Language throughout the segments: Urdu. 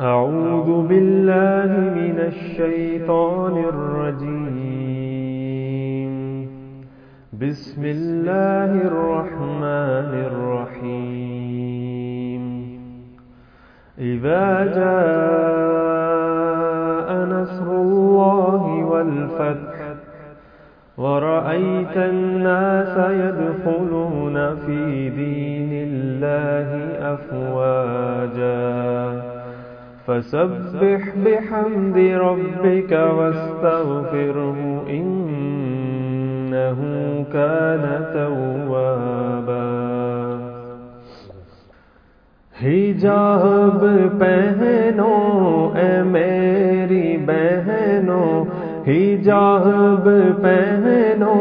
أعوذ بالله من الشيطان الرجيم. بسم الله الرحمن الرحيم. إذا جاء نصر الله والفتح ورأيت الناس يدخلون في دين الله أفواجا. فسبح بحمد ربك واستغفره إنه كان توابا. حجاب پہنو اے میری بہنو حجاب پہنو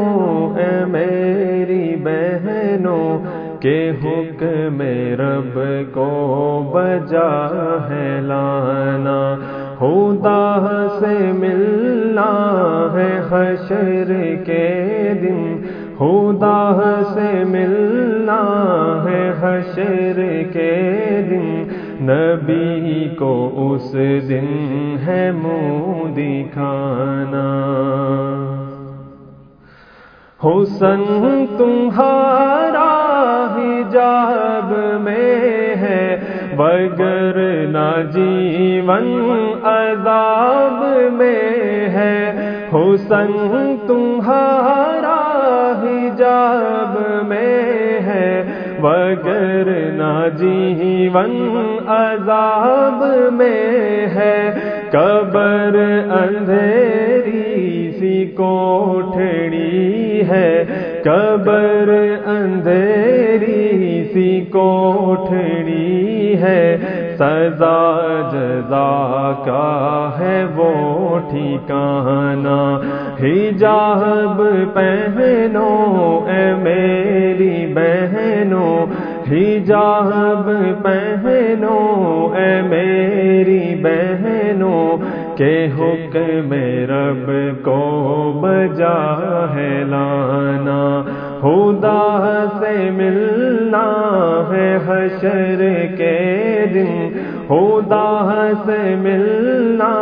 اے میری بہنو کے حکم رب کو بجا ہے لانا۔ خدا سے ملنا ہے حشر کے دن۔ خدا سے ملنا ہے حشر کے دن۔ نبی کو اس دن ہے منہ دکھانا۔ حسن تمہارا حجاب میں ہے۔ بگر نہ جیون عذاب میں ہے۔ حسن تمہارا حجاب میں ہے۔ بگر نہ جیون عذاب میں ہے۔ قبر اندھیری سی کوٹھڑی ہے۔ قبر کوٹھڑی ہے سزا جزا کا ہے وہ ٹھکانا حجاب پہنو، اے میری بہنوں حجاب پہنو، اے میری بہنوں کے حکم رب کو بجا ہے لانا۔ خدا سے ملنا ہے حشر کے دن۔ خدا سے ملنا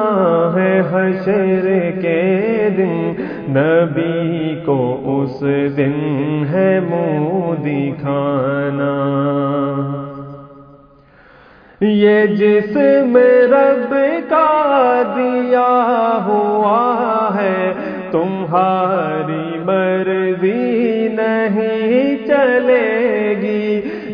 ہے حشر کے دن۔ نبی کو اس دن ہے منہ دکھانا یہ جسم رب کا دیا ہوا ہے۔ تمہاری مرضی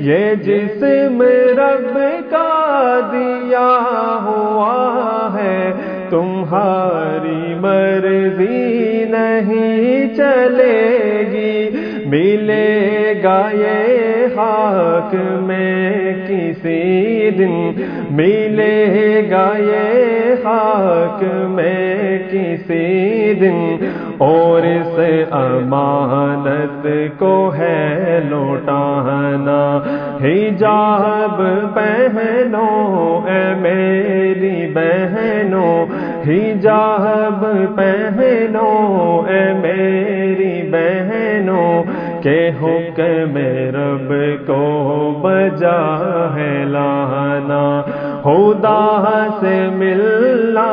گی یہ جسم رب کا دیا ہوا ہے، تمہاری مرضی نہیں چلے گی۔ ملے گا یہ خاک میں کسی دن۔ ملے گا یہ خاک میں کسی دن۔ اور اس امانت کو ہے لوٹانا۔ حجاب پہنو، اے میری بہنوں حجاب پہنو، اے میری بہنوں کے حکم رب کو بجا ہے لانا۔ خدا سے ملنا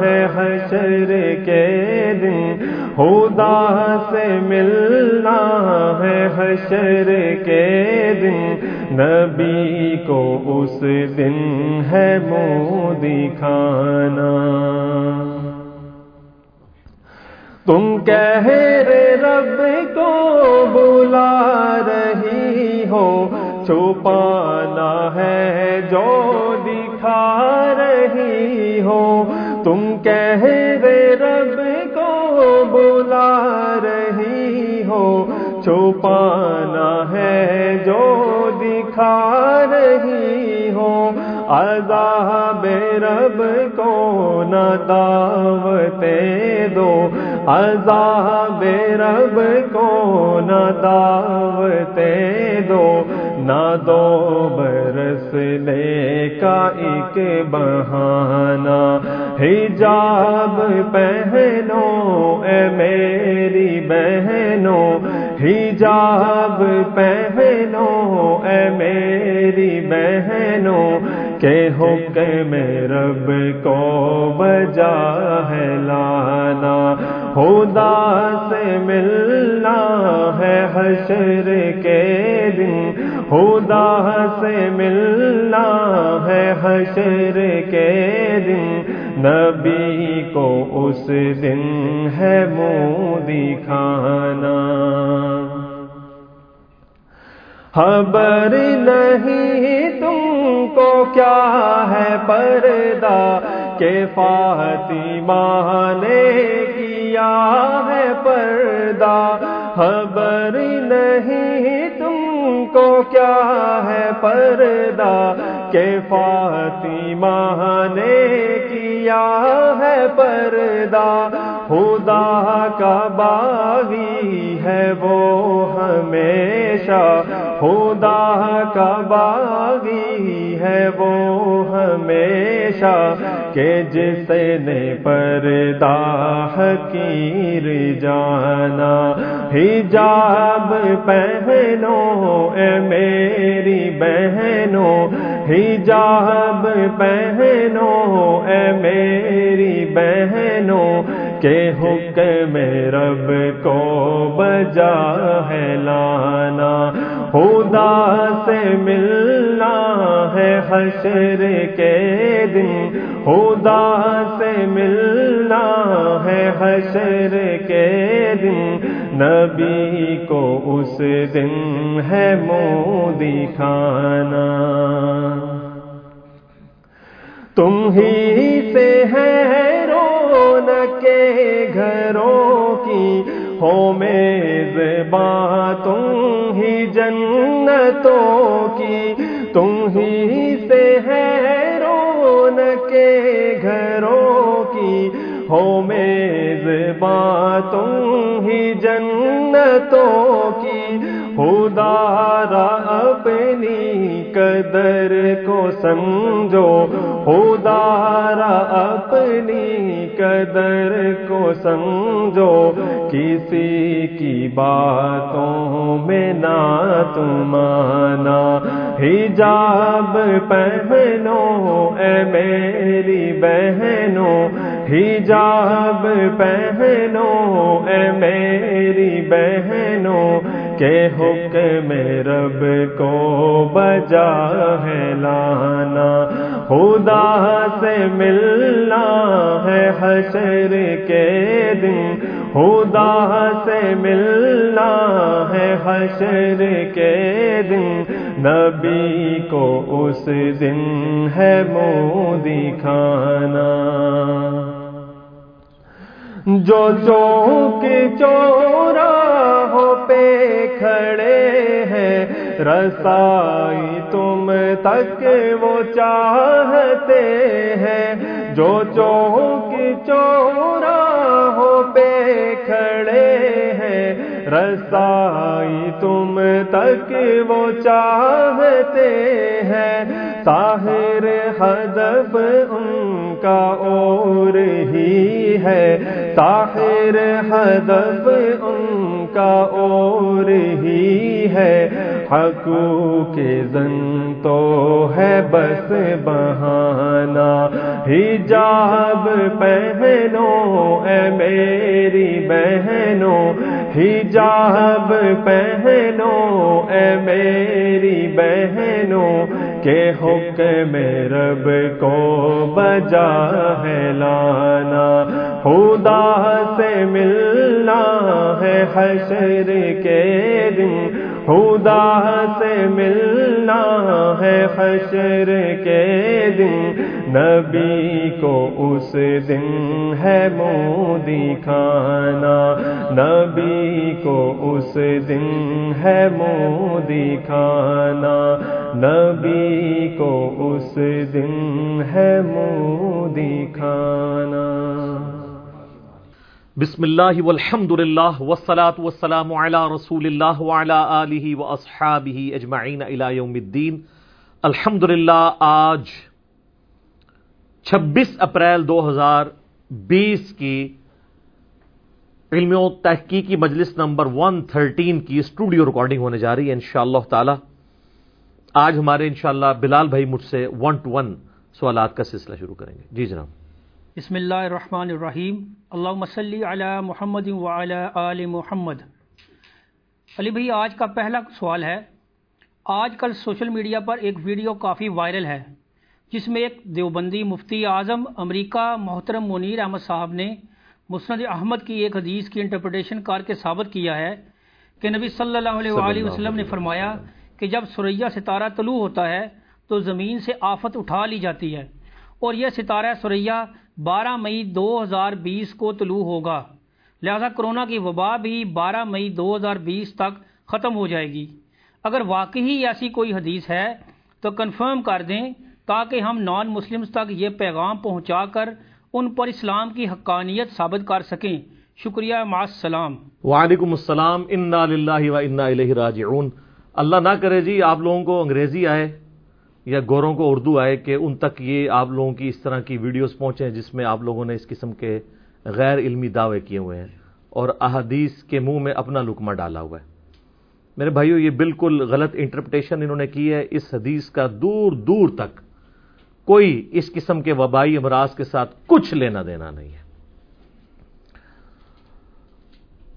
ہے حشر کے دن۔ خدا سے ملنا ہے حشر کے دن۔ نبی کو اس دن ہے منہ دکھانا تم کہہ رب کو بلا رہی ہو، چھپانا ہے جو دکھا رہی ہو۔ تم کہہ رہی ہو، چھپانا ہے جو دکھا رہی ہو۔ عذاب رب کو نہ دعوتے دو۔ عذاب رب کو نہ دو۔ نہ دو برس لے کا ایک بہانہ۔ حجاب پہنو، اے میری بہنوں حجاب پہنو، اے میری بہنوں کہ حکم رب کو بجا ہے لانا۔ خدا سے ملنا ہے حشر کے دن۔ خدا سے ملنا ہے حشر کے دن۔ نبی کو اس دن ہے منہ دکھانا خبر نہیں تم کو کیا ہے پردہ۔ کہ فاطمہ نے کیا ہے پردہ۔ خبر نہیں تم کو کیا ہے پردہ کہ فاطمہ نے کیا ہے پردہ؟ خدا کا باغی ہے وہ ہمیشہ۔ خدا کا باغی ہے وہ ہمیشہ۔ کہ جسے نے پردہ حقیر جانا، حجاب پہنو، اے میری بہنوں حجاب پہنو، اے میری بہنوں کہ حکم رب کو بجا ہے لانا، خدا سے ملنا ہے حشر کے دن۔ خدا سے ملنا ہے حشر کے دن۔ نبی کو اس دن ہے منہ دکھانا تم ہی سے ہے ہو میز تم ہی جنتوں کی۔ تم ہی سے ہے رون کے گھروں کی۔ ہو میز تم ہی جنتوں کی۔ خدا اپنی قدر کو سمجھو۔ خدا اپنی قدر کو سمجھو، کسی کی باتوں میں نہ تمانا حجاب پہنو اے میری بہنوں حجاب پہنو اے میری بہنوں کہ حکم رب کو بجا ہے لانا، خدا سے ملنا ہے حشر کے دن۔ خدا سے ملنا ہے حشر کے دن۔ نبی کو اس دن ہے منہ دکھانا جو چوک چورا ہو پہ کھڑے ہیں، رسائی تم تک وہ چاہتے ہیں۔ جو چوک چورا ہو پہ کھڑے ہیں، رسائی تم تک وہ چاہتے ہیں۔ طاہر ہدف ان کا اور ہی ہے۔ طاہر ہدف ان کا اور ہی ہے۔ حقوق زن تو ہے بس بہانا حجاب پہنو اے میری بہنوں۔ حجاب پہنو اے میری بہنوں۔ کہ حکم رب کو بجا ہے لانا۔ خدا سے ملنا ہے حشر کے دن۔ خدا سے ملنا ہے حشر کے دن۔ نبی کو اس دن ہے منہ دکھانا نبی کو اس دن ہے منہ دکھانا نبی کو اس دن ہے منہ دکھانا بسم اللہ والحمد للہ والصلاة والسلام علی رسول اللہ وعلی آلہ واصحابہ اجمعین الى یوم الدین. الحمد للہ آج چھبیس اپریل دو ہزار بیس کی علم و تحقیقی مجلس نمبر ون تھرٹین کی اسٹوڈیو ریکارڈنگ ہونے جا رہی ہے انشاءاللہ تعالی۔ آج ہمارے انشاءاللہ بلال بھائی مجھ سے ون ٹو ون سوالات کا سلسلہ شروع کریں گے۔ جی جناب۔ بسم اللہ الرحمن الرحیم۔ اللہ مسلی علی محمد وعلی آل محمد۔ علی بھائی آج کا پہلا سوال ہے۔ آج کل سوشل میڈیا پر ایک ویڈیو کافی وائرل ہے جس میں ایک دیوبندی مفتی اعظم امریکہ محترم منیر احمد صاحب نے مسند احمد کی ایک حدیث کی انٹرپریٹیشن کر کے ثابت کیا ہے کہ نبی صلی اللہ علیہ وآلہ وسلم نے فرمایا کہ جب سریا ستارہ طلوع ہوتا ہے تو زمین سے آفت اٹھا لی جاتی ہے اور یہ ستارہ سریا بارہ مئی دو ہزار بیس کو طلوع ہوگا۔ لہذا کرونا کی وبا بھی بارہ مئی دو ہزار بیس تک ختم ہو جائے گی۔ اگر واقعی ایسی کوئی حدیث ہے تو کنفرم کر دیں تاکہ ہم نان مسلمز تک یہ پیغام پہنچا کر ان پر اسلام کی حقانیت ثابت کر سکیں۔ شکریہ، مع السلام۔ وعلیکم السلام، انا للہ و انا الیہ راجعون۔ اللہ نہ کرے جی آپ لوگوں کو انگریزی آئے۔ یا گوروں کو اردو آئے کہ ان تک یہ آپ لوگوں کی اس طرح کی ویڈیوز پہنچے جس میں آپ لوگوں نے اس قسم کے غیر علمی دعوے کیے ہوئے ہیں اور احادیث کے منہ میں اپنا لکمہ ڈالا ہوا ہے۔ میرے بھائیو، یہ بالکل غلط انٹرپٹیشن انہوں نے کی ہے۔ اس حدیث کا دور دور تک کوئی اس قسم کے وبائی امراض کے ساتھ کچھ لینا دینا نہیں ہے۔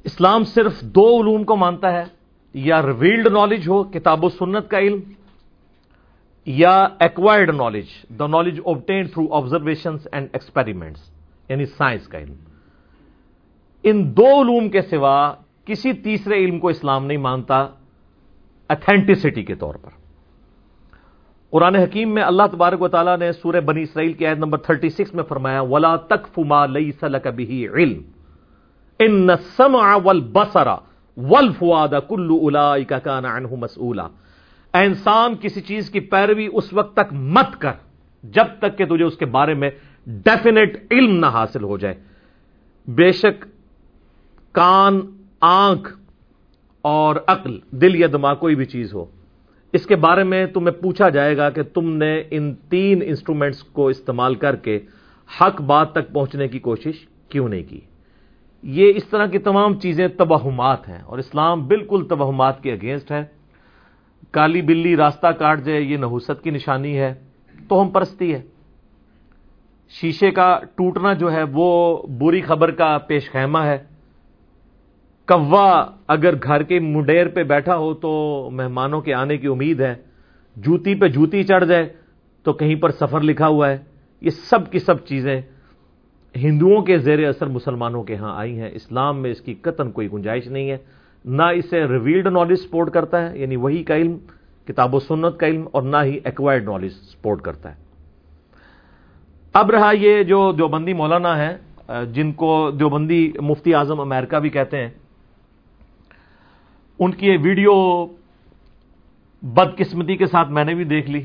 اسلام صرف دو علوم کو مانتا ہے، یا ریویلڈ نالج ہو، کتاب و سنت کا علم یا acquired knowledge the knowledge obtained through observation and experiments یعنی سائنس کا علم. ان دو علوم کے سوا کسی تیسرے علم کو اسلام نہیں مانتا اتھینٹسٹی کے طور پر. قرآن حکیم میں اللہ تبارک و تعالیٰ نے سورہ بنی اسرائیل کی عید نمبر 36 میں فرمایا، ولا تک فما لئی سلک بھی علم ان السمع والبصر والفؤاد كل اولئک كان عنه انسان کسی چیز کی پیروی اس وقت تک مت کر جب تک کہ تجھے اس کے بارے میں ڈیفینیٹ علم نہ حاصل ہو جائے۔ بے شک کان، آنکھ اور عقل، دل یا دماغ کوئی بھی چیز ہو۔ اس کے بارے میں تمہیں پوچھا جائے گا کہ تم نے ان تین انسٹرومنٹس کو استعمال کر کے حق بات تک پہنچنے کی کوشش کیوں نہیں کی؟ یہ اس طرح کی تمام چیزیں تبہمات ہیں اور اسلام بالکل تبہمات کے اگینسٹ ہے۔ کالی بلی راستہ کاٹ جائے، یہ نحوست کی نشانی ہے، تو ہم پرستی ہے شیشے کا ٹوٹنا جو ہے، وہ بری خبر کا پیش خیمہ ہے۔ کوا اگر گھر کے مڈیر پہ بیٹھا ہو تو مہمانوں کے آنے کی امید ہے۔ جوتی پہ جوتی چڑھ جائے، تو کہیں پر سفر لکھا ہوا ہے۔ یہ سب کی سب چیزیں ہندوؤں کے زیر اثر مسلمانوں کے ہاں آئی ہیں۔ اسلام میں اس کی قطن کوئی گنجائش نہیں ہے۔ نہ اسے ریویلڈ نالج سپورٹ کرتا ہے یعنی وہی کا علم، کتاب و سنت کا علم، اور نہ ہی ایکوائرڈ نالج سپورٹ کرتا ہے۔ اب رہا یہ جو دیوبندی مولانا ہے جن کو دیوبندی مفتی اعظم امریکہ بھی کہتے ہیں، ان کی یہ ویڈیو بدقسمتی کے ساتھ میں نے بھی دیکھ لی۔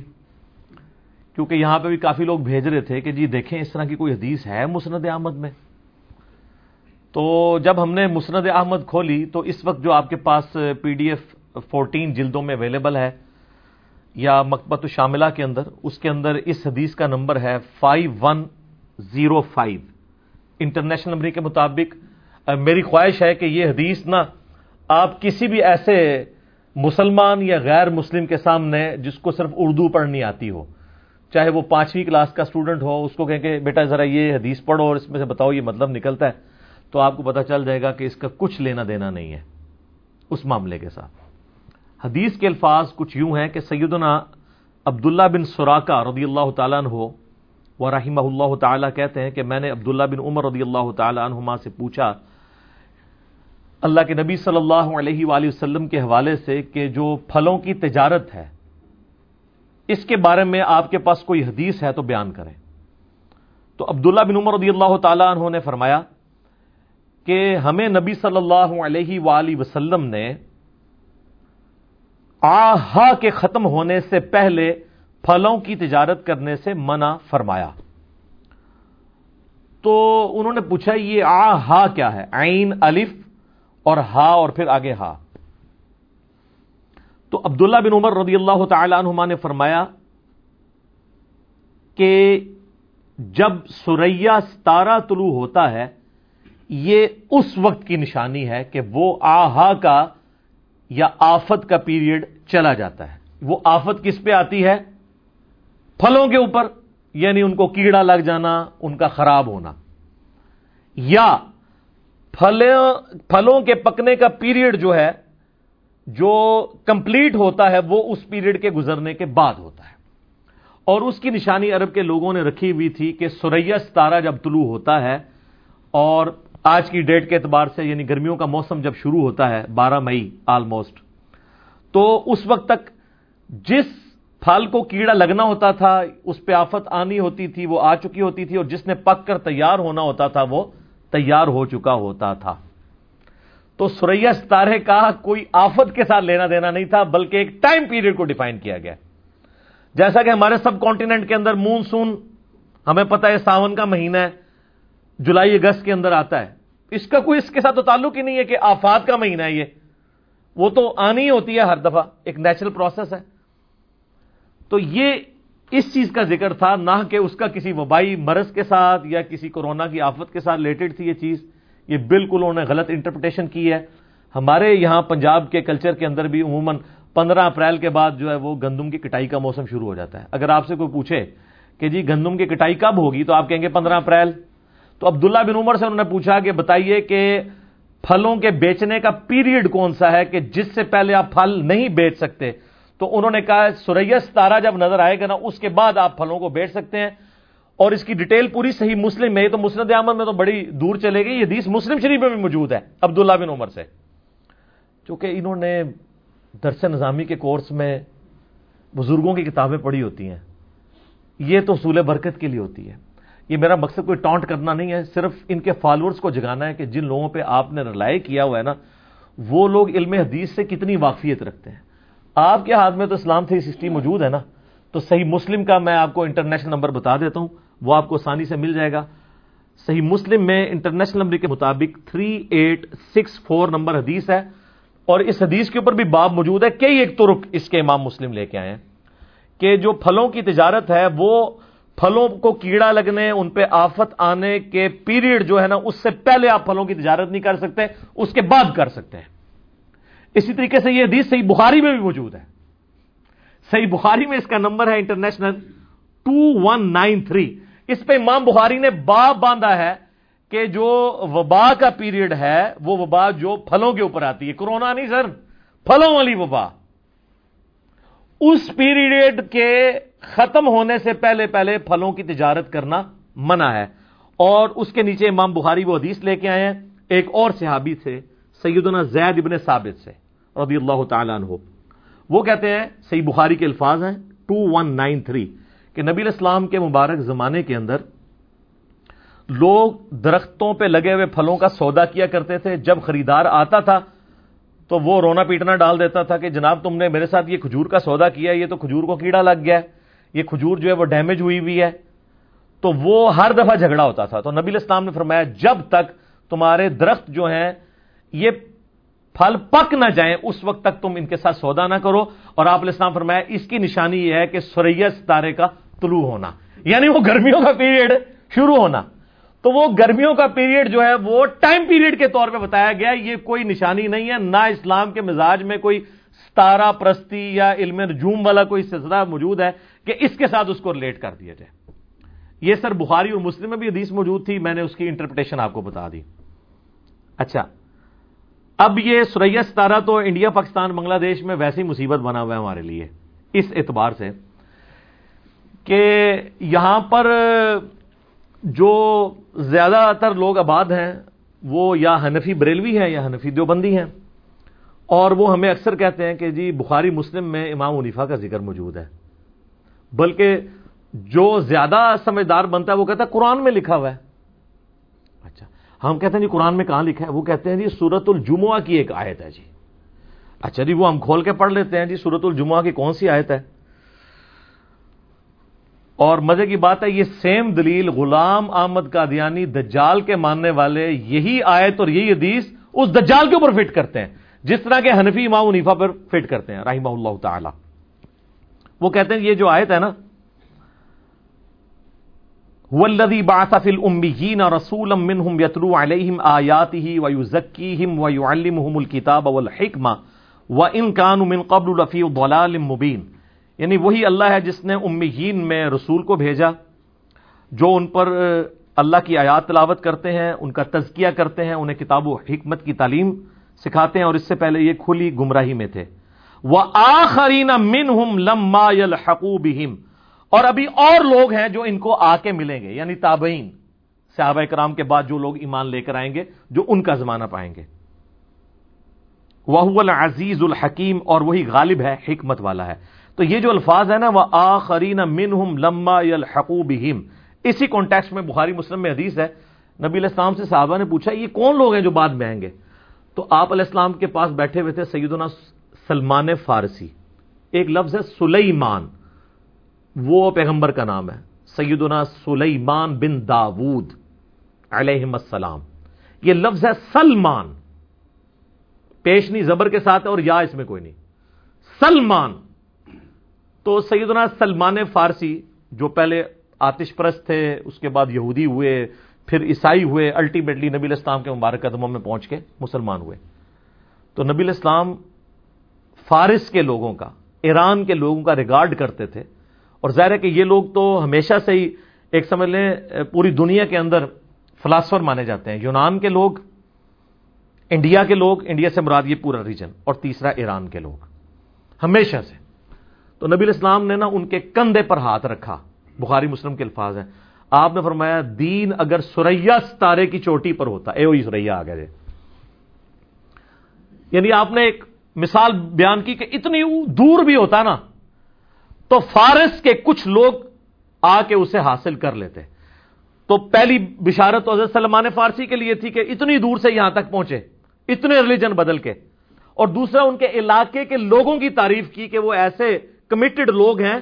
کیونکہ یہاں پہ بھی کافی لوگ بھیج رہے تھے کہ جی دیکھیں اس طرح کی کوئی حدیث ہے مسند احمد میں؟ تو جب ہم نے مسند احمد کھولی تو اس وقت جو آپ کے پاس پی ڈی ایف فورٹین جلدوں میں اویلیبل ہے یا مکبت شاملہ کے اندر، اس کے اندر اس حدیث کا نمبر ہے five one zero five international number کے مطابق میری خواہش ہے کہ یہ حدیث نا آپ کسی بھی ایسے مسلمان یا غیر مسلم کے سامنے جس کو صرف اردو پڑھنی آتی ہو، چاہے وہ پانچویں کلاس کا اسٹوڈنٹ ہو، اس کو کہیں کہ بیٹا ذرا یہ حدیث پڑھو اور اس میں سے بتاؤ، یہ مطلب نکلتا ہے۔ تو آپ کو پتا چل جائے گا کہ اس کا کچھ لینا دینا نہیں ہے اس معاملے کے ساتھ۔ حدیث کے الفاظ کچھ یوں ہیں کہ سیدنا عبداللہ بن سوراکا رضی اللہ تعالیٰ ہو وہ رحمہ اللہ تعالیٰ کہتے ہیں کہ میں نے عبداللہ بن عمر رضی اللہ تعالیٰ عنہما سے پوچھا، اللہ کے نبی صلی اللہ علیہ وآلہ وسلم کے حوالے سے کہ جو پھلوں کی تجارت ہے، اس کے بارے میں آپ کے پاس کوئی حدیث ہے تو بیان کریں۔ تو عبداللہ بن عمر رضی اللہ تعالیٰ عنہ نے فرمایا کہ ہمیں نبی صلی اللہ علیہ وآلہ وسلم نے آہا کے ختم ہونے سے پہلے پھلوں کی تجارت کرنے سے منع فرمایا۔ تو انہوں نے پوچھا، یہ آہا کیا ہے؟ عین، الف اور ہا اور پھر آگے ہا۔ تو عبداللہ بن عمر رضی اللہ تعالی عنہما نے فرمایا کہ جب سوریا ستارہ طلوع ہوتا ہے یہ اس وقت کی نشانی ہے کہ وہ آہا کا یا آفت کا پیریڈ چلا جاتا ہے۔ وہ آفت کس پہ آتی ہے؟ پھلوں کے اوپر یعنی ان کو کیڑا لگ جانا، ان کا خراب ہونا۔ یا پھلوں کے پکنے کا پیریڈ جو ہے، جو کمپلیٹ ہوتا ہے، وہ اس پیریڈ کے گزرنے کے بعد ہوتا ہے۔ اور اس کی نشانی عرب کے لوگوں نے رکھی ہوئی تھی کہ سریا ستارہ جب طلوع ہوتا ہے اور آج کی ڈیٹ کے اعتبار سے یعنی گرمیوں کا موسم جب شروع ہوتا ہے، بارہ مئی آلموسٹ تو اس وقت تک جس پھل کو کیڑا لگنا ہوتا تھا، اس پہ آفت آنی ہوتی تھی، وہ آ چکی ہوتی تھی اور جس نے پک کر تیار ہونا ہوتا تھا، وہ تیار ہو چکا ہوتا تھا۔ تو سوریا ستارے کا کوئی آفت کے ساتھ لینا دینا نہیں تھا، بلکہ ایک ٹائم پیریڈ کو ڈیفائن کیا گیا۔ جیسا کہ ہمارے سب کانٹیننٹ کے اندر مونسون ہمیں پتا ہے، ساون کا مہینہ ہے۔ جولائی اگست کے اندر آتا ہے۔ اس کا کوئی اس کے ساتھ تو تعلق ہی نہیں ہے کہ آفات کا مہینہ ہے یہ۔ وہ تو آنی ہوتی ہے ہر دفعہ، ایک نیچرل پروسیس ہے۔ تو یہ اس چیز کا ذکر تھا، نہ کہ اس کا کسی وبائی مرض کے ساتھ یا کسی کورونا کی آفت کے ساتھ ریلیٹڈ تھی یہ چیز۔ یہ بالکل انہوں نے غلط انٹرپریٹیشن کی ہے۔ ہمارے یہاں پنجاب کے کلچر کے اندر بھی عموماً پندرہ اپریل کے بعد جو ہے وہ گندم کی کٹائی کا موسم شروع ہو جاتا ہے۔ اگر آپ سے کوئی پوچھے کہ جی گندم کی کٹائی کب ہوگی، تو آپ کہیں گے پندرہ اپریل۔ تو عبداللہ بن عمر سے انہوں نے پوچھا کہ بتائیے کہ پھلوں کے بیچنے کا پیریڈ کون سا ہے کہ جس سے پہلے آپ پھل نہیں بیچ سکتے؟ تو انہوں نے کہا سریس تارا جب نظر آئے گا نا، اس کے بعد آپ پھلوں کو بیچ سکتے ہیں۔ اور اس کی ڈیٹیل پوری صحیح مسلم میں تو مسند احمد میں تو بڑی دور چلے گی۔ یہ حدیث مسلم شریف میں بھی موجود ہے، عبداللہ بن عمر سے۔ چونکہ انہوں نے درس نظامی کے کورس میں بزرگوں کی کتابیں پڑھی ہوتی ہیں، یہ تو اصول برکت کے لیے ہوتی ہے۔ یہ میرا مقصد کوئی ٹانٹ کرنا نہیں ہے، صرف ان کے فالوورز کو جگانا ہے کہ جن لوگوں پہ آپ نے رلائے کیا ہوا ہے نا، وہ لوگ علم حدیث سے کتنی واقفیت رکھتے ہیں۔ آپ کے ہاتھ میں تو اسلام تھری سکسٹی موجود ہے نا، تو صحیح مسلم کا میں آپ کو انٹرنیشنل نمبر بتا دیتا ہوں، وہ آپ کو آسانی سے مل جائے گا۔ صحیح مسلم میں انٹرنیشنل نمبر کے مطابق three eight six four number حدیث ہے، اور اس حدیث کے اوپر بھی باب موجود ہے کئی ایک ترک اس کے امام مسلم لے کے آئے ہیں، کہ جو پھلوں کی تجارت ہے، وہ پھلوں کو کیڑا لگنے، ان پہ آفت آنے کے پیریڈ جو ہے نا، اس سے پہلے آپ پھلوں کی تجارت نہیں کر سکتے، اس کے بعد کر سکتے ہیں۔ اسی طریقے سے یہ حدیث صحیح بخاری میں بھی موجود ہے۔ صحیح بخاری میں اس کا نمبر ہے international two one nine three. اس پہ امام بخاری نے باب باندھا ہے کہ جو وبا کا پیریڈ ہے، وہ وبا جو پھلوں کے اوپر آتی ہے۔ کرونا نہیں، سر، پھلوں والی وبا۔ اس پیریڈ کے ختم ہونے سے پہلے پہلے پھلوں کی تجارت کرنا منع ہے۔ اور اس کے نیچے امام بخاری وہ حدیث لے کے آئے ہیں۔ ایک اور صحابی سے سیدنا زید ابن ثابت سے، رضی اللہ تعالیٰ عنہ۔ وہ کہتے ہیں، صحیح بخاری کے الفاظ ہیں ٹو ون نائن تھری کہ نبی الاسلام کے مبارک زمانے کے اندر لوگ درختوں پہ لگے ہوئے پھلوں کا سودا کیا کرتے تھے۔ جب خریدار آتا تھا تو وہ رونا پیٹنا ڈال دیتا تھا کہ جناب تم نے میرے ساتھ یہ کھجور کا سودا کیا یہ تو کھجور کو کیڑا لگ گیا ہے، یہ کھجور جو ہے وہ ڈیمیج ہوئی ہوئی ہے۔ تو وہ ہر دفعہ جھگڑا ہوتا تھا۔ تو نبی اسلام نے فرمایا، جب تک تمہارے درخت جو ہیں، یہ پھل پک نہ جائیں، اس وقت تک تم ان کے ساتھ سودا نہ کرو۔ اور آپ اسلام فرمایا، اس کی نشانی یہ ہے کہ سریا ستارے کا طلوع ہونا۔ یعنی وہ گرمیوں کا پیریڈ شروع ہونا۔ تو وہ گرمیوں کا پیریڈ جو ہے وہ ٹائم پیریڈ کے طور پہ بتایا گیا یہ کوئی نشانی نہیں ہے۔ نہ اسلام کے مزاج میں کوئی ستارہ پرستی یا علم نجوم والا کوئی سلسلہ موجود ہے کہ اس کے ساتھ اس کو ریلیٹ کر دیا جائے۔ یہ سر بخاری اور مسلم میں بھی حدیث موجود تھی۔ میں نے اس کی انٹرپریٹیشن آپ کو بتا دی۔ اچھا۔ اب یہ سریا ستارہ تو انڈیا، پاکستان، بنگلہ دیش میں ویسی مصیبت بنا ہوا ہے ہمارے لیے۔ اس اعتبار سے کہ یہاں پر جو زیادہ تر لوگ آباد ہیں، وہ یا حنفی بریلوی ہیں یا حنفی دیوبندی ہیں۔ اور وہ ہمیں اکثر کہتے ہیں کہ جی بخاری مسلم میں امام عنیفا کا ذکر موجود ہے۔ بلکہ جو زیادہ سمجھدار بنتا ہے، وہ کہتا ہے قرآن میں لکھا ہوا ہے۔ اچھا ہم کہتے ہیں جی قرآن میں کہاں لکھا ہے؟ وہ کہتے ہیں جی سورت الجمعہ کی ایک آیت ہے جی۔ اچھا جی وہ ہم کھول کے پڑھ لیتے ہیں جی سورت الجمعہ کی کون سی آیت ہے؟ اور مزے کی بات ہے، یہ سیم دلیل غلام احمد قادیانی دجال کے ماننے والے یہی آیت اور یہی حدیث اس دجال کے اوپر فٹ کرتے ہیں، جس طرح کے حنفی امام عنیفا پر فٹ کرتے ہیں، رحمہ اللہ تعالی۔ وہ کہتے ہیں یہ جو آیت ہے نا والذی بعث فی الامیین رسولا منہم یتلو علیہم آیاته ویزکیہم ویعلمہم الكتاب والحکمہ و ان من قبل الفی ضلال مبین یعنی وہی اللہ ہے جس نے امیین میں رسول کو بھیجا، جو ان پر اللہ کی آیات تلاوت کرتے ہیں، ان کا تزکیہ کرتے ہیں، انہیں کتاب و حکمت کی تعلیم سکھاتے ہیں، اور اس سے پہلے یہ کھلی گمراہی میں تھے۔ وہ آخرین من ہم لما اور ابھی اور لوگ ہیں جو ان کو آ کے ملیں گے یعنی تابعین، صحابہ کرام کے بعد جو لوگ ایمان لے کر آئیں گے، جو ان کا زمانہ پائیں گے۔ وہ العزیز الحکیم، اور وہی غالب ہے، حکمت والا ہے۔ تو یہ جو الفاظ ہے نا وہ آخرین من ہم لما الحقوبہم اسی کانٹیکس میں بخاری مسلم میں حدیث ہے۔ نبی علیہ السلام سے صحابہ نے پوچھا، یہ کون لوگ ہیں جو بعد میں آئیں گے؟ تو آپ علیہ السلام کے پاس بیٹھے ہوئے تھے سیدنا سلمان فارسی۔ ایک لفظ ہے، سلیمان۔ وہ پیغمبر کا نام ہے۔ سیدنا سلیمان بن داود علیہ السلام۔ یہ لفظ ہے سلمان۔ پیشنی زبر کے ساتھ اور یا اس میں کوئی نہیں۔ سلمان۔ تو سیدنا سلمان فارسی جو پہلے آتش پرست تھے، اس کے بعد یہودی ہوئے، پھر عیسائی ہوئے الٹیمیٹلی نبی الاسلام کے مبارک قدموں میں پہنچ کے مسلمان ہوئے۔ تو نبی الاسلام فارس کے لوگوں کا، ایران کے لوگوں کا ریگارڈ کرتے تھے۔ اور ظاہر ہے کہ یہ لوگ تو ہمیشہ سے ہی ایک سمجھ لیں، پوری دنیا کے اندر فلاسفر مانے جاتے ہیں۔ یونان کے لوگ، انڈیا کے لوگ، انڈیا سے مراد یہ پورا ریجن اور تیسرا ایران کے لوگ۔ ہمیشہ سے۔ تو نبی الاسلام نے نا ان کے کندھے پر ہاتھ رکھا۔ بخاری مسلم کے الفاظ ہیں۔ آپ نے فرمایا، دین اگر سریا ستارے کی چوٹی پر ہوتا، اے وہی سریا آ گئے جی۔ یعنی آپ نے ایک مثال بیان کی کہ اتنی دور بھی ہوتا نا، تو فارس کے کچھ لوگ آ کے اسے حاصل کر لیتے۔ تو پہلی بشارت تو حضرت سلمان فارسی کے لیے تھی کہ اتنی دور سے یہاں تک پہنچے، اتنے ریلیجن بدل کے۔ اور دوسرا، ان کے علاقے کے لوگوں کی تعریف کی کہ وہ ایسے کمیٹڈ لوگ ہیں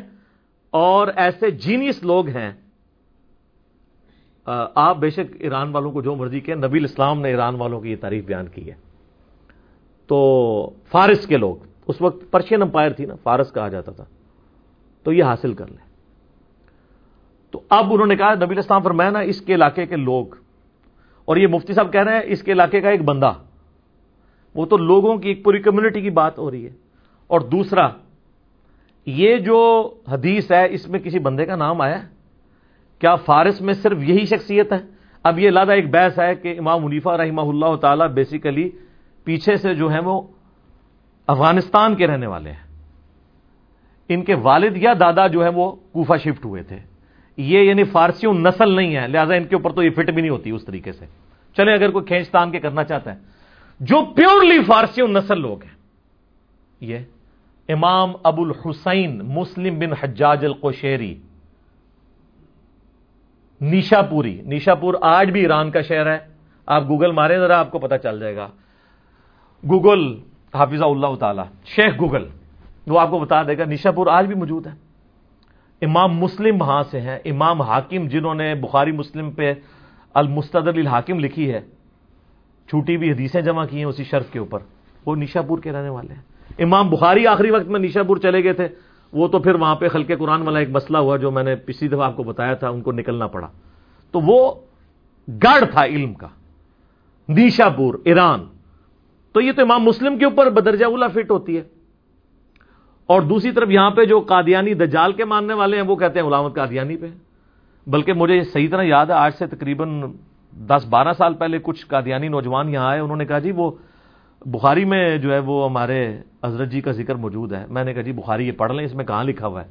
اور ایسے جینیس لوگ ہیں۔ آپ بے شک ایران والوں کو جو مرضی کہ نبی اسلام نے ایران والوں کی یہ تعریف بیان کی ہے۔ تو فارس کے لوگ، اس وقت پرشین امپائر تھی نا، فارس کہا جاتا تھا۔ تو یہ حاصل کر لیں۔ تو اب انہوں نے کہا، نبی اسلام پر میں نا، اس کے علاقے کے لوگ۔ اور یہ مفتی صاحب کہہ رہے ہیں، اس کے علاقے کا ایک بندہ۔ وہ تو لوگوں کی، ایک پوری کمیونٹی کی بات ہو رہی ہے۔ اور دوسرا یہ جو حدیث ہے، اس میں کسی بندے کا نام آیا کیا فارس میں صرف یہی شخصیت ہے؟ اب یہ لادہ ایک بحث ہے کہ امام منیفا رحمہ اللہ تعالی بیسیکلی پیچھے سے جو ہے وہ افغانستان کے رہنے والے ہیں۔ ان کے والد یا دادا جو ہے وہ کوفہ شفٹ ہوئے تھے۔ یہ یعنی فارسیوں نسل نہیں ہے، لہذا ان کے اوپر تو یہ فٹ بھی نہیں ہوتی اس طریقے سے۔ چلے اگر کوئی کھینچتان کے کرنا چاہتا ہے۔ جو پیورلی فارسیوں نسل لوگ ہیں، یہ امام ابو الحسین مسلم بن حجاج القشیری نیشا پوری نیشا پور آج بھی ایران کا شہر ہے۔ آپ گوگل مارے ذرا آپ کو پتا چل جائے گا۔ گوگل حافظ اللہ تعالی، شیخ گوگل، وہ آپ کو بتا دے گا نیشا پور آج بھی موجود ہے۔ امام مسلم وہاں سے ہیں۔ امام حاکم جنہوں نے بخاری مسلم پہ المستدر الحاکم لکھی ہے، چھوٹی بھی حدیثیں جمع کی ہیں اسی شرف کے اوپر۔ وہ نیشا پور کے رہنے والے ہیں۔ امام بخاری آخری وقت میں نیشا پور چلے گئے تھے، وہ تو پھر وہاں پہ خلق قرآن والا ایک مسئلہ ہوا جو میں نے پچھلی دفعہ آپ کو بتایا تھا، ان کو نکلنا پڑا۔ تو وہ گڑھ تھا علم کا نیشا پور ایران۔ تو یہ تو امام مسلم کے اوپر بدرجہ اولا فٹ ہوتی ہے۔ اور دوسری طرف یہاں پہ جو قادیانی دجال کے ماننے والے ہیں، وہ کہتے ہیں غلامت قادیانی پہ۔ بلکہ مجھے صحیح طرح یاد ہے، آج سے تقریباً دس بارہ سال پہلے کچھ قادیانی نوجوان یہاں آئے، انہوں نے کہا جی وہ بخاری میں جو ہے وہ ہمارے حضرت جی کا ذکر موجود ہے۔ میں نے کہا جی بخاری یہ پڑھ لیں، اس میں کہاں لکھا ہوا ہے؟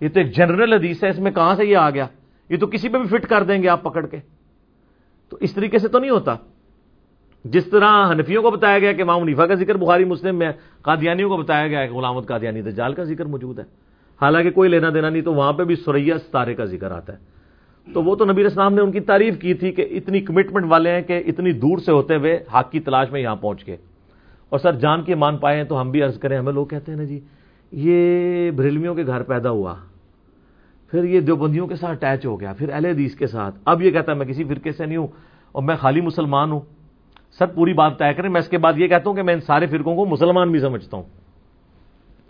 یہ تو ایک جنرل حدیث ہے، اس میں کہاں سے یہ آ گیا؟ یہ تو کسی پہ بھی فٹ کر دیں گے آپ پکڑ کے۔ تو اس طریقے سے تو نہیں ہوتا۔ جس طرح حنفیوں کو بتایا گیا کہ امام منیفا کا ذکر بخاری مسلم میں قادیانیوں کو بتایا گیا کہ غلامت قادیانی دجال کا ذکر موجود ہے۔ حالانکہ کوئی لینا دینا نہیں تو وہاں پہ بھی سریا ستارے کا ذکر آتا ہے۔ تو وہ تو نبی اسلام نے ان کی تعریف کی تھی کہ اتنی کمٹمنٹ والے ہیں کہ اتنی دور سے ہوتے ہوئے حق کی تلاش میں یہاں پہنچ گئے۔ اور سر جان کے مان پائے ہیں تو ہم بھی عرض کریں، ہمیں لوگ کہتے ہیں نا جی یہ بریلمیوں کے گھر پیدا ہوا، پھر یہ دیوبندیوں کے ساتھ اٹیچ ہو گیا، پھر اہل حدیث کے ساتھ۔ اب یہ کہتا ہے میں کسی فرقے سے نہیں ہوں اور میں خالی مسلمان ہوں۔ سر پوری بات طے کریں، میں اس کے بعد یہ کہتا ہوں کہ میں ان سارے فرقوں کو مسلمان بھی سمجھتا ہوں۔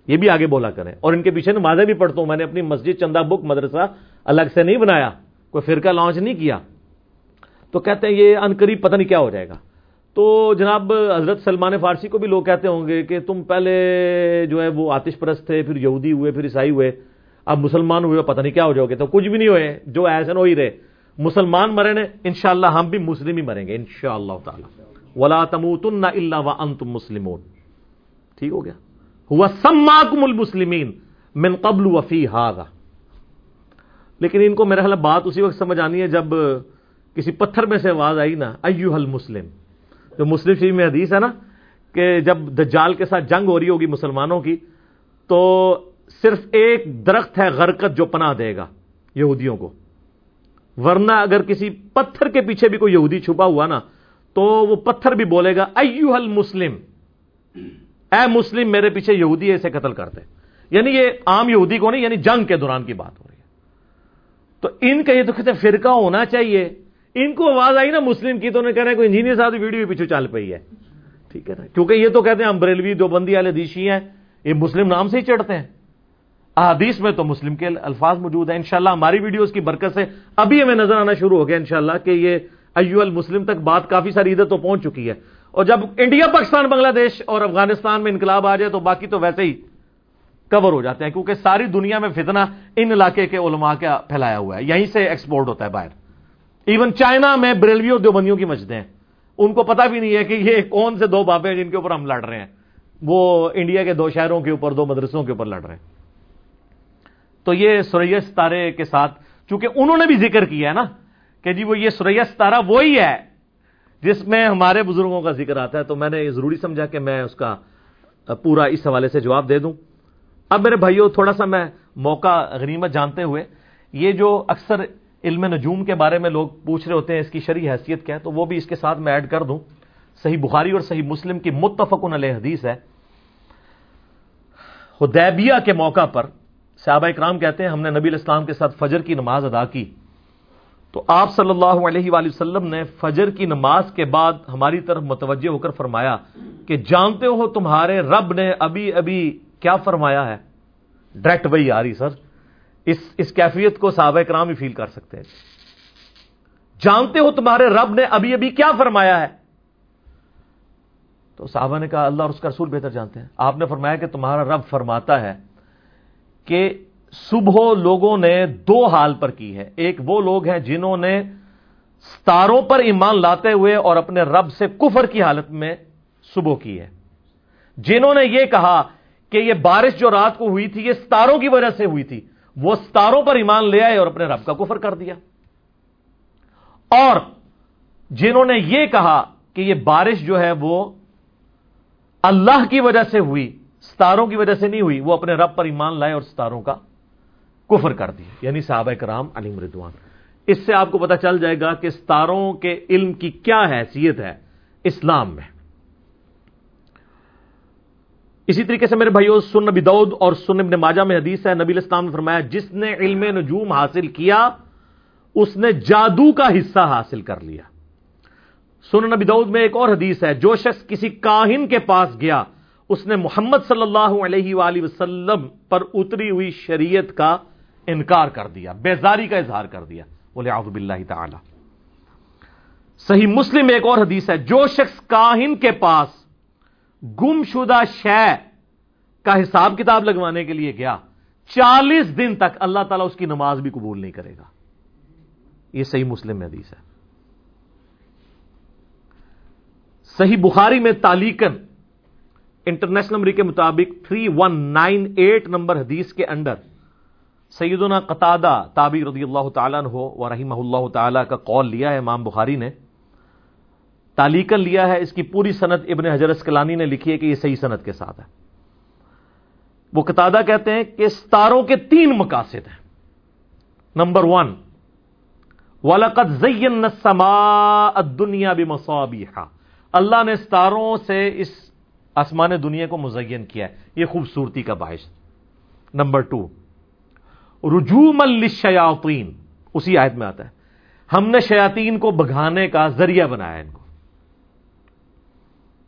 یہ بھی آگے بولا کریں۔ اور ان کے پیچھے نمازیں بھی پڑھتا ہوں۔ میں نے اپنی مسجد چندہ بک مدرسہ الگ سے نہیں بنایا، کوئی فرقہ لانچ نہیں کیا۔ تو کہتے ہیں یہ ان قریب پتہ نہیں کیا ہو جائے گا۔ تو جناب حضرت سلمان فارسی کو بھی لوگ کہتے ہوں گے کہ تم پہلے جو ہے وہ آتش پرست تھے، پھر یہودی ہوئے، پھر عیسائی ہوئے۔ اب مسلمان ہوئے پتہ نہیں کیا ہو جاؤ گے۔ تو کچھ بھی نہیں ہوئے، جو ایسے ہو ہی رہے۔ مسلمان مرے نے، انشاءاللہ ہم بھی مسلم ہی مریں گے، انشاءاللہ تعالی۔ ولا تموتن الا وانتم مسلمون۔ ٹھیک ہو گیا۔ ہوا سماکم المسلمین من قبل وفی هذا لیکن ان کو میرا خیال بات اسی وقت سمجھ آنی ہے جب کسی پتھر میں سے آواز آئی نا ایوہ المسلم۔ جو مسلم شریف میں حدیث ہے نا کہ جب دجال کے ساتھ جنگ ہو رہی ہوگی مسلمانوں کی، تو صرف ایک درخت ہے غرکت جو پناہ دے گا یہودیوں کو۔ ورنہ اگر کسی پتھر کے پیچھے بھی کوئی یہودی چھپا ہوا نا، تو وہ پتھر بھی بولے گا ایوہ المسلم، اے مسلم میرے پیچھے یہودی اسے قتل کرتے یعنی یہ عام یہودی کو نہیں یعنی جنگ کے دوران کی بات ہو رہی ہے۔ تو ان کا یہ تو کہتے فرقہ ہونا چاہیے۔ ان کو آواز آئی نا مسلم کی تو انہیں کہہ رہے کوئی انجینئر صاحب ویڈیو پیچھے چل پئی ہے۔ ٹھیک ہے نا؟ کیونکہ یہ تو کہتے ہیں امبریلوی دو بندی والے دیشی ہیں، یہ مسلم نام سے ہی چڑھتے ہیں۔ احادیث میں تو مسلم کے الفاظ موجود ہیں۔ انشاءاللہ ہماری ویڈیوز کی برکت سے ابھی ہمیں نظر آنا شروع ہو گیا انشاءاللہ کہ یہ ایو المسلم تک بات کافی ساری ادھر تو پہنچ چکی ہے۔ اور جب انڈیا، پاکستان، بنگلہ دیش اور افغانستان میں انقلاب آ جائے تو باقی تو ویسے ہی کور ہو جاتے ہیں، کیونکہ ساری دنیا میں فتنہ ان علاقے کے علماء کا پھیلایا ہوا ہے۔ یہیں سے ایکسپورٹ ہوتا ہے باہر۔ ایون چائنا میں بریلوی اور دیوبندیوں کی مسجدیں ہیں۔ ان کو پتا بھی نہیں ہے کہ یہ کون سے دو باپے ہیں جن کے اوپر ہم لڑ رہے ہیں۔ وہ انڈیا کے دو شہروں کے اوپر، دو مدرسوں کے اوپر لڑ رہے ہیں۔ تو یہ سوریا ستارے کے ساتھ، چونکہ انہوں نے بھی ذکر کیا ہے نا، کہ جی وہ یہ سوریا ستارہ وہی ہے جس میں ہمارے بزرگوں کا ذکر آتا ہے۔ تو میں نے یہ ضروری سمجھا کہ میں اس کا پورا اس حوالے سے جواب دے دوں۔ اب میرے بھائیوں تھوڑا سا میں موقع غنیمت جانتے ہوئے، یہ جو اکثر علم نجوم کے بارے میں لوگ پوچھ رہے ہوتے ہیں، اس کی شرح حیثیت کیا ہے؟ تو وہ بھی اس کے ساتھ میں ایڈ کر دوں۔ صحیح بخاری اور صحیح مسلم کی متفق علیہ حدیث ہے۔ حدیبیہ کے موقع پر صحابہ اکرام کہتے ہیں، ہم نے نبی الاسلام کے ساتھ فجر کی نماز ادا کی۔ تو آپ صلی اللہ علیہ وآلہ وسلم نے فجر کی نماز کے بعد ہماری طرف متوجہ ہو کر فرمایا کہ جانتے ہو تمہارے رب نے ابھی ابھی کیا فرمایا ہے؟ ڈائریکٹ وہی آ رہی سر۔ اس اس کیفیت کو صحابہ کرام ہی فیل کر سکتے ہیں۔ جانتے ہو تمہارے رب نے ابھی ابھی کیا فرمایا ہے؟ تو صحابہ نے کہا، اللہ اور اس کا رسول بہتر جانتے ہیں۔ آپ نے فرمایا کہ تمہارا رب فرماتا ہے کہ صبح لوگوں نے دو حال پر کی ہے۔ ایک وہ لوگ ہیں جنہوں نے ستاروں پر ایمان لاتے ہوئے اور اپنے رب سے کفر کی حالت میں صبح کی ہے۔ جنہوں نے یہ کہا کہ یہ بارش جو رات کو ہوئی تھی، یہ ستاروں کی وجہ سے ہوئی تھی۔ وہ ستاروں پر ایمان لے آئے اور اپنے رب کا کفر کر دیا۔ اور جنہوں نے یہ کہا کہ یہ بارش جو ہے وہ اللہ کی وجہ سے ہوئی، ستاروں کی وجہ سے نہیں ہوئی، وہ اپنے رب پر ایمان لائے اور ستاروں کا کفر کر دیا۔ یعنی صحابہ کرام علی مردوان اس سے آپ کو پتا چل جائے گا کہ ستاروں کے علم کی کیا حیثیت ہے اسلام میں۔ اسی طریقے سے میرے بھائیو سن نبی دعود اور سن ابن ماجہ میں حدیث ہے، نبی اسلام نے فرمایا، جس نے علم نجوم حاصل کیا، اس نے جادو کا حصہ حاصل کر لیا۔ سن نبی دعود میں ایک اور حدیث ہے، جو شخص کسی کاہن کے پاس گیا، اس نے محمد صلی اللہ علیہ وآلہ وسلم پر اتری ہوئی شریعت کا انکار کر دیا، بیزاری کا اظہار کر دیا۔ بولے آب اللہ تعالی۔ صحیح مسلم ایک اور حدیث ہے، جو شخص کاہن کے پاس گم شدہ شے کا حساب کتاب لگوانے کے لیے گیا، چالیس دن تک اللہ تعالیٰ اس کی نماز بھی قبول نہیں کرے گا۔ یہ صحیح مسلم حدیث ہے۔ صحیح بخاری میں تالیکن انٹرنیشنل نمبر کے مطابق 3198 نمبر حدیث کے اندر سیدنا قطادہ تابی رضی اللہ تعالیٰ ہو و رحمہ اللہ تعالیٰ کا قول لیا ہے، امام بخاری نے۔ تالیکن لیا ہے، اس کی پوری صنعت ابن حجرت کلانی نے لکھی ہے کہ یہ صحیح صنعت کے ساتھ ہے۔ وہ قطادہ کہتے ہیں کہ ستاروں کے تین مقاصد ہیں۔ نمبر ون ولقت زین سما دنیا بھی اللہ نے ستاروں سے اس آسمان دنیا کو مزین کیا ہے۔ یہ خوبصورتی کا باعث۔ نمبر ٹو رجوم الشیاطین اسی آیت میں آتا ہے۔ ہم نے شیاطین کو بگانے کا ذریعہ بنایا ان کو۔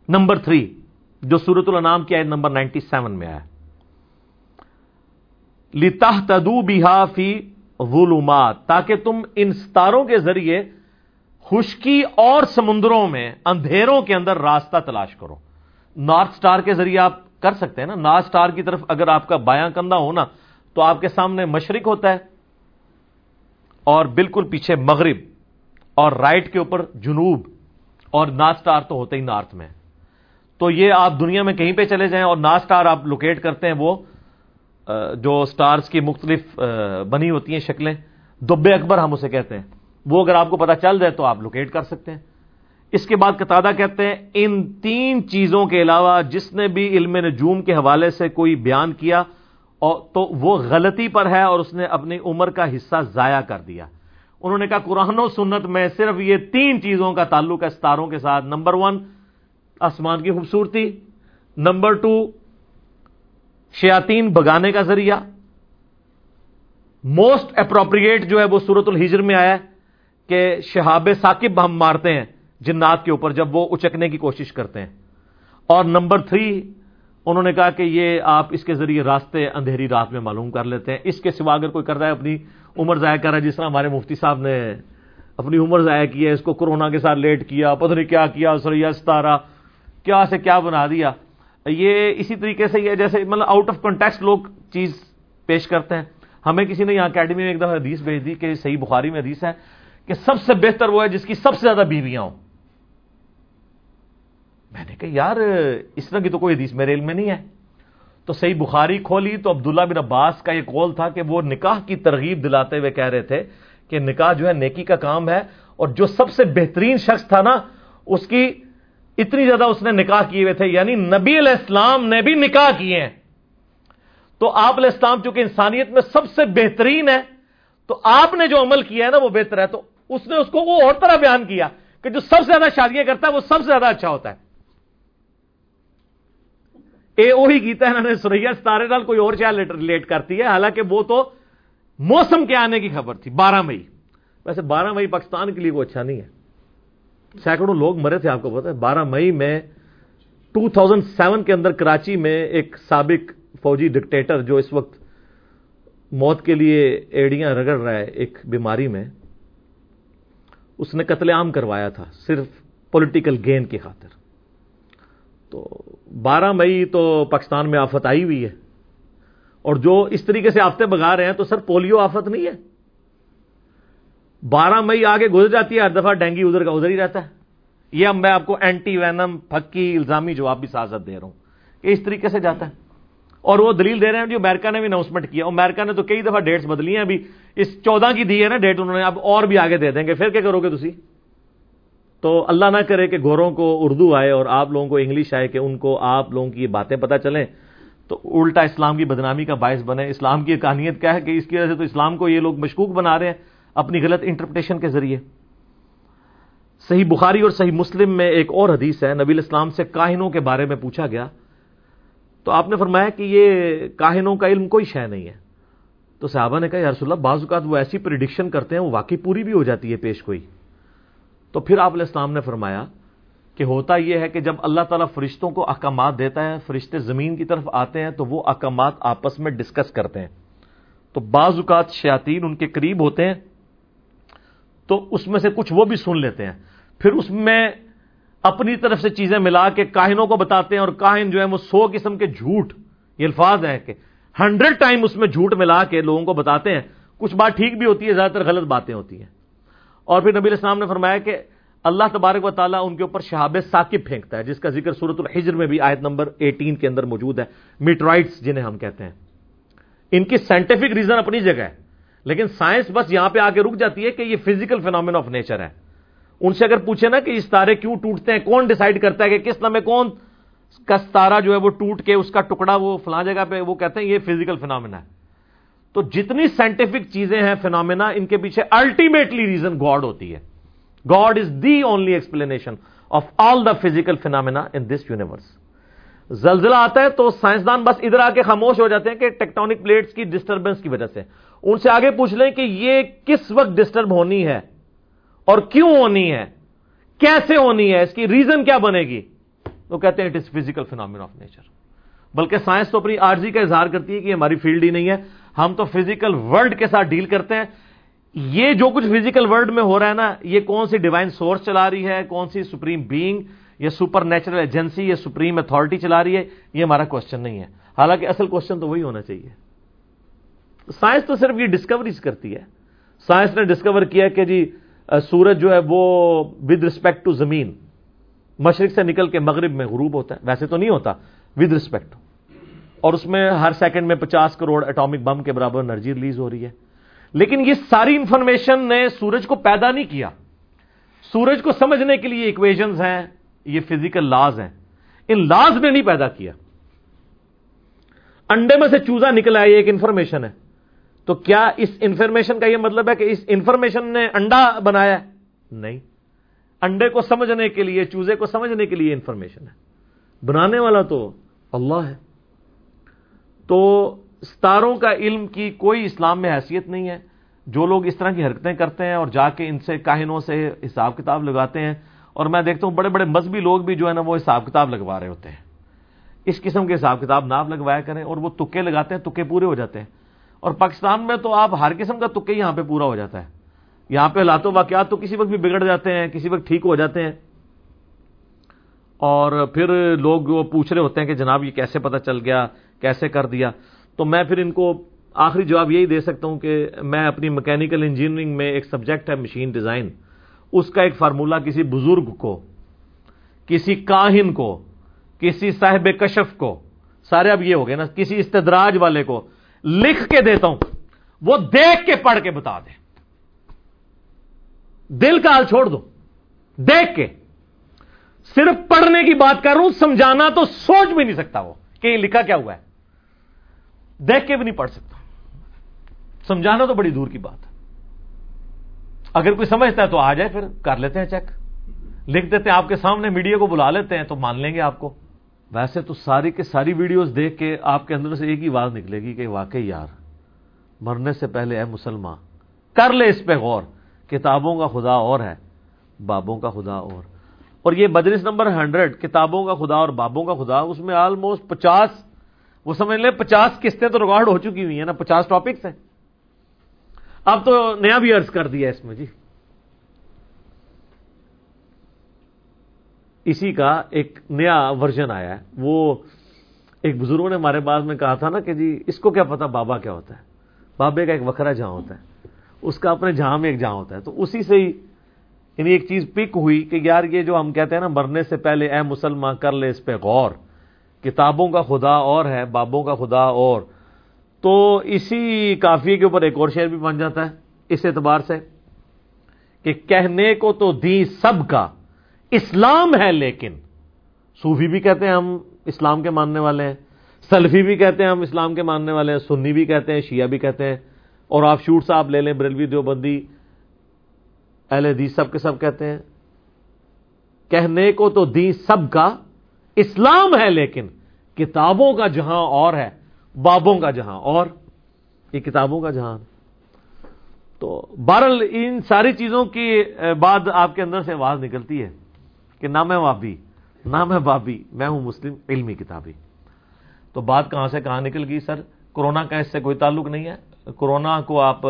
نمبر تھری، جو سورت النام کی آیت نمبر نائنٹی سیون میں آیا لتا تدو بہا فی ظلمات، تاکہ تم ان ستاروں کے ذریعے خشکی اور سمندروں میں، اندھیروں کے اندر راستہ تلاش کرو۔ نارتھ سٹار کے ذریعے آپ کر سکتے ہیں نا۔ نارتھ سٹار کی طرف اگر آپ کا بایاں کندھا ہونا تو آپ کے سامنے مشرق ہوتا ہے۔ اور بالکل پیچھے مغرب اور رائٹ کے اوپر جنوب، اور نارتھ سٹار تو ہوتے ہی نارتھ میں۔ تو یہ آپ دنیا میں کہیں پہ چلے جائیں اور نارتھ سٹار آپ لوکیٹ کرتے ہیں وہ جو سٹارز کی مختلف بنی ہوتی ہیں شکلیں، دبے اکبر ہم اسے کہتے ہیں۔ وہ اگر آپ کو پتا چل جائے تو آپ لوکیٹ کر سکتے ہیں۔ اس کے بعد قطادہ کہتے ہیں، ان تین چیزوں کے علاوہ جس نے بھی علم نجوم کے حوالے سے کوئی بیان کیا تو وہ غلطی پر ہے اور اس نے اپنی عمر کا حصہ ضائع کر دیا۔ انہوں نے کہا، قرآن و سنت میں صرف یہ تین چیزوں کا تعلق ہے ستاروں کے ساتھ۔ نمبر ون آسمان کی خوبصورتی۔ نمبر ٹو شیاتین بگانے کا ذریعہ۔ موسٹ اپروپریٹ جو ہے وہ سورت الحجر میں آیا ہے کہ شہاب ثاقب ہم مارتے ہیں جنات کے اوپر جب وہ اچکنے کی کوشش کرتے ہیں۔ اور نمبر تھری، انہوں نے کہا کہ یہ آپ اس کے ذریعے راستے اندھیری رات میں معلوم کر لیتے ہیں۔ اس کے سوا اگر کوئی کر رہا ہے، اپنی عمر ضائع کر رہا ہے، جس طرح ہمارے مفتی صاحب نے اپنی عمر ضائع کی ہے، اس کو کورونا کے ساتھ لیٹ کیا، پتہ نہیں کیا کیا، سریا ستارہ کیا سے کیا بنا دیا۔ یہ اسی طریقے سے یہ جیسے مطلب آؤٹ آف کنٹیکس لوگ چیز پیش کرتے ہیں۔ ہمیں کسی نے یہاں اکیڈمی میں ایک دفعہ حدیث بھیج دی کہ صحیح بخاری میں حدیث ہے کہ سب سے بہتر وہ ہے جس کی سب سے زیادہ بیویاں ہوں۔ میں نے کہا، یار، اس طرح کی تو کوئی حدیث میرے علم میں نہیں ہے۔ تو صحیح بخاری کھولی تو عبداللہ بن عباس کا یہ قول تھا کہ وہ نکاح کی ترغیب دلاتے ہوئے کہہ رہے تھے کہ نکاح جو ہے نیکی کا کام ہے اور جو سب سے بہترین شخص تھا نا، اس کی اتنی زیادہ اس نے نکاح کیے ہوئے تھے یعنی نبی علیہ السلام نے بھی نکاح کیے ہیں۔ تو آپ علیہ السلام چونکہ انسانیت میں سب سے بہترین ہے تو آپ نے جو عمل کیا ہے نا وہ بہتر ہے۔ تو اس نے اس کو وہ اور طرح بیان کیا کہ جو سب سے زیادہ شادیاں کرتا ہے وہ سب سے زیادہ اچھا ہوتا ہے۔ اے وہی کیتا ہے، انہوں نے سریا ستارے نال کوئی اور شاید ریلیٹ کرتی ہے۔ حالانکہ وہ تو موسم کے آنے کی خبر تھی، بارہ مئی۔ ویسے بارہ مئی پاکستان کے لیے وہ اچھا نہیں ہے۔ سینکڑوں لوگ مرے تھے، آپ کو پتا ہے۔ بارہ مئی میں ٹو تھاؤزینڈ سیون کے اندر کراچی میں ایک سابق فوجی ڈکٹیٹر جو اس وقت موت کے لیے ایڑیاں رگڑ رہا ہے ایک بیماری میں، اس نے قتل عام کروایا تھا صرف پولیٹیکل گین کی خاطر۔ تو بارہ مئی تو پاکستان میں آفت آئی ہوئی ہے۔ اور جو اس طریقے سے آفتے بگا رہے ہیں تو سر پولیو آفت نہیں ہے۔ بارہ مئی آگے گزر جاتی ہے، ہر دفعہ ڈینگی ادھر کا ادھر ہی رہتا ہے۔ یہ اب میں آپ کو اینٹی وینم پھکی، الزامی جواب بھی سازت دے رہا ہوں۔ کہ اس طریقے سے جاتا ہے۔ اور وہ دلیل دے رہے ہیں جو امریکہ نے بھی اناؤنسمنٹ کیا۔ امیرکا نے تو کئی دفعہ ڈیٹس بدلی ہیں، ابھی اس چودہ کی دی ہے نا ڈیٹ انہوں نے اب اور بھی آگے دے دیں گے۔ پھر کیا کرو گے تھی تو اللہ نہ کرے کہ گوروں کو اردو آئے اور آپ لوگوں کو انگلش آئے کہ ان کو آپ لوگوں کی یہ باتیں پتہ چلیں۔ تو الٹا اسلام کی بدنامی کا باعث بنے۔ اسلام کی کہانیت کیا ہے کہ اس کی وجہ سے تو اسلام کو یہ لوگ مشکوک بنا رہے ہیں۔ اپنی غلط انٹرپریٹیشن کے ذریعے۔ صحیح بخاری اور صحیح مسلم میں ایک اور حدیث ہے، نبی اسلام سے کاہنوں کے بارے میں پوچھا گیا۔ تو آپ نے فرمایا کہ یہ کاہنوں کا علم کوئی شے نہیں ہے۔ تو صحابہ نے کہا، یا رسول اللہ، بعض اوقات وہ ایسی پریڈکشن کرتے ہیں، وہ واقعی پوری بھی ہو جاتی ہے پیش کوئی۔ تو پھر آپ علیہ السلام نے فرمایا کہ ہوتا یہ ہے کہ جب اللہ تعالیٰ فرشتوں کو احکامات دیتا ہے، فرشتے زمین کی طرف آتے ہیں، تو وہ احکامات آپس میں ڈسکس کرتے ہیں۔ تو بعض اوقات شیاطین ان کے قریب ہوتے ہیں تو اس میں سے کچھ وہ بھی سن لیتے ہیں۔ پھر اس میں اپنی طرف سے چیزیں ملا کے کاہنوں کو بتاتے ہیں اور کاہن جو ہے وہ سو قسم کے جھوٹ، یہ الفاظ ہے کہ ہنڈریڈ ٹائم اس میں جھوٹ ملا کے لوگوں کو بتاتے ہیں۔ کچھ بات ٹھیک بھی ہوتی ہے، زیادہ تر غلط باتیں ہوتی ہیں۔ اور پھر نبی السلام نے فرمایا کہ اللہ تبارک و تعالیٰ ان کے اوپر شہاب ثاقب پھینکتا ہے، جس کا ذکر صورت الحجر میں بھی آیت نمبر ایٹین کے اندر موجود ہے۔ میٹرائٹس جنہیں ہم کہتے ہیں۔ ان کی سائنٹیفک ریزن اپنی جگہ ہے۔ لیکن سائنس بس یہاں پہ آ کے رک جاتی ہے کہ یہ فزیکل فینومین آف نیچر ہے۔ ان سے اگر پوچھے نا کہ اس تارے کیوں ٹوٹتے ہیں، کون ڈیسائیڈ کرتا ہے کہ کس نمے کون کا ستارہ جو ہے وہ ٹوٹ کے اس کا ٹکڑا وہ فلاں جگہ پہ وہ کہتے ہیں یہ فزیکل فینومینا ہے۔ تو جتنی سائنٹیفک چیزیں ہیں فینومینا ان کے پیچھے الٹیمیٹلی ریزن گاڈ ہوتی ہے۔ God is the only explanation of all the physical phenomena in this universe زلزلہ آتا ہے تو سائنسدان بس ادھر آ کے خاموش ہو جاتے ہیں کہ ٹیکٹونک پلیٹس کی ڈسٹربنس کی وجہ سے۔ ان سے آگے پوچھ لیں کہ یہ کس وقت ڈسٹرب ہونی ہے اور کیوں ہونی ہے؟ کیسے ہونی ہے؟ اس کی ریزن کیا بنے گی؟ وہ کہتے ہیں it is physical phenomenon of nature بلکہ سائنس تو اپنی آرزی کا اظہار کرتی ہے کہ ہماری فیلڈ ہی نہیں ہے۔ ہم تو فزیکل ورلڈ کے ساتھ ڈیل کرتے ہیں۔ یہ جو کچھ فزیکل ورلڈ میں ہو رہا ہے نا، یہ کون سی ڈیوائن سورس چلا رہی ہے؟ کون سی سپریم بینگ یا سپر نیچرل ایجنسی یا سپریم اتارٹی چلا رہی ہے؟ یہ ہمارا کوشچن نہیں ہے۔ حالانکہ اصل کوشچن تو وہی ہونا چاہیے۔ سائنس تو صرف یہ ڈسکوریز کرتی ہے۔ سائنس نے ڈسکور کیا کہ جی سورج جو ہے وہ ود رسپیکٹ ٹو زمین، مشرق سے نکل کے مغرب میں غروب ہوتا ہے۔ ویسے تو نہیں ہوتا ود رسپیکٹ اور اس میں ہر سیکنڈ میں پچاس کروڑ اٹامک بم کے برابر انرجی ریلیز ہو رہی ہے۔ لیکن یہ ساری انفارمیشن نے سورج کو پیدا نہیں کیا۔ سورج کو سمجھنے کے لیے اکویژنز ہیں، یہ فزیکل لاز ہیں۔ ان لاز نے نہیں پیدا کیا۔ انڈے میں سے چوزا نکلا یہ ایک انفارمیشن ہے۔ تو کیا اس انفارمیشن کا یہ مطلب ہے کہ اس انفارمیشن نے انڈا بنایا ہے؟ نہیں. انڈے کو سمجھنے کے لیے، چوزے کو سمجھنے کے لیے انفارمیشن ہے. بنانے والا تو اللہ ہے. تو ستاروں کا علم کی کوئی اسلام میں حیثیت نہیں ہے. جو لوگ اس طرح کی حرکتیں کرتے ہیں اور جا کے ان سے کاہنوں سے حساب کتاب لگاتے ہیں، اور میں دیکھتا ہوں بڑے بڑے مذہبی لوگ بھی جو ہے نا وہ حساب کتاب لگوا رہے ہوتے ہیں۔ اس قسم کے حساب کتاب نہ لگوایا کریں اور وہ تکے لگاتے ہیں، تکے پورے ہو جاتے ہیں۔ اور پاکستان میں تو آپ ہر قسم کا تکے یہاں پہ پورا ہو جاتا ہے۔ یہاں پہ حالات واقعات تو کسی وقت بھی بگڑ جاتے ہیں، کسی وقت ٹھیک ہو جاتے ہیں۔ اور پھر لوگ وہ پوچھ رہے ہوتے ہیں کہ جناب یہ کیسے پتہ چل گیا، کیسے کر دیا؟ تو میں پھر ان کو آخری جواب یہی دے سکتا ہوں کہ میں اپنی مکینیکل انجینئرنگ میں ایک سبجیکٹ ہے مشین ڈیزائن اس کا ایک فارمولہ کسی بزرگ کو، کسی کاہن کو، کسی صاحب کشف کو، سارے اب یہ ہو گئے نا، کسی استدراج والے کو لکھ کے دیتا ہوں، وہ دیکھ کے پڑھ کے بتا دے۔ دل کا حال چھوڑ دو، دیکھ کے۔ صرف پڑھنے کی بات کر رہا ہوں، سمجھانا تو سوچ بھی نہیں سکتا وہ کہ یہ لکھا کیا ہوا ہے۔ دیکھ کے بھی نہیں پڑھ سکتا۔ سمجھانا تو بڑی دور کی بات ہے۔ اگر کوئی سمجھتا ہے تو آ جائے پھر، کر لیتے ہیں چیک لکھ دیتے ہیں، آپ کے سامنے میڈیا کو بلا لیتے ہیں تو مان لیں گے آپ کو۔ ویسے تو ساری کے ساری ویڈیوز دیکھ کے آپ کے اندر سے ایک ہی بات نکلے گی کہ واقعی یار، مرنے سے پہلے اے مسلمان، کر لے اس پہ غور، کتابوں کا خدا اور ہے، بابوں کا خدا اور۔ اور یہ مجلس نمبر ہنڈریڈ، کتابوں کا خدا اور بابوں کا خدا، اس میں آلموسٹ پچاس، وہ سمجھ لیں پچاس قسطیں تو ریکارڈ ہو چکی ہوئی ہیں نا، پچاس ٹاپکس ہیں۔ اب تو نیا بھی ارض کر دیا اس میں جی۔ اسی کا ایک نیا ورژن آیا ہے۔ وہ ایک بزرگوں نے ہمارے بعد میں کہا تھا نا کہ جی اس کو کیا پتا بابا کیا ہوتا ہے؟ بابے کا ایک وکھرا جہاں ہوتا ہے۔ اس کا اپنے جہاں میں ایک جہاں ہوتا ہے۔ تو اسی سے ہی یعنی ایک چیز پک ہوئی کہ یار یہ جو ہم کہتے ہیں نا، مرنے سے پہلے اے مسلمان کر لے اس پہ غور۔ کتابوں کا خدا اور ہے، بابوں کا خدا اور۔ تو اسی کافی کے اوپر ایک اور شعر بھی بن جاتا ہے۔ اس اعتبار سے کہ کہنے کو تو دی سب کا۔ اسلام ہے لیکن، صوفی بھی کہتے ہیں ہم اسلام کے ماننے والے ہیں، سلفی بھی کہتے ہیں ہم اسلام کے ماننے والے ہیں، سنی بھی کہتے ہیں، شیعہ بھی کہتے ہیں، اور آپ شوٹ صاحب لے لیں بریلوی دیوبندی، اہل حدیث سب کے سب کہتے ہیں۔ کہنے کو تو دی سب کا، اسلام ہے لیکن، کتابوں کا جہاں اور ہے، بابوں کا جہاں اور، یہ کتابوں کا جہاں۔ تو بہرل ان ساری چیزوں کی بعد آپ کے اندر سے آواز نکلتی ہے۔ کہ نہ میں وابی نہ میں بابی میں ہوں مسلم، علمی کتابی تو بات کہاں سے کہاں نکل گئی سر؟ کورونا کا اس سے کوئی تعلق نہیں ہے۔ کورونا کو آپ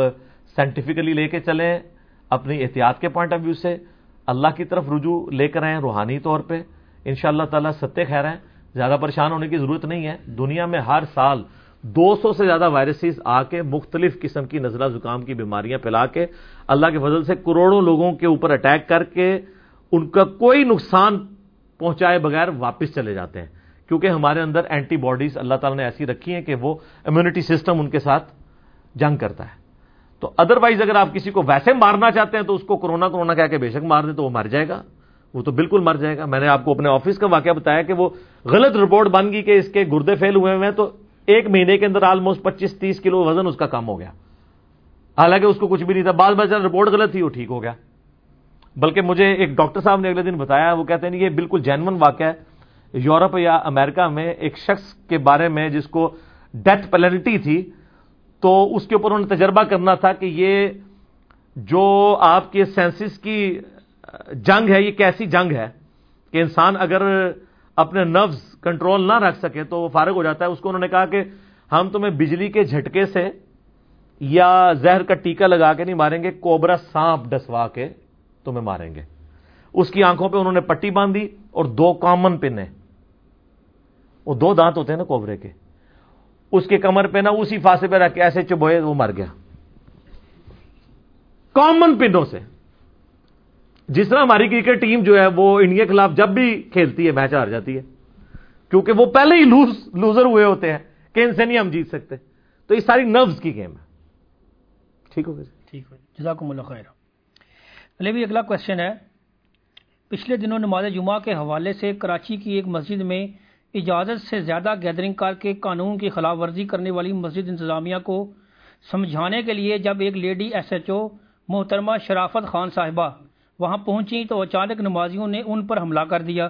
سائنٹیفکلی لے کے چلیں اپنی احتیاط کے پوائنٹ آف ویو سے اللہ کی طرف رجوع لے کر آئیں روحانی طور پہ۔ ان شاء اللہ تعالیٰ ستیہ خیر ہیں، زیادہ پریشان ہونے کی ضرورت نہیں ہے۔ دنیا میں ہر سال دو سو سے زیادہ وائرسز آ کے مختلف قسم کی نزلہ زکام کی بیماریاں پھیلا کے اللہ کے فضل سے کروڑوں لوگوں کے اوپر اٹیک کر کے ان کا کوئی نقصان پہنچائے بغیر واپس چلے جاتے ہیں۔ کیونکہ ہمارے اندر اینٹی باڈیز اللہ تعالیٰ نے ایسی رکھی ہیں کہ وہ امیونٹی سسٹم ان کے ساتھ جنگ کرتا ہے۔ تو ادروائز اگر آپ کسی کو ویسے مارنا چاہتے ہیں تو اس کو کرونا کرونا کہہ کے بے شک مار دیں تو وہ مر جائے گا۔ وہ تو بالکل مر جائے گا۔ میں نے آپ کو اپنے آفس کا واقعہ بتایا کہ وہ غلط رپورٹ بن گئی کہ اس کے گردے فیل ہوئے ہوئے ہیں تو ایک مہینے کے اندر آلموسٹ پچیس تیس کلو وزن اس کا کم ہو گیا۔ حالانکہ اس کو کچھ بھی نہیں تھا۔ بعض بچہ رپورٹ غلط تھی وہ ٹھیک ہو گیا۔ بلکہ مجھے ایک ڈاکٹر صاحب نے اگلے دن بتایا، وہ کہتے ہیں یہ بالکل جینون واقعہ ہے۔ یورپ یا امریکہ میں ایک شخص کے بارے میں جس کو ڈیتھ پلنٹی تھی، تو اس کے اوپر انہوں نے تجربہ کرنا تھا کہ یہ جو آپ کے سینسز کی جنگ ہے، یہ کیسی جنگ ہے کہ انسان اگر اپنے نفز کنٹرول نہ رکھ سکے تو وہ فارغ ہو جاتا ہے۔ اس کو انہوں نے کہا کہ ہم تمہیں بجلی کے جھٹکے سے یا زہر کا ٹیکا لگا کے نہیں ماریں گے، کوبرا سانپ ڈسوا کے۔ تمہیں ماریں گے۔ اس کی آنکھوں پہ انہوں نے پٹی باندھی اور دو کامن پن وہ دو دانت ہوتے ہیں نا کوبرے کے۔ اس کے کمر پہ نا اسی فاسے پہ رکھ کے ایسے چبوئے وہ مر گیا۔ کامن پنوں سے۔ جس طرح ہماری کرکٹ ٹیم جو ہے وہ انڈیا کے خلاف جب بھی کھیلتی ہے، میچ ہار جاتی ہے۔ کیونکہ وہ پہلے ہی لوز، لوزر ہوئے ہوتے ہیں کہ ان سے نہیں ہم جیت سکتے۔ تو یہ ساری نروز کی گیم ہے۔ ٹھیک ہو گیا ٹھیک ہے جزاکم اللہ خیر۔ علی، بھی اگلا کوشچن ہے۔ پچھلے دنوں نماز جمعہ کے حوالے سے کراچی کی ایک مسجد میں اجازت سے زیادہ گیدرنگ کر کے قانون کی خلاف ورزی کرنے والی مسجد انتظامیہ کو سمجھانے کے لیے جب ایک لیڈی ایس ایچ او محترمہ شرافت خان صاحبہ وہاں پہنچی تو اچانک نمازیوں نے ان پر حملہ کر دیا،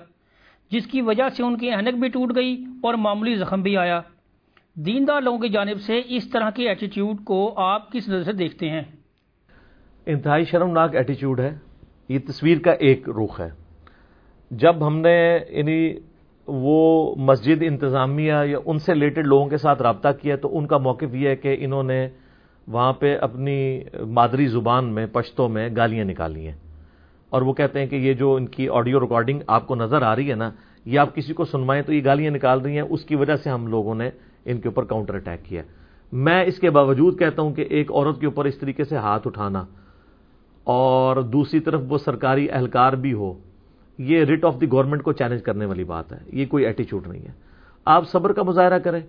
جس کی وجہ سے ان کی اہنک بھی ٹوٹ گئی اور معمولی زخم بھی آیا۔ دیندار لوگوں کی جانب سے اس طرح کی ایٹیٹیوڈ کو آپ کس نظر سے دیکھتے ہیں؟ انتہائی شرمناک ایٹیچیوڈ ہے۔ یہ تصویر کا ایک رخ ہے۔ جب ہم نے یعنی وہ مسجد انتظامیہ یا ان سے ریلیٹڈ لوگوں کے ساتھ رابطہ کیا تو ان کا موقف یہ ہے کہ انہوں نے وہاں پہ اپنی مادری زبان میں، پشتوں میں گالیاں نکالی ہیں۔ اور وہ کہتے ہیں کہ یہ جو ان کی آڈیو ریکارڈنگ آپ کو نظر آ رہی ہے نا، یہ آپ کسی کو سنوائیں تو یہ گالیاں نکال رہی ہیں۔ اس کی وجہ سے ہم لوگوں نے ان کے اوپر کاؤنٹر اٹیک کیا۔ میں اس کے باوجود کہتا ہوں کہ ایک عورت کے اوپر اس طریقے سے ہاتھ اٹھانا اور دوسری طرف وہ سرکاری اہلکار بھی ہو، یہ ریٹ آف دی گورنمنٹ کو چیلنج کرنے والی بات ہے، یہ کوئی ایٹیچیوڈ نہیں ہے۔ آپ صبر کا مظاہرہ کریں۔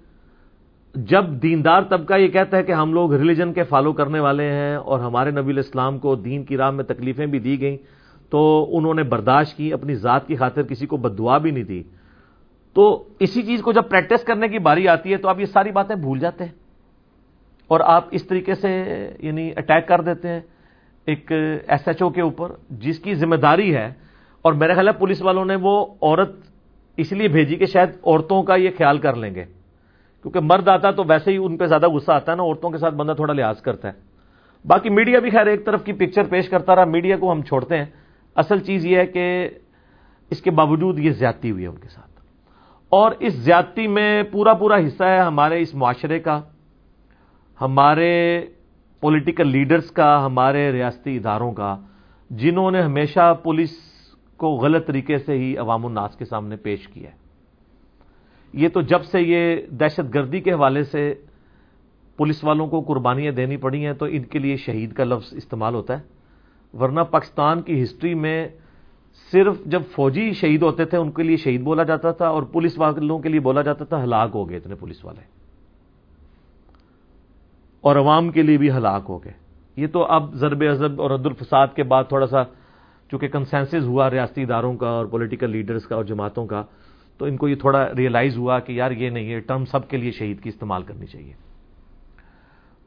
جب دیندار طبقہ یہ کہتا ہے کہ ہم لوگ ریلیجن کے فالو کرنے والے ہیں اور ہمارے نبی الاسلام کو دین کی راہ میں تکلیفیں بھی دی گئیں، تو انہوں نے برداشت کی، اپنی ذات کی خاطر کسی کو بدعا بھی نہیں دی۔ تو اسی چیز کو جب پریکٹس کرنے کی باری آتی ہے تو آپ یہ ساری باتیں بھول جاتے ہیں اور آپ اس طریقے سے یعنی اٹیک کر دیتے ہیں۔ ایک ایس ایچ او کے اوپر، جس کی ذمہ داری ہے، اور میرے خیال ہے پولیس والوں نے وہ عورت اس لیے بھیجی کہ شاید عورتوں کا یہ خیال کر لیں گے۔ کیونکہ مرد آتا تو ویسے ہی ان پہ زیادہ غصہ آتا ہے نا، عورتوں کے ساتھ بندہ تھوڑا لحاظ کرتا ہے۔ باقی میڈیا بھی خیر ایک طرف کی پکچر پیش کرتا رہا، میڈیا کو ہم چھوڑتے ہیں۔ اصل چیز یہ ہے کہ اس کے باوجود یہ زیادتی ہوئی ہے ان کے ساتھ۔ اور اس زیادتی میں پورا پورا حصہ ہے ہمارے اس معاشرے کا۔ ہمارے پولیٹیکل لیڈرز کا، ہمارے ریاستی اداروں کا، جنہوں نے ہمیشہ پولیس کو غلط طریقے سے ہی عوام الناس کے سامنے پیش کیا ہے۔ یہ تو جب سے یہ دہشت گردی کے حوالے سے پولیس والوں کو قربانیاں دینی پڑی ہیں، تو ان کے لیے شہید کا لفظ استعمال ہوتا ہے۔ ورنہ پاکستان کی ہسٹری میں صرف جب فوجی شہید ہوتے تھے، ان کے لیے شہید بولا جاتا تھا اور پولیس والوں کے لیے بولا جاتا تھا، ہلاک ہو گئے اتنے پولیس والے۔ اور عوام کے لیے بھی ہلاک ہو گئے۔ یہ تو اب ضرب ازب اور عد الفساد کے بعد تھوڑا سا چونکہ کنسنسز ہوا ریاستی اداروں کا اور پولیٹیکل لیڈرز کا اور جماعتوں کا، تو ان کو یہ تھوڑا ریئلائز ہوا کہ یار یہ نہیں ہے ٹرم سب کے لیے شہید کی استعمال کرنی چاہیے۔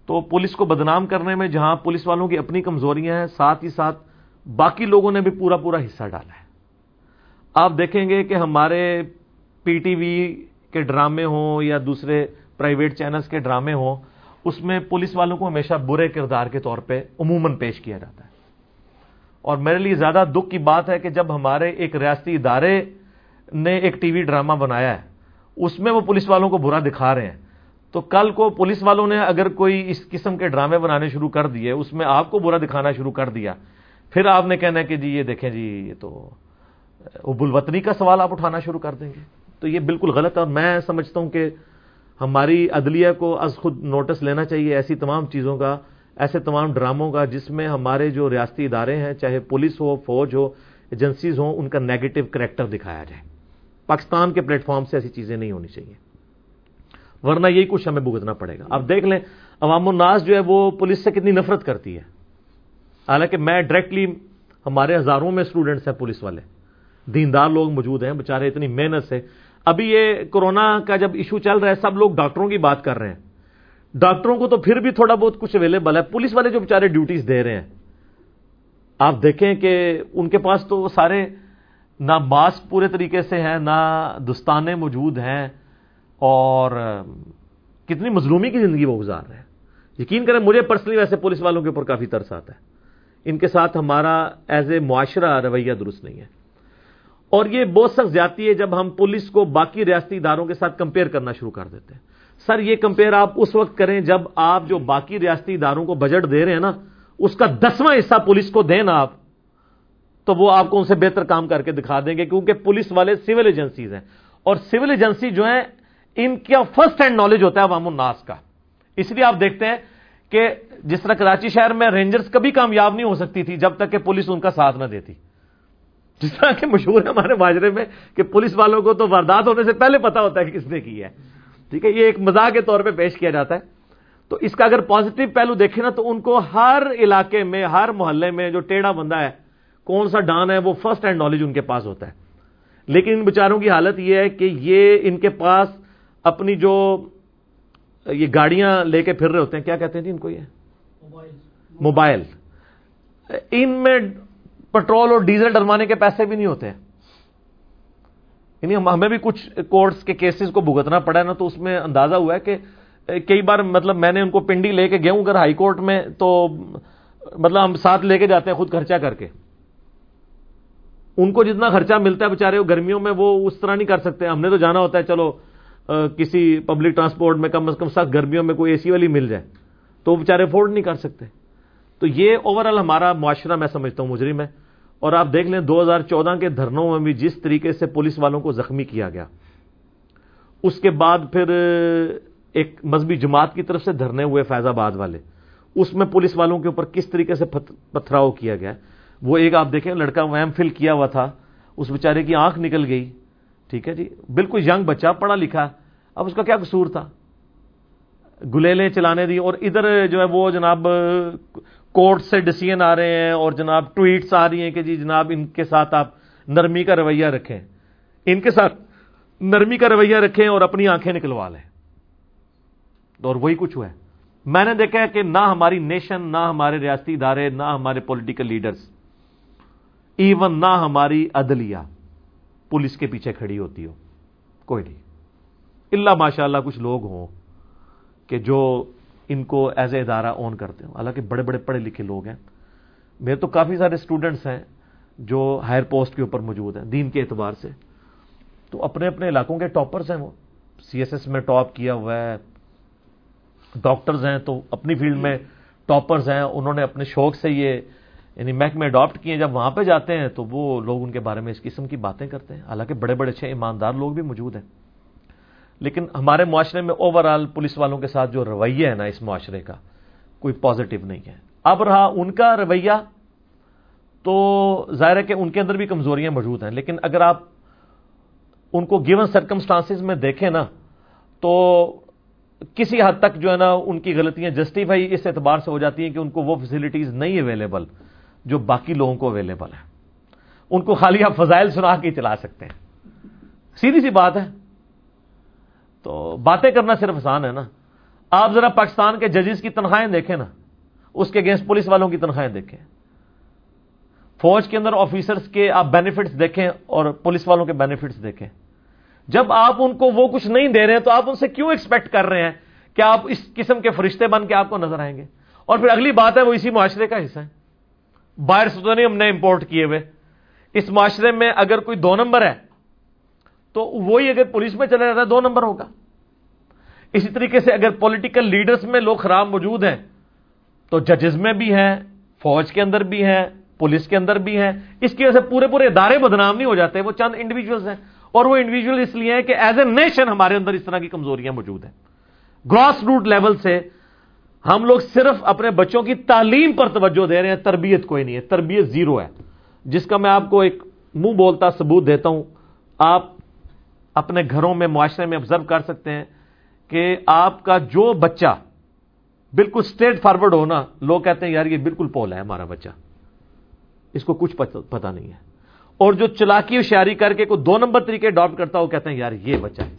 تو پولیس کو بدنام کرنے میں جہاں پولیس والوں کی اپنی کمزوریاں ہیں، ساتھ ہی ساتھ باقی لوگوں نے بھی پورا پورا حصہ ڈالا ہے۔ آپ دیکھیں گے کہ ہمارے پی ٹی وی کے ڈرامے ہوں یا دوسرے پرائیویٹ چینلز کے ڈرامے ہوں اس میں پولیس والوں کو ہمیشہ برے کردار کے طور پہ عموماً پیش کیا جاتا ہے۔ اور میرے لیے زیادہ دکھ کی بات ہے کہ جب ہمارے ایک ریاستی ادارے نے ایک ٹی وی ڈرامہ بنایا ہے، اس میں وہ پولیس والوں کو برا دکھا رہے ہیں۔ تو کل کو پولیس والوں نے اگر کوئی اس قسم کے ڈرامے بنانے شروع کر دیے، اس میں آپ کو برا دکھانا شروع کر دیا، پھر آپ نے کہنا ہے کہ جی یہ دیکھیں جی یہ تو اب الوطنی کا سوال آپ اٹھانا شروع کر دیں گے۔ تو یہ بالکل غلط ہے اور میں سمجھتا ہوں کہ ہماری عدلیہ کو از خود نوٹس لینا چاہیے ایسی تمام چیزوں کا، ایسے تمام ڈراموں کا جس میں ہمارے جو ریاستی ادارے ہیں، چاہے پولیس ہو، فوج ہو ایجنسیز ہوں، ان کا نیگیٹو کریکٹر دکھایا جائے۔ پاکستان کے پلیٹ فارم سے ایسی چیزیں نہیں ہونی چاہیے۔ ورنہ یہی کچھ ہمیں بھگتنا پڑے گا۔ اب دیکھ لیں، عوام الناس جو ہے وہ پولیس سے کتنی نفرت کرتی ہے۔ حالانکہ میں ڈائریکٹلی ہمارے ہزاروں میں اسٹوڈنٹس ہیں پولیس والے۔ دیندار لوگ موجود ہیں، بےچارے اتنی محنت سے ابھی یہ کورونا کا جب ایشو چل رہا ہے، سب لوگ ڈاکٹروں کی بات کر رہے ہیں۔ ڈاکٹروں کو تو پھر بھی تھوڑا بہت کچھ اویلیبل ہے۔ پولیس والے جو بےچارے ڈیوٹیز دے رہے ہیں، آپ دیکھیں کہ ان کے پاس تو سارے نہ ماسک پورے طریقے سے ہیں، نہ دستانے موجود ہیں۔ اور کتنی مظلومی کی زندگی وہ گزار رہے ہیں۔ یقین کریں، مجھے پرسنلی ویسے پولیس والوں کے اوپر کافی ترس آتا ہے۔ ان کے ساتھ ہمارا ایز اے معاشرہ رویہ درست نہیں ہے۔ اور یہ بہت سخت زیادتی ہے جب ہم پولیس کو باقی ریاستی اداروں کے ساتھ کمپیئر کرنا شروع کر دیتے ہیں۔ سر، یہ کمپیئر آپ اس وقت کریں جب آپ جو باقی ریاستی اداروں کو بجٹ دے رہے ہیں نا، اس کا دسواں حصہ پولیس کو دیں نا آپ، تو وہ آپ کو ان سے بہتر کام کر کے دکھا دیں گے، کیونکہ پولیس والے سول ایجنسیز ہیں۔ اور سول ایجنسی جو ہیں، ان کا فرسٹ ہینڈ نالج ہوتا ہے عوام الناس کا۔ اس لیے آپ دیکھتے ہیں کہ جس طرح کراچی شہر میں رینجرز کبھی کامیاب نہیں ہو سکتی تھی جب تک کہ پولیس ان کا ساتھ نہ دیتی۔ جس طرح کہ مشہور ہے ہمارے معاشرے میں کہ پولیس والوں کو تو واردات ہونے سے پہلے پتا ہوتا ہے کہ کس نے کی ہے۔ ٹھیک ہے یہ ایک مزاح کے طور پہ پیش کیا جاتا ہے۔ تو اس کا اگر پازیٹو پہلو دیکھیں نا تو ان کو ہر علاقے میں ہر محلے میں جو ٹیڑھا بندہ ہے کون سا ڈان ہے وہ فرسٹ ہینڈ نالج ان کے پاس ہوتا ہے۔ لیکن ان بچاروں کی حالت یہ ہے کہ یہ ان کے پاس اپنی جو یہ گاڑیاں لے کے پھر رہے ہوتے ہیں۔ کیا کہتے ہیں جی ان کو یہ؟ موبائل ان میں پٹرول اور ڈیزل ڈلوانے کے پیسے بھی نہیں ہوتے یعنی ہمیں بھی کچھ کورٹس کے کیسز کو بھگتنا پڑا ہے نا تو اس میں اندازہ ہوا ہے کہ کئی بار مطلب میں نے ان کو پنڈی لے کے گیا ہوں اگر ہائی کورٹ میں تو مطلب ہم ساتھ لے کے جاتے ہیں خود خرچہ کر کے۔ ان کو جتنا خرچہ ملتا ہے بےچارے گرمیوں میں وہ اس طرح نہیں کر سکتے۔ ہم نے تو جانا ہوتا ہے، چلو کسی پبلک ٹرانسپورٹ میں کم از کم سخت گرمیوں میں کوئی اے سی والی مل جائے۔ تو وہ بےچارے افورڈ نہیں کر سکتے۔ تو یہ اوور آل ہمارا معاشرہ میں سمجھتا ہوں، مجرم ہے۔ اور آپ دیکھ لیں، دو ہزار چودہ کے دھرنوں میں بھی جس طریقے سے پولیس والوں کو زخمی کیا گیا، اس کے بعد پھر ایک مذہبی جماعت کی طرف سے دھرنے ہوئے فیض آباد والے۔ اس میں پولیس والوں کے اوپر کس طریقے سے پتھراؤ کیا گیا؟ وہ ایک آپ دیکھیں، لڑکا ویم فل کیا ہوا تھا، اس بیچارے کی آنکھ نکل گئی۔ ٹھیک ہے جی؟ بالکل ینگ بچہ، پڑھا لکھا۔ اب اس کا کیا قصور تھا؟ گلیلیں چلانے دی، اور ادھر جو ہے وہ جناب کورٹ سے ڈسیزن آ رہے ہیں اور جناب ٹویٹس آ رہی ہیں کہ جی جناب ان کے ساتھ آپ نرمی کا رویہ رکھیں۔ ان کے ساتھ نرمی کا رویہ رکھیں اور اپنی آنکھیں نکلوا لیں۔ اور وہی کچھ ہوا ہے۔ میں نے دیکھا ہے کہ نہ ہماری نیشن نہ ہمارے ریاستی ادارے، نہ ہمارے پولیٹیکل لیڈرز ایون نہ ہماری عدلیہ پولیس کے پیچھے کھڑی ہوتی ہو۔ کوئی نہیں۔ اللہ ماشاء اللہ کچھ لوگ ہوں کہ جو ان کو ایز اے ادارہ اون کرتے ہوں۔ حالانکہ بڑے بڑے پڑھے لکھے لوگ ہیں۔ میرے تو کافی سارے اسٹوڈنٹس ہیں جو ہائر پوسٹ کے اوپر موجود ہیں دین کے اعتبار سے۔ تو اپنے اپنے علاقوں کے ٹاپرز ہیں وہ۔ سی ایس ایس میں ٹاپ کیا ہوا ہے۔ ڈاکٹرز ہیں تو اپنی فیلڈ میں ٹاپرز ہیں۔ انہوں نے اپنے شوق سے یہ یعنی محکمے اڈاپٹ کیے۔ جب وہاں پہ جاتے ہیں تو وہ لوگ ان کے بارے میں اس قسم کی باتیں کرتے ہیں۔ حالانکہ بڑے بڑے اچھے ایماندار لوگ بھی موجود ہیں۔ لیکن ہمارے معاشرے میں اوور آل پولیس والوں کے ساتھ جو رویہ ہے نا اس معاشرے کا، کوئی پازیٹو نہیں ہے۔ اب رہا ان کا رویہ، تو ظاہر ہے کہ ان کے اندر بھی کمزوریاں موجود ہیں، لیکن اگر آپ ان کو گیون سرکمسٹانس میں دیکھیں نا، تو کسی حد تک جو ہے نا ان کی غلطیاں جسٹیفائی اس اعتبار سے ہو جاتی ہیں کہ ان کو وہ فیسلٹیز نہیں اویلیبل جو باقی لوگوں کو اویلیبل ہے ان کو خالی آپ فضائل سنا کے چلا سکتے ہیں۔ سیدھی سی بات ہے۔ تو باتیں کرنا صرف آسان ہے نا۔ آپ ذرا پاکستان کے ججز کی تنخواہیں دیکھیں نا۔ اس کے اگینسٹ پولیس والوں کی تنخواہیں دیکھیں۔ فوج کے اندر آفیسرس کے آپ بینیفٹس دیکھیں اور پولیس والوں کے بینیفٹس دیکھیں۔ جب آپ ان کو وہ کچھ نہیں دے رہے ہیں تو آپ ان سے کیوں ایکسپیکٹ کر رہے ہیں کہ آپ اس قسم کے فرشتے بن کے آپ کو نظر آئیں گے؟ اور پھر اگلی بات ہے، وہ اسی معاشرے کا حصہ ہے۔ باہر سے تو نہیں ہم نے امپورٹ کیے ہوئے۔ اس معاشرے میں اگر کوئی دو نمبر ہے تو وہی اگر پولیس میں چلا جاتا ہے، دو نمبر ہوگا۔ اسی طریقے سے اگر پولیٹیکل لیڈرز میں لوگ خراب موجود ہیں، تو ججز میں بھی ہیں، فوج کے اندر بھی ہیں، پولیس کے اندر بھی ہیں۔ اس کی وجہ سے پورے پورے ادارے بدنام نہیں ہو جاتے، وہ چند انڈیویجلس ہیں۔ اور وہ انڈیویجل اس لیے ہیں کہ ایز اے نیشن ہمارے اندر اس طرح کی کمزوریاں موجود ہیں۔ گراس روٹ لیول سے ہم لوگ صرف اپنے بچوں کی تعلیم پر توجہ دے رہے ہیں، تربیت کوئی نہیں ہے، تربیت زیرو ہے۔ جس کا میں آپ کو ایک منہ بولتا ثبوت دیتا ہوں، آپ اپنے گھروں میں، معاشرے میں آبزرو کر سکتے ہیں کہ آپ کا جو بچہ بالکل اسٹریٹ فارورڈ ہونا لوگ کہتے ہیں، یار یہ بالکل پول ہے ہمارا بچہ۔ اس کو کچھ پتا نہیں ہے۔ اور جو چلاکی ہوشیاری کر کے کوئی دو نمبر طریقے اڈاپٹ کرتا وہ کہتے ہیں، یار یہ بچہ ہے۔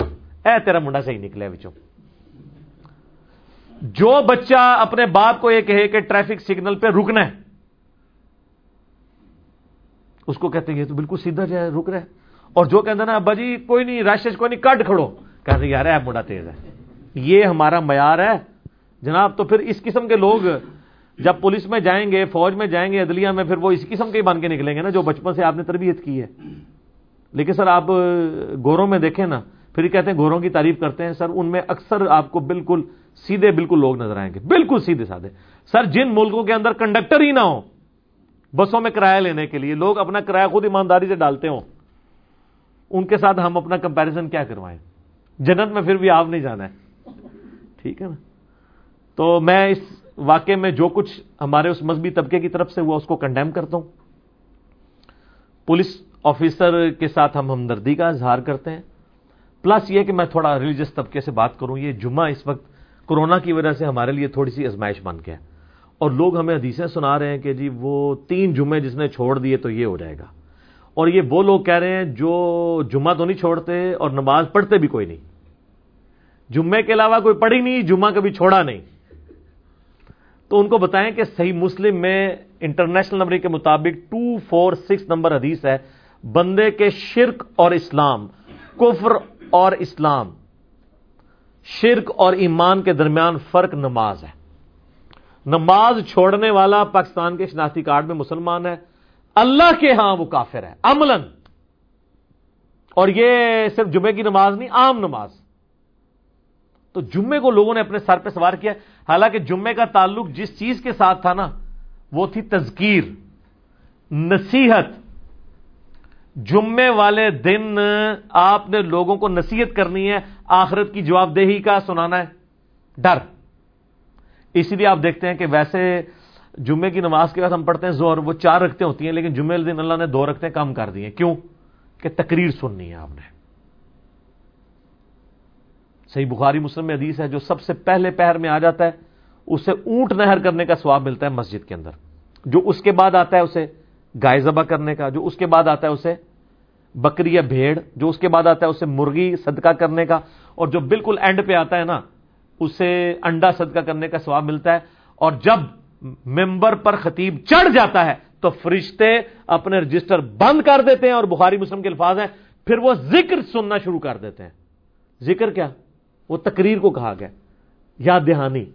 اے تیرا منڈا صحیح نکلے بچوں۔ جو بچہ اپنے باپ کو یہ کہے کہ ٹریفک سگنل پہ رکنا ہے، اس کو کہتے ہیں، یہ تو بالکل سیدھا جائے رک رہے اور جو کہتے ہیں نا، ابا جی کوئی نہیں رش کوئی نہیں کٹ کھڑو۔ کہتے یار ہے منڈا تیز ہے یہ ہمارا معیار ہے۔ جناب، تو پھر اس قسم کے لوگ جب پولیس میں جائیں گے، فوج میں جائیں گے، عدلیہ میں، پھر وہ اس قسم کے ہی بن کے نکلیں گے نا، جو بچپن سے آپ نے تربیت کی ہے۔ لیکن سر، آپ گوروں میں دیکھیں نا، پھر کہتے ہیں گوروں کی تعریف کرتے ہیں۔ سر، ان میں اکثر آپ کو بالکل سیدھے، بالکل لوگ نظر آئیں گے۔ بالکل سیدھے سادے۔ سر، جن ملکوں کے اندر کنڈکٹر ہی نہ ہو بسوں میں کرایہ لینے کے لیے، لوگ اپنا کرایہ خود ایمانداری سے ڈالتے ہوں۔ ان کے ساتھ ہم اپنا کمپیرزن کیا کروائیں؟ جنت میں پھر بھی آپ نہیں جانا ہے۔ ٹھیک ہے نا؟ تو میں اس واقعے میں جو کچھ ہمارے اس مذہبی طبقے کی طرف سے ہوا، اس کو کنڈیم کرتا ہوں۔ پولیس آفیسر کے ساتھ ہم ہمدردی کا اظہار کرتے ہیں۔ پلس یہ کہ میں تھوڑا ریلیجس طبقے سے بات کروں، یہ جمعہ اس وقت کورونا کی وجہ سے ہمارے لیے تھوڑی سی ازمائش بن گیا۔ اور لوگ ہمیں حدیثیں سنا رہے ہیں کہ جی وہ تین جمعے جس نے چھوڑ دیے تو یہ ہو جائے گا۔ اور یہ وہ لوگ کہہ رہے ہیں جو جمعہ تو نہیں چھوڑتے اور نماز پڑھتے بھی کوئی نہیں۔ جمعے کے علاوہ کوئی پڑھی نہیں، جمعہ کبھی چھوڑا نہیں۔ تو ان کو بتائیں کہ صحیح مسلم میں انٹرنیشنل نمبر کے مطابق ٹو فور سکس نمبر حدیث ہے، بندے کے شرک اور اسلام، کفر اور اسلام، شرک اور ایمان کے درمیان فرق نماز ہے۔ نماز چھوڑنے والا پاکستان کے شناختی کارڈ میں مسلمان ہے۔ اللہ کے ہاں وہ کافر ہے عملن اور یہ صرف جمعے کی نماز نہیں، عام نماز۔ تو جمعے کو لوگوں نے اپنے سر پہ سوار کیا، حالانکہ جمعے کا تعلق جس چیز کے ساتھ تھا نا، وہ تھی تذکیر، نصیحت۔ جمعے والے دن آپ نے لوگوں کو نصیحت کرنی ہے، آخرت کی جواب دہی کا سنانا ہے، ڈر۔ اسی لیے آپ دیکھتے ہیں کہ ویسے جمعے کی نماز کے بعد ہم پڑھتے ہیں زور وہ چار رکھتے ہوتی ہیں، لیکن جمعے دن اللہ نے دو رکھتے کم کر دیے کیوں؟ کہ تقریر سننی ہے آپ نے۔ صحیح بخاری مسلم میں حدیث ہے، جو سب سے پہلے پہر میں آ جاتا ہے، اسے اونٹ نہر کرنے کا سواب ملتا ہے مسجد کے اندر۔ جو اس کے بعد آتا ہے، اسے گائے ذبح کرنے کا، جو اس کے بعد آتا ہے، اسے بکری یا بھیڑ، جو اس کے بعد آتا ہے، اسے مرغی صدقہ کرنے کا۔ اور جو بالکل اینڈ پہ آتا ہے نا، اسے انڈا صدقہ کرنے کا سواب ملتا ہے۔ اور جب ممبر پر خطیب چڑھ جاتا ہے تو فرشتے اپنے رجسٹر بند کر دیتے ہیں اور بخاری مسلم کے الفاظ ہیں، پھر وہ ذکر سننا شروع کر دیتے ہیں۔ ذکر کیا؟ وہ تقریر کو کہا گیا۔ یا دہانی،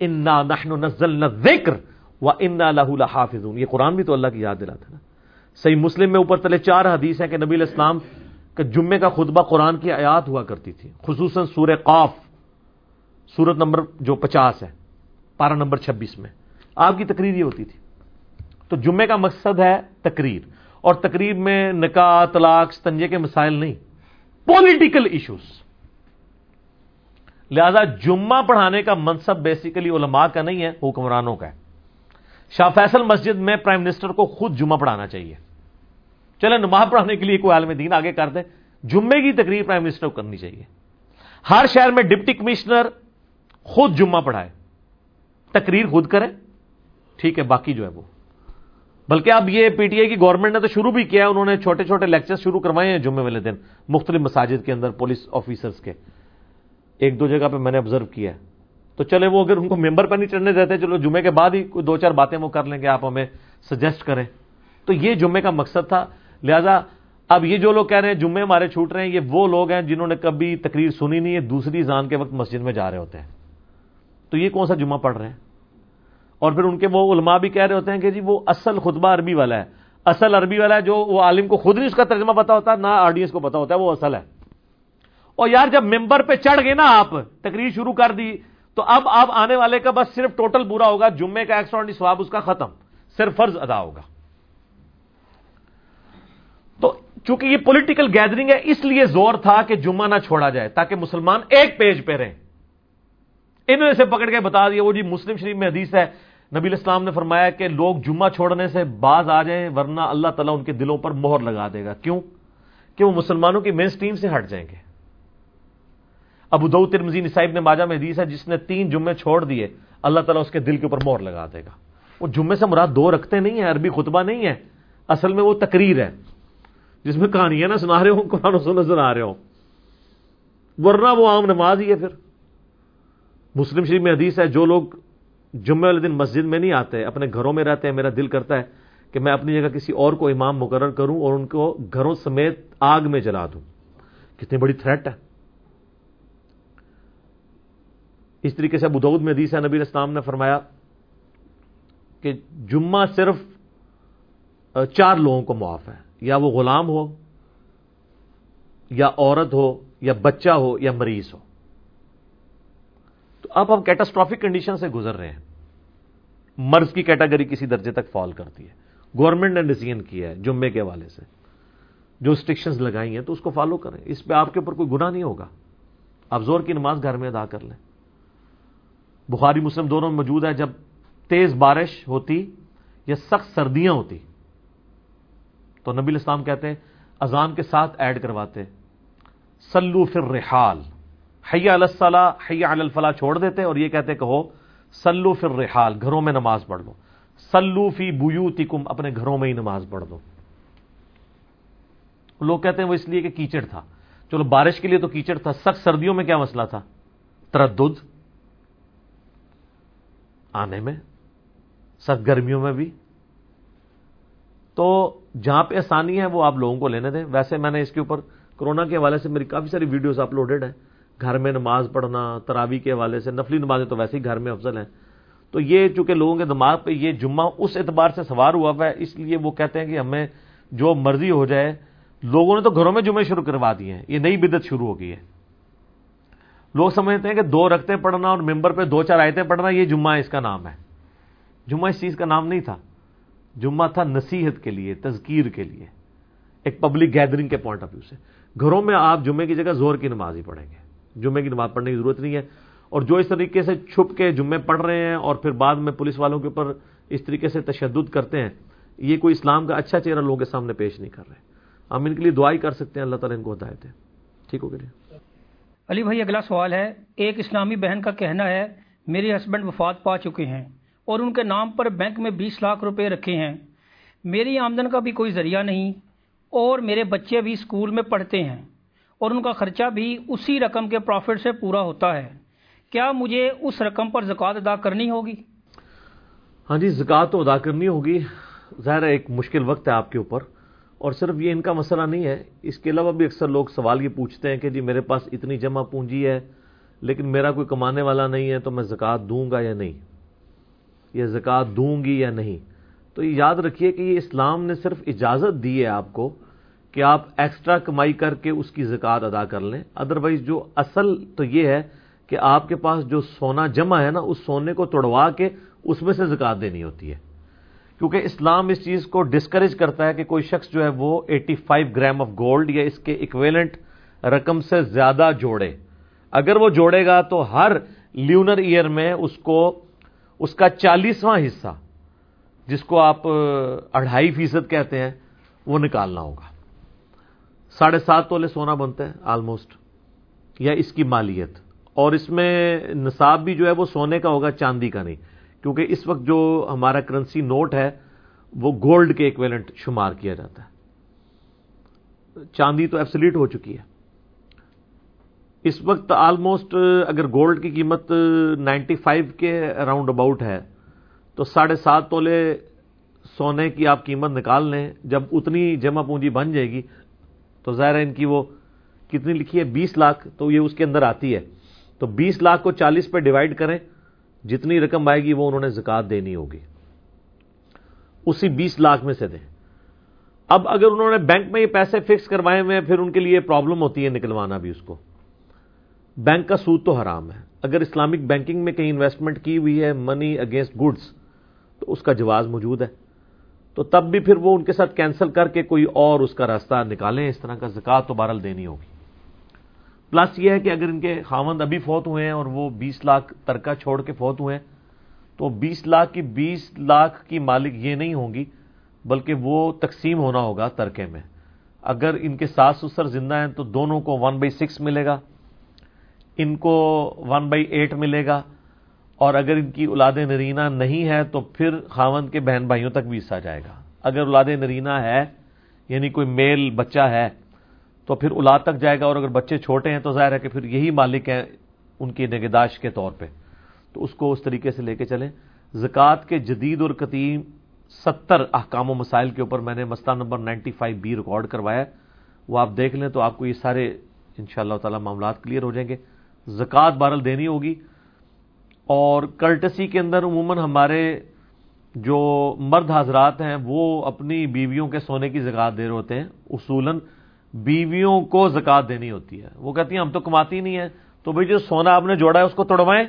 انا نحن نزلنا ذکر و انا لہ حافظون یہ قرآن بھی تو اللہ کی یاد دلاتا ہے نا۔ صحیح مسلم میں اوپر تلے چار حدیث ہیں کہ نبی الاسلام کا جمعے کا خطبہ قرآن کی آیات ہوا کرتی تھی۔ خصوصاً سورہ قاف، سورت نمبر جو پچاس ہے، پارہ نمبر چھبیس میں۔ آپ کی تقریر یہ ہوتی تھی۔ تو جمعے کا مقصد ہے تقریر، اور تقریر میں نکاح، طلاق، ستنجے کے مسائل نہیں پولیٹیکل ایشوز لہذا جمعہ پڑھانے کا منصب بیسیکلی علماء کا نہیں ہے، حکمرانوں کا ہے۔ شاہ فیصل مسجد میں پرائم منسٹر کو خود جمعہ پڑھانا چاہیے۔ چلے، نماز پڑھانے کے لیے کوئی عالم دین آگے کر دے، جمعے کی تقریر پرائم منسٹر کو کرنی چاہیے۔ ہر شہر میں ڈپٹی کمشنر خود جمعہ پڑھائے، تقریر خود کرے۔ ٹھیک ہے، باقی جو ہے وہ۔ بلکہ اب یہ پی ٹی آئی کی گورنمنٹ نے تو شروع بھی کیا انہوں نے چھوٹے چھوٹے لیکچر شروع کروائے ہیں جمعے والے دن، مختلف مساجد کے اندر پولیس آفیسرز کے۔ ایک دو جگہ پہ میں نے آبزرو کیا تو چلے وہ اگر ان کو ممبر پہ نہیں چڑھنے دیتے، چلو جمعے کے بعد ہی کوئی دو چار باتیں وہ کر لیں گے، آپ ہمیں سجیسٹ کریں۔ تو یہ جمعے کا مقصد تھا۔ لہذا اب یہ جو لوگ کہہ رہے ہیں، جمعے ہمارے چھوٹ رہے ہیں، یہ وہ لوگ ہیں جنہوں نے کبھی تقریر سنی نہیں ہے، دوسری زان کے وقت مسجد میں جا رہے ہوتے ہیں۔ تو یہ کون سا جمعہ پڑھ رہے ہیں؟ اور پھر ان کے وہ علماء بھی کہہ رہے ہوتے ہیں کہ جی وہ اصل خطبہ عربی والا ہے۔ اصل عربی والا ہے جو وہ عالم کو خود نہیں اس کا ترجمہ پتا ہوتا، نہ آڈینس کو پتا ہوتا ہے، وہ اصل ہے۔ اور یار جب ممبر پہ چڑھ گئے نا آپ، تقریر شروع کر دی، تو اب آپ آنے والے کا بس صرف ٹوٹل برا ہوگا، جمعے کا ایکسٹرا سواب اس کا ختم، صرف فرض ادا ہوگا۔ تو چونکہ یہ پولیٹیکل گیدرنگ ہے، اس لیے زور تھا کہ جمعہ نہ چھوڑا جائے، تاکہ مسلمان ایک پیج پہ رہیں۔ انہوں نے سے پکڑ کے بتا دیا، وہ جی مسلم شریف میں حدیث ہے نبی اسلام نے فرمایا کہ لوگ جمعہ چھوڑنے سے باز آ جائیں، ورنہ اللہ تعالیٰ ان کے دلوں پر مہر لگا دے گا۔ کیوں؟ کہ وہ مسلمانوں کی مین سٹریم سے ہٹ جائیں گے۔ ابو دو ترمزین صاحب نے ماجا میں حدیث ہے، جس نے تین جمعے چھوڑ دیے، اللہ تعالیٰ اس کے دل کے اوپر مہر لگا دے گا۔ وہ جمعے سے مراد دو رکھتے نہیں ہیں، عربی خطبہ نہیں ہے۔ اصل میں وہ تقریر ہے، جس میں کہانیاں نہ سنا رہے ہوں، قرآن و نظر آ رہے ہوں۔ ورنہ وہ عام نماز ہی ہے پھر۔ مسلم شریف میں حدیث ہے، جو لوگ جمعے والے دن مسجد میں نہیں آتے، اپنے گھروں میں رہتے ہیں، میرا دل کرتا ہے کہ میں اپنی جگہ کسی اور کو امام مقرر کروں اور ان کو گھروں سمیت آگ میں جلا دوں۔ کتنی بڑی تھریٹ ہے۔ اس طریقے سے ابود میں حدیث ہے، نبی اسلام نے فرمایا کہ جمعہ صرف چار لوگوں کو معاف ہے۔ یا وہ غلام ہو، یا عورت ہو، یا بچہ ہو، یا مریض ہو۔ تو اب ہم کیٹاسٹرافک کنڈیشن سے گزر رہے ہیں۔ مرض کی کیٹاگری کسی درجے تک فال کرتی ہے۔ گورنمنٹ نے ڈسیزن کیا ہے جمعے کے حوالے سے۔ جو اسٹرکشنز لگائی ہیں تو اس کو فالو کریں۔ اس پہ آپ کے اوپر کوئی گناہ نہیں ہوگا۔ آپ زور کی نماز گھر میں ادا کر لیں۔ بخاری مسلم دونوں میں موجود ہے۔ جب تیز بارش ہوتی یا سخت سردیاں ہوتی تو نبی الاسلام کہتے ہیں، اذان کے ساتھ ایڈ کرواتے سلو فر رحال حیا الصلاح حیا الفلاح چھوڑ دیتے اور یہ کہتے کہ ہو سلو فر رحال گھروں میں نماز پڑھ لو۔ سلو فی بیوتکم، اپنے گھروں میں ہی نماز پڑھ دو لوگ کہتے ہیں وہ اس لیے کہ کیچڑ تھا۔ چلو بارش کے لیے تو کیچڑ تھا، سخت سردیوں میں کیا مسئلہ تھا؟ تردد۔ آنے میں، سخت گرمیوں میں بھی۔ تو جہاں پہ آسانی ہے وہ آپ لوگوں کو لینے دیں۔ ویسے میں نے اس کے اوپر کرونا کے حوالے سے میری کافی ساری ویڈیوز اپلوڈیڈ ہیں۔ گھر میں نماز پڑھنا تراوی کے حوالے سے، نفلی نمازیں تو ویسے ہی گھر میں افضل ہیں۔ تو یہ چونکہ لوگوں کے دماغ پہ یہ جمعہ اس اعتبار سے سوار ہوا ہوا ہے، اس لیے وہ کہتے ہیں کہ ہمیں جو مرضی ہو جائے، لوگوں نے تو گھروں میں جمعے شروع کروا دیے ہیں، یہ نئی بدت شروع ہو گئی ہے۔ لوگ سمجھتے ہیں کہ دو رکھتے پڑھنا اور ممبر پہ دو چار آیتیں پڑھنا، یہ جمعہ اس کا نام ہے۔ جمعہ اس چیز کا نام نہیں تھا۔ جمعہ تھا نصیحت کے لیے، تذکیر کے لیے، ایک پبلک گیدرنگ کے پوائنٹ آف ویو سے۔ گھروں میں آپ جمعے کی جگہ زور کی نماز ہی پڑھیں گے۔ جمعے کی نماز پڑھنے کی ضرورت نہیں ہے۔ اور جو اس طریقے سے چھپ کے جمعے پڑھ رہے ہیں اور پھر بعد میں پولیس والوں کے اوپر اس طریقے سے تشدد کرتے ہیں، یہ کوئی اسلام کا اچھا چہرہ لوگوں کے سامنے پیش نہیں کر رہے۔ ہم ان کے لیے دعائی کر سکتے ہیں، اللہ تعالیٰ ان کو ہدایت ہے ٹھیک ہو گیا جی۔ علی بھائی، اگلا سوال ہے، ایک اسلامی بہن کا کہنا ہے، میرے ہسبینڈ وفات پا چکے ہیں اور ان کے نام پر بینک میں بیس لاکھ روپے رکھے ہیں۔ میری آمدن کا بھی کوئی ذریعہ نہیں اور میرے بچے بھی اسکول میں پڑھتے ہیں۔ اور ان کا خرچہ بھی اسی رقم کے پروفٹ سے پورا ہوتا ہے۔ کیا مجھے اس رقم پر زکوٰۃ ادا کرنی ہوگی؟ ہاں جی زکوٰۃ تو ادا کرنی ہوگی۔ ظاہر ہے، ایک مشکل وقت ہے آپ کے اوپر۔ اور صرف یہ ان کا مسئلہ نہیں ہے، اس کے علاوہ بھی اکثر لوگ سوال یہ پوچھتے ہیں کہ جی میرے پاس اتنی جمع پونجی ہے، لیکن میرا کوئی کمانے والا نہیں ہے، تو میں زکوٰۃ دوں گا یا نہیں؟ یا زکوٰۃ دوں گی یا نہیں؟ تو یہ یاد رکھیے کہ یہ اسلام نے صرف اجازت دی ہے آپ کو کہ آپ ایکسٹرا کمائی کر کے اس کی زکوٰۃ ادا کر لیں۔ ادروائز جو اصل تو یہ ہے کہ آپ کے پاس جو سونا جمع ہے نا، اس سونے کو توڑوا کے اس میں سے زکات دینی ہوتی ہے۔ کیونکہ اسلام اس چیز کو ڈسکریج کرتا ہے کہ کوئی شخص جو ہے وہ eighty five gram of gold یا اس کے اکویلنٹ رقم سے زیادہ جوڑے۔ اگر وہ جوڑے گا تو ہر لیونر ایئر میں اس کو، اس کا چالیسواں حصہ، جس کو آپ اڑھائی فیصد کہتے ہیں، وہ نکالنا ہوگا۔ ساڑھے سات تولے سونا بنتا ہے آلموسٹ یا اس کی مالیت۔ اور اس میں نصاب بھی جو ہے وہ سونے کا ہوگا، چاندی کا نہیں۔ کیونکہ اس وقت جو ہمارا کرنسی نوٹ ہے، وہ گولڈ کے ایکویلنٹ شمار کیا جاتا ہے۔ چاندی تو ایپسلیٹ ہو چکی ہے۔ اس وقت آلموسٹ اگر گولڈ کی قیمت نائنٹی فائیو کے اراؤنڈ اباؤٹ ہے، تو ساڑھے سات تولے سونے کی آپ قیمت نکال لیں۔ جب اتنی جمع پونجی بن جائے گی تو ظاہر ہے ان کی وہ کتنی لکھی ہے؟ بیس لاکھ تو یہ اس کے اندر آتی ہے۔ تو بیس لاکھ کو چالیس پہ ڈیوائڈ کریں، جتنی رقم آئے گی وہ انہوں نے زکات دینی ہوگی۔ اسی بیس لاکھ میں سے دیں۔ اب اگر انہوں نے بینک میں یہ پیسے فکس کروائے ہوئے ہیں، پھر ان کے لیے پرابلم ہوتی ہے نکلوانا بھی اس کو۔ بینک کا سود تو حرام ہے۔ اگر اسلامک بینکنگ میں کہیں انویسٹمنٹ کی ہوئی ہے منی اگینسٹ گڈس تو اس کا جواز موجود ہے۔ تو تب بھی پھر وہ ان کے ساتھ کینسل کر کے کوئی اور اس کا راستہ نکالیں، اس طرح کا زکات تو بہرل دینی ہوگی۔ پلس یہ ہے کہ اگر ان کے خامند ابھی فوت ہوئے ہیں اور وہ بیس لاکھ ترکہ چھوڑ کے فوت ہوئے ہیں، تو بیس لاکھ کی بیس لاکھ کی مالک یہ نہیں ہوں گی، بلکہ وہ تقسیم ہونا ہوگا ترکے میں۔ اگر ان کے ساس سسر زندہ ہیں تو دونوں کو ون بائی سکس ملے گا، ان کو ون بائی ایٹ ملے گا اور اگر ان کی اولاد نرینہ نہیں ہے تو پھر خاوند کے بہن بھائیوں تک بھی حصہ جائے گا۔ اگر اولاد نرینہ ہے یعنی کوئی میل بچہ ہے، تو پھر اولاد تک جائے گا اور اگر بچے چھوٹے ہیں تو ظاہر ہے کہ پھر یہی مالک ہیں ان کی نگہداشت کے طور پہ۔ تو اس کو اس طریقے سے لے کے چلیں۔ زکوٰۃ کے جدید اور قدیم ستر احکام و مسائل کے اوپر میں نے مسئلہ number ninety five B record کروایا وہ آپ دیکھ لیں تو آپ کو یہ سارے ان شاء اللہ تعالی معاملات کلیئر ہو جائیں گے۔ زکوٰۃ بارل دینی ہوگی۔ اور کرٹسی کے اندر عموماً ہمارے جو مرد حضرات ہیں، وہ اپنی بیویوں کے سونے کی زکات دے رہے ہوتے ہیں۔ اصولاً بیویوں کو زکات دینی ہوتی ہے۔ وہ کہتی ہیں، ہم تو کماتی نہیں ہیں۔ تو بھائی جو سونا آپ نے جوڑا ہے، اس کو توڑوائیں۔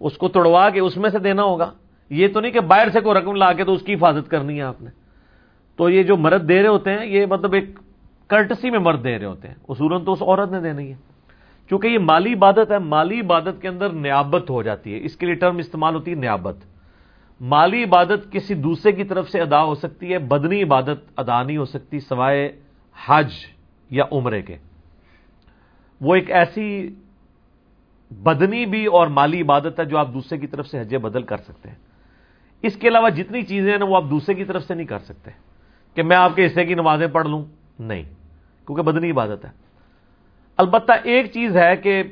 اس کو توڑوا کے اس میں سے دینا ہوگا۔ یہ تو نہیں کہ باہر سے کوئی رقم لا کے تو اس کی حفاظت کرنی ہے آپ نے۔ تو یہ جو مرد دے رہے ہوتے ہیں، یہ مطلب ایک کرٹسی میں مرد دے رہے ہوتے ہیں۔ اصولن تو اس عورت نے دینی ہے۔ چونکہ یہ مالی عبادت ہے، مالی عبادت کے اندر نیابت ہو جاتی ہے۔ اس کے لیے ٹرم استعمال ہوتی ہے نیابت۔ مالی عبادت کسی دوسرے کی طرف سے ادا ہو سکتی ہے، بدنی عبادت ادا نہیں ہو سکتی سوائے حج یا عمرے کے۔ وہ ایک ایسی بدنی بھی اور مالی عبادت ہے جو آپ دوسرے کی طرف سے حج بدل کر سکتے ہیں۔ اس کے علاوہ جتنی چیزیں ہیں نا، وہ آپ دوسرے کی طرف سے نہیں کر سکتے۔ کہ میں آپ کے حصے کی نمازیں پڑھ لوں؟ نہیں، کیونکہ بدنی عبادت ہے۔ البتہ ایک چیز ہے کہ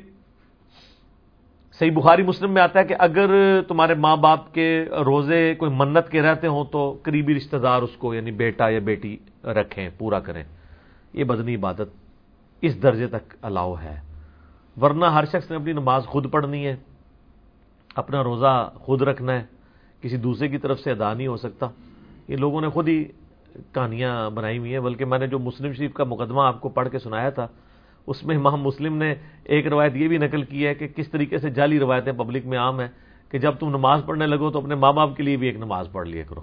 صحیح بخاری مسلم میں آتا ہے کہ اگر تمہارے ماں باپ کے روزے کوئی منت کے رہتے ہوں تو قریبی رشتہ دار اس کو یعنی بیٹا یا بیٹی رکھیں، پورا کریں۔ یہ بدنی عبادت اس درجے تک الاؤ ہے۔ ورنہ ہر شخص نے اپنی نماز خود پڑھنی ہے، اپنا روزہ خود رکھنا ہے، کسی دوسرے کی طرف سے ادا نہیں ہو سکتا۔ یہ لوگوں نے خود ہی کہانیاں بنائی ہوئی ہیں، بلکہ میں نے جو مسلم شریف کا مقدمہ آپ کو پڑھ کے سنایا تھا اس میں امام مسلم نے ایک روایت یہ بھی نقل کی ہے کہ کس طریقے سے جعلی روایتیں پبلک میں عام ہیں کہ جب تم نماز پڑھنے لگو تو اپنے ماں باپ کے لیے بھی ایک نماز پڑھ لیا کرو۔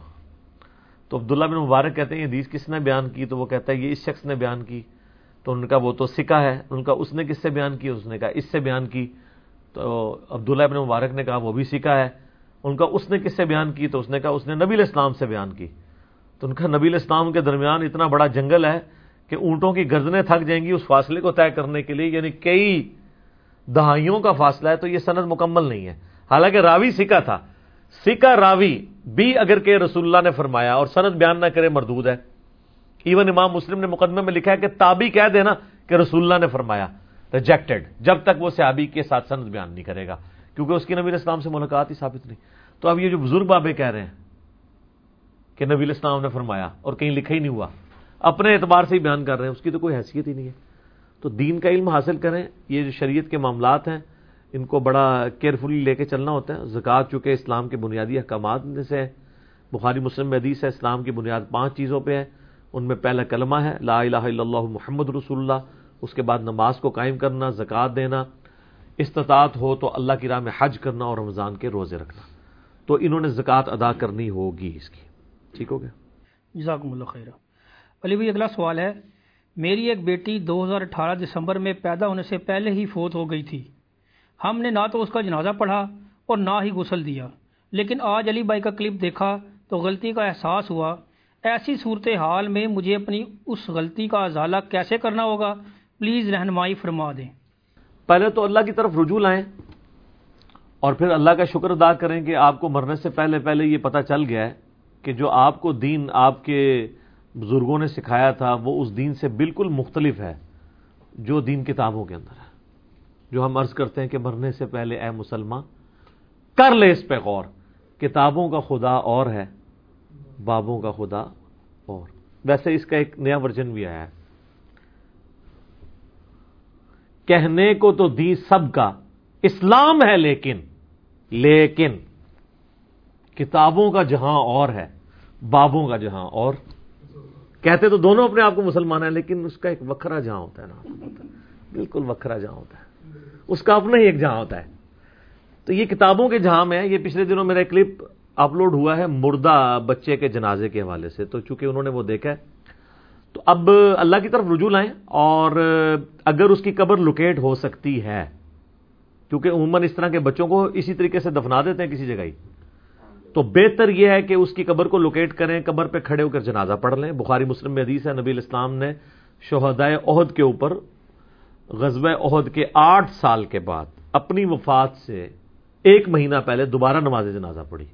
تو عبداللہ بن مبارک کہتے ہیں یہ حدیث کس نے بیان کی؟ تو وہ کہتا ہے یہ اس شخص نے بیان کی۔ تو ان کا وہ تو سکا ہے، ان کا اس نے کس سے بیان کی؟ اس نے کہا اس سے بیان کی۔ تو عبداللہ بن مبارک نے کہا وہ بھی سکا ہے۔ ان کا اس نے کس سے بیان کی؟ تو اس نے کہا اس نے نبی الاسلام سے بیان کی۔ تو ان کا نبی الاسلام کے درمیان اتنا بڑا جنگل ہے کہ اونٹوں کی گردنیں تھک جائیں گی اس فاصلے کو طے کرنے کے لیے یعنی کئی دہائیوں کا فاصلہ ہے، تو یہ سند مکمل نہیں ہے۔ حالانکہ راوی سکا تھا۔ سکا راوی بھی اگر کہ رسول اللہ نے فرمایا، اور سند بیان نہ کرے مردود ہے۔ ایون امام مسلم نے مقدمے میں لکھا ہے کہ تابی کہہ دینا کہ رسول اللہ نے فرمایا۔ ریجیکٹڈ جب تک وہ صحابی کے ساتھ سند بیان نہیں کرے گا۔ کیونکہ اس کی نبی اسلام سے ملاقات ہی ثابت نہیں۔ تو اب یہ جو بزرگ بابے کہہ رہے ہیں کہ نبی اسلام نے فرمایا اور کہیں لکھا ہی نہیں ہوا۔ اپنے اعتبار سے ہی بیان کر رہے ہیں، اس کی تو کوئی حیثیت ہی نہیں ہے۔ تو دین کا علم حاصل کریں، یہ جو شریعت کے معاملات ہیں، ان کو بڑا کیئرفلی لے کے چلنا ہوتا ہے۔ زکوٰۃ چونکہ اسلام کے بنیادی احکامات میں سے ہے۔ بخاری، مسلم حدیث ہے، اسلام کی بنیاد پانچ چیزوں پہ ہے۔ ان میں پہلا کلمہ ہے، لا الہ الا اللہ محمد رسول اللہ۔ اس کے بعد نماز کو قائم کرنا، زکوٰۃ دینا۔ استطاعت ہو تو اللہ کی راہ میں حج کرنا اور رمضان کے روزے رکھنا۔ تو انہوں نے زکوٰۃ ادا کرنی ہوگی اس کی۔ ٹھیک ہو گیا؟ جزاکم اللہ خیر علی بھائی، اگلا سوال ہے۔ میری ایک بیٹی دو ہزار اٹھارہ دسمبر میں پیدا ہونے سے پہلے ہی فوت ہو گئی تھی۔ ہم نے نہ تو اس کا جنازہ پڑھا اور نہ ہی غسل دیا، لیکن آج علی بھائی کا کلپ دیکھا تو غلطی کا احساس ہوا۔ ایسی صورت حال میں مجھے اپنی اس غلطی کا ازالہ کیسے کرنا ہوگا؟ پلیز رہنمائی فرما دیں۔ پہلے تو اللہ کی طرف رجوع لائیں اور پھر اللہ کا شکر ادا کریں کہ آپ کو مرنے سے پہلے پہلے یہ پتہ چل گیا ہے کہ جو آپ کو دین، آپ کے بزرگوں نے سکھایا تھا، وہ اس دین سے بالکل مختلف ہے جو دین کتابوں کے اندر ہے۔ جو ہم عرض کرتے ہیں کہ مرنے سے پہلے اے مسلمان، کر لے اس پہ غور۔ کتابوں کا خدا اور ہے، بابوں کا خدا اور۔ ویسے اس کا ایک نیا ورژن بھی آیا ہے۔ کہنے کو تو دی سب کا، اسلام ہے لیکن لیکن کتابوں کا جہاں اور ہے، بابوں کا جہاں اور۔ کہتے تو دونوں اپنے آپ کو مسلمان ہیں، لیکن اس کا ایک وکھرا جہاں ہوتا ہے نا۔ بالکل وکھرا جہاں ہوتا ہے۔ اس کا اپنا ہی ایک جہاں ہوتا ہے۔ تو یہ کتابوں کے جہاں میں، یہ پچھلے دنوں میرا کلپ اپلوڈ ہوا ہے مردہ بچے کے جنازے کے حوالے سے۔ تو چونکہ انہوں نے وہ دیکھا ہے، تو اب اللہ کی طرف رجوع لائیں اور اگر اس کی قبر لوکیٹ ہو سکتی ہے، کیونکہ عموماً اس طرح کے بچوں کو اسی طریقے سے دفنا دیتے ہیں کسی جگہ ہی۔ تو بہتر یہ ہے کہ اس کی قبر کو لوکیٹ کریں، قبر پہ کھڑے ہو کر جنازہ پڑھ لیں۔ بخاری مسلم میں حدیث ہے، نبی الاسلام نے شہدائے عہد کے اوپر غزب عہد کے آٹھ سال کے بعد، اپنی وفات سے ایک مہینہ پہلے دوبارہ نماز جنازہ پڑھی۔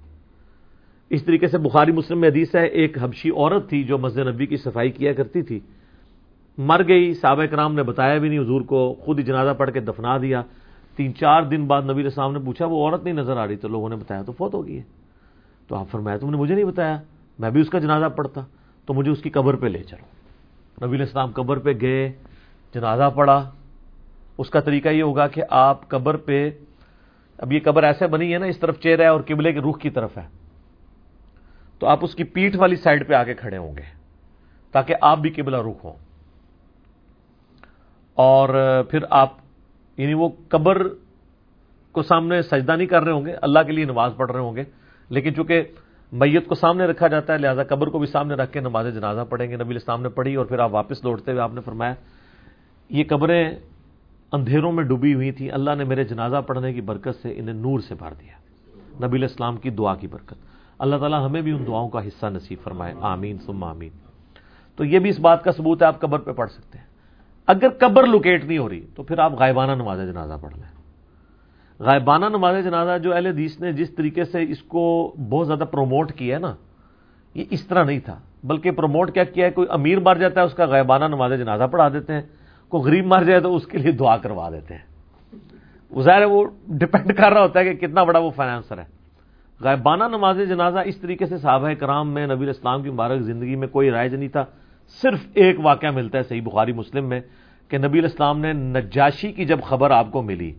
اس طریقے سے بخاری مسلم میں حدیث ہے، ایک حبشی عورت تھی جو مسجد نبی کی صفائی کیا کرتی تھی۔ مر گئی، صحابہ کرام نے بتایا بھی نہیں، حضور کو خود ہی جنازہ پڑھ کے دفنا دیا۔ تین چار دن بعد نبی السلام نے پوچھا، وہ عورت نہیں نظر آ رہی تو لوگوں نے بتایا تو فوت ہو گئی ہے۔ تو آپ فرمایا، تم نے مجھے نہیں بتایا، میں بھی اس کا جنازہ پڑھتا، تو مجھے اس کی قبر پہ لے چلو۔ نبی الاسلام قبر پہ گئے، جنازہ پڑھا۔ اس کا طریقہ یہ ہوگا کہ آپ قبر پہ، اب یہ قبر ایسے بنی ہے نا، اس طرف چہرہ ہے اور قبلے کے روح کی طرف ہے۔ تو آپ اس کی پیٹھ والی سائڈ پہ آ کے کھڑے ہوں گے، تاکہ آپ بھی قبلہ رخ ہوں۔ اور پھر آپ یعنی وہ قبر کو سامنے سجدہ نہیں کر رہے ہوں گے، اللہ کے لیے نماز پڑھ رہے ہوں گے۔ لیکن چونکہ میت کو سامنے رکھا جاتا ہے، لہذا قبر کو بھی سامنے رکھ کے نماز جنازہ پڑھیں گے۔ نبی الاسلام نے پڑھی اور پھر آپ واپس لوٹتے ہوئے آپ نے فرمایا، یہ قبریں اندھیروں میں ڈوبی ہوئی تھیں۔ اللہ نے میرے جنازہ پڑھنے کی برکت سے انہیں نور سے بھر دیا۔ نبی الاسلام کی دعا کی برکت۔ اللہ تعالیٰ ہمیں بھی ان دعاؤں کا حصہ نصیب فرمائے۔ آمین، ثم آمین۔ تو یہ بھی اس بات کا ثبوت ہے، آپ قبر پہ پڑھ سکتے ہیں۔ اگر قبر لوکیٹ نہیں ہو رہی، تو پھر آپ غائبانہ نماز جنازہ پڑھ لیں۔ غائبانہ نماز جنازہ جو اہل حدیث نے جس طریقے سے اس کو بہت زیادہ پروموٹ کیا ہے نا، یہ اس طرح نہیں تھا۔ بلکہ پروموٹ کیا کیا ہے، کوئی امیر مر جاتا ہے، اس کا غائبانہ نماز جنازہ پڑھا دیتے ہیں۔ کوئی غریب مر جائے تو اس کے لیے دعا کروا دیتے ہیں۔ وہ ظاہر ہے وہ ڈپینڈ کر رہا ہوتا ہے کہ کتنا بڑا وہ فائنانسر ہے۔ غائبانہ نماز جنازہ اس طریقے سے صحابہ کرام میں، نبی اسلام کی مبارک زندگی میں کوئی رائج نہیں تھا۔ صرف ایک واقعہ ملتا ہے، صحیح بخاری مسلم میں، کہ نبی الاسلام نے نجاشی کی جب خبر آپ کو ملی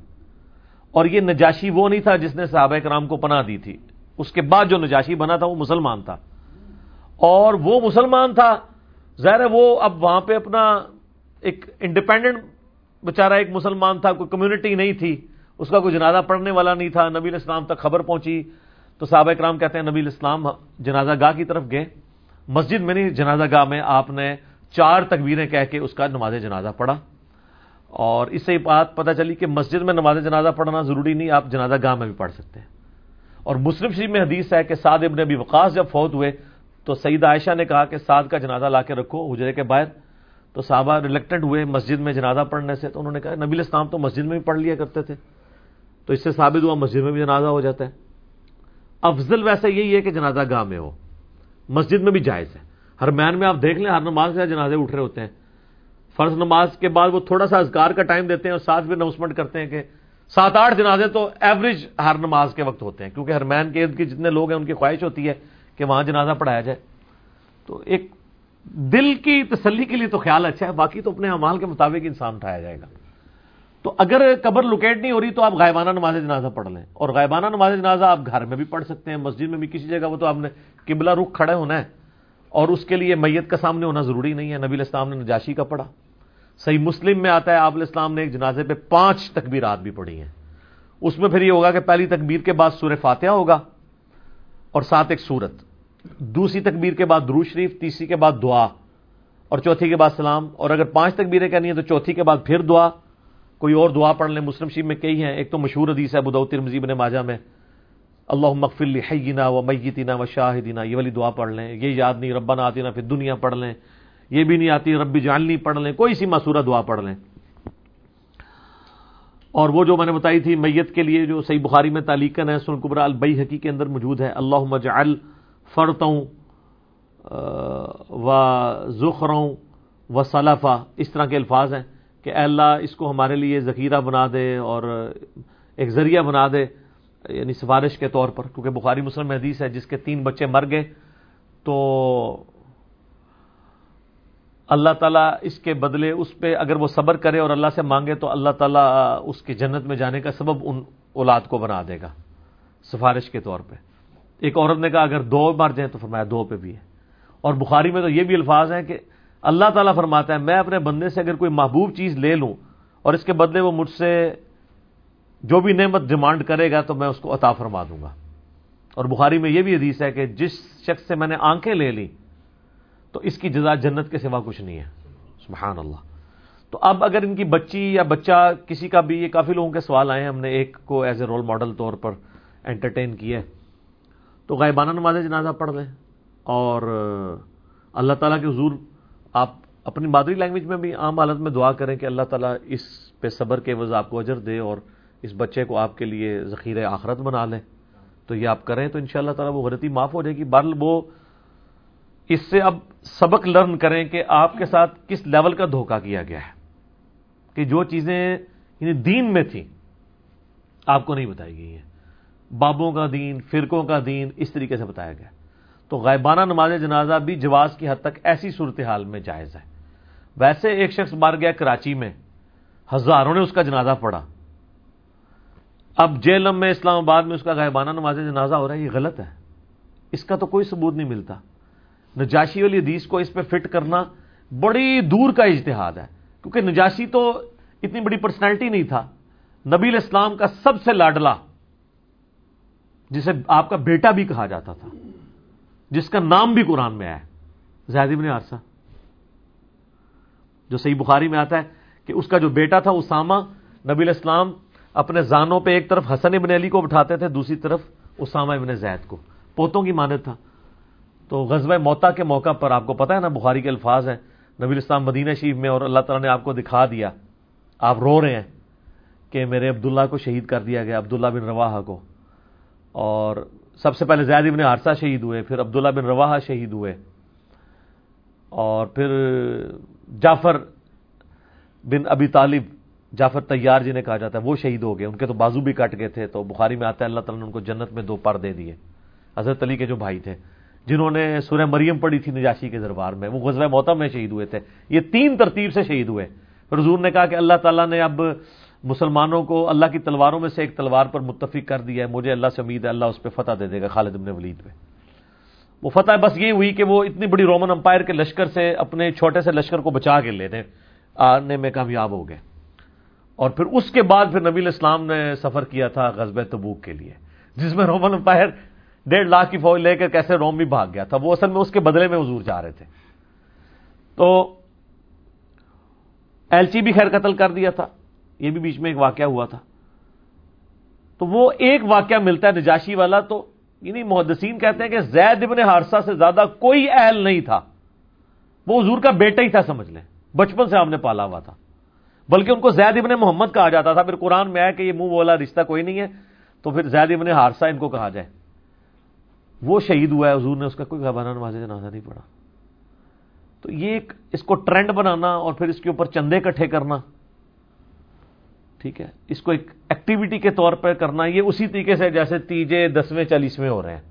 اور یہ نجاشی وہ نہیں تھا جس نے صحابہ کرام کو پناہ دی تھی۔ اس کے بعد جو نجاشی بنا تھا وہ مسلمان تھا۔ اور وہ مسلمان تھا۔ ظاہر ہے وہ اب وہاں پہ اپنا ایک انڈیپینڈنٹ بےچارا ایک مسلمان تھا، کوئی کمیونٹی نہیں تھی۔ اس کا کوئی جنازہ پڑھنے والا نہیں تھا۔ نبی الاسلام تک خبر پہنچی۔ تو صحابہ کرام کہتے ہیں، نبی الاسلام جنازہ گاہ کی طرف گئے۔ مسجد میں نہیں، جنازہ گاہ میں آپ نے چار تکبیریں کہہ کے اس کا نماز جنازہ پڑھا۔ اور اس سے بات پتہ چلی کہ مسجد میں نماز جنازہ پڑھنا ضروری نہیں، آپ جنازہ گاہ میں بھی پڑھ سکتے ہیں۔ اور مسلم شریف میں حدیث ہے کہ سعد ابن ابی وقاص جب فوت ہوئے تو سعید عائشہ نے کہا کہ سعد کا جنازہ لا کے رکھو حجرے کے باہر۔ تو صحابہ ریلیکٹنٹ ہوئے مسجد میں جنازہ پڑھنے سے، تو انہوں نے کہا نبی الاسلام تو مسجد میں بھی پڑھ لیا کرتے تھے۔ تو اس سے ثابت ہوا مسجد میں بھی جنازہ ہو جاتا ہے۔ افضل ویسے یہی ہے کہ جنازہ گاہ میں ہو۔ مسجد میں بھی جائز ہے۔ ہر مین میں آپ دیکھ لیں، ہر نماز کے جنازے اٹھ رہے ہوتے ہیں۔ فرض نماز کے بعد وہ تھوڑا سا ازگار کا ٹائم دیتے ہیں اور ساتھ بھی اناؤنسمنٹ کرتے ہیں کہ سات آٹھ جنازے تو ایوریج ہر نماز کے وقت ہوتے ہیں، کیونکہ ہر مین کے ارد کے جتنے لوگ ہیں ان کی خواہش ہوتی ہے کہ وہاں جنازہ پڑھایا جائے۔ تو ایک دل کی تسلی کے لیے تو خیال اچھا ہے، باقی تو اپنے امال کے مطابق انسان اٹھایا جائے گا۔ تو اگر قبر لوکیٹ نہیں ہو رہی تو آپ غائبانہ نماز جنازہ پڑھ لیں۔ اور غائبانہ نماز جنازہ آپ گھر میں بھی پڑھ سکتے ہیں، مسجد میں بھی، کسی جگہ وہ تو آپ نے قبلہ رخ کھڑے ہونا ہے۔ اور اس کے لیے میت کا سامنے ہونا ضروری نہیں ہے، نبی الاسلام نے نجاشی کا پڑھا۔ صحیح مسلم میں آتا ہے آپ الاسلام نے ایک جنازے پہ پانچ تکبیرات بھی پڑھی ہیں۔ اس میں پھر یہ ہوگا کہ پہلی تکبیر کے بعد سور فاتحہ ہوگا اور ساتھ ایک سورت۔ دوسری تکبیر کے بعد درو شریف، تیسری کے بعد دعا اور چوتھی کے بعد سلام۔ اور اگر پانچ تکبیریں کرنی ہیں تو چوتھی کے بعد پھر دعا۔ کوئی اور دعا پڑھ لیں مسلم شیف میں کئی ہیں۔ ایک تو مشہور حدیث ہے بدو ترمزی بن ماجہ میں اللہ مغفل حینا و میتینا و شاہدینہ یہ والی دعا پڑھ لیں۔ یہ یاد نہیں، ربنا آتی نا پھر دنیا پڑھ لیں۔ یہ بھی نہیں آتی ربی جانلی پڑھ لیں، کوئی سی مسورہ دعا پڑھ لیں۔ اور وہ جو میں نے بتائی تھی، میت کے لیے جو صحیح بخاری میں تعلیقن ہے سن قبرا البئی حقی کے اندر موجود ہے اللہ مجعل فرتوں و ذخروں و صلافہ اس طرح کے الفاظ ہیں کہ اے اللہ، اس کو ہمارے لیے ذخیرہ بنا دے اور ایک ذریعہ بنا دے یعنی سفارش کے طور پر۔ کیونکہ بخاری مسلم حدیث ہے، جس کے تین بچے مر گئے، تو اللہ تعالیٰ اس کے بدلے اس پہ اگر وہ صبر کرے اور اللہ سے مانگے تو اللہ تعالیٰ اس کی جنت میں جانے کا سبب ان اولاد کو بنا دے گا سفارش کے طور پہ۔ ایک عورت نے کہا، اگر دو مر جائیں تو فرمایا دو پہ بھی ہے۔ اور بخاری میں تو یہ بھی الفاظ ہیں کہ اللہ تعالیٰ فرماتا ہے، میں اپنے بندے سے اگر کوئی محبوب چیز لے لوں اور اس کے بدلے وہ مجھ سے جو بھی نعمت ڈیمانڈ کرے گا تو میں اس کو عطا فرما دوں گا۔ اور بخاری میں یہ بھی حدیث ہے کہ جس شخص سے میں نے آنکھیں لے لی تو اس کی جزا جنت کے سوا کچھ نہیں ہے۔ سبحان اللہ۔ تو اب اگر ان کی بچی یا بچہ کسی کا بھی، یہ کافی لوگوں کے سوال آئے ہیں۔ ہم نے ایک کو ایز اے رول ماڈل طور پر انٹرٹین کیا تو غائبانہ نماز جنازہ پڑھ لیں۔ اور اللہ تعالیٰ کے حضور، آپ اپنی مادری لینگویج میں بھی عام حالت میں دعا کریں کہ اللہ تعالیٰ اس پہ صبر کے وضع آپ کو اجر دے اور اس بچے کو آپ کے لیے ذخیرہ آخرت بنا لیں۔ تو یہ آپ کریں تو ان شاء اللہ تعالیٰ وہ غلطی معاف ہو جائے گی۔ بہرحال وہ اس سے اب سبق لرن کریں کہ آپ کے ساتھ کس لیول کا دھوکہ کیا گیا ہے کہ جو چیزیں یعنی دین میں تھیں، آپ کو نہیں بتائی گئی ہیں۔ بابوں کا دین، فرقوں کا دین، اس طریقے سے بتایا گیا۔ تو غائبانہ نماز جنازہ بھی جواز کی حد تک ایسی صورتحال میں جائز ہے۔ ویسے ایک شخص مار گیا کراچی میں، ہزاروں نے اس کا جنازہ پڑھا۔ اب جیلم میں، اسلام آباد میں اس کا غائبانہ نماز جنازہ ہو رہا ہے، یہ غلط ہے۔ اس کا تو کوئی ثبوت نہیں ملتا۔ نجاشی والی حدیث کو اس پہ فٹ کرنا بڑی دور کا اجتہاد ہے، کیونکہ نجاشی تو اتنی بڑی پرسنالٹی نہیں تھا۔ نبی اسلام کا سب سے لاڈلا، جسے آپ کا بیٹا بھی کہا جاتا تھا، جس کا نام بھی قرآن میں آیا زید ابن عرصہ۔ جو صحیح بخاری میں آتا ہے کہ اس کا جو بیٹا تھا، اسامہ، نبی الاسلام اپنے زانوں پہ ایک طرف حسن ابن علی کو بٹھاتے تھے، دوسری طرف اسامہ ابن زید کو۔ پوتوں کی مانت تھا۔ تو غزوہ موتا کے موقع پر آپ کو پتا ہے نا، بخاری کے الفاظ ہیں۔ نبی الاسلام مدینہ شریف میں اور اللہ تعالیٰ نے آپ کو دکھا دیا۔ آپ رو رہے ہیں کہ میرے عبداللہ کو شہید کر دیا گیا، عبداللہ بن رواحہ کو۔ اور سب سے پہلے زید ابن حارثہ شہید ہوئے، پھر عبداللہ بن رواحہ شہید ہوئے۔ اور پھر جعفر بن ابی طالب، جعفر تیار جنہیں کہا جاتا ہے، وہ شہید ہو گئے۔ ان کے تو بازو بھی کٹ گئے تھے، تو بخاری میں آتا ہے اللہ تعالیٰ نے ان کو جنت میں دو پر دے دیے۔ حضرت علی کے جو بھائی تھے۔ جنہوں نے سورہ مریم پڑھی تھی نجاشی کے دربار میں، وہ غزوہ موتم میں شہید ہوئے تھے۔ یہ تین ترتیب سے شہید ہوئے۔ حضور نے کہا کہ اللہ تعالیٰ نے اب مسلمانوں کو اللہ کی تلواروں میں سے ایک تلوار پر متفق کر دیا ہے، مجھے اللہ سے امید ہے اللہ اس پہ فتح دے دے گا، خالد ابن ولید پہ۔ وہ فتح بس یہ ہوئی کہ وہ اتنی بڑی رومن امپائر کے لشکر سے اپنے چھوٹے سے لشکر کو بچا کے لینے، آنے میں کامیاب ہو گئے۔ اور پھر اس کے بعد پھر نبی اسلام نے سفر کیا تھا غزب تبوک کے لیے، جس میں رومن امپائر ڈیڑھ لاکھ کی فوج لے کر کیسے روم بھی بھاگ گیا تھا۔ وہ اصل میں اس کے بدلے میں حضور جا رہے تھے۔ تو ایلچی بھی خیر قتل کر دیا تھا۔ یہ بھی بیچ میں ایک واقعہ ہوا تھا۔ تو وہ ایک واقعہ ملتا ہے نجاشی والا تو یعنی محدثین کہتے ہیں کہ زید ابن حارثہ سے زیادہ کوئی اہل نہیں تھا۔ وہ حضور کا بیٹا ہی تھا، سمجھ لیں۔ بچپن سے ہم نے پالا ہوا تھا۔ بلکہ ان کو زید ابن محمد کہا جاتا تھا۔ پھر قرآن میں آیا کہ یہ منہ بولا رشتہ کوئی نہیں ہے۔ تو پھر زید ابن حارثہ ان کو کہا جائے۔ وہ شہید ہوا ہے، حضور نے اس کا کوئی غبانہ نماز جنازہ نہیں پڑا تو یہ ایک اس کو ٹرینڈ بنانا اور پھر اس کے اوپر چندے اکٹھے کرنا، ٹھیک ہے، اس کو ایک ایکٹیویٹی کے طور پر کرنا، یہ اسی طریقے سے جیسے تیجے، دسویں، چالیسویں ہو رہے ہیں۔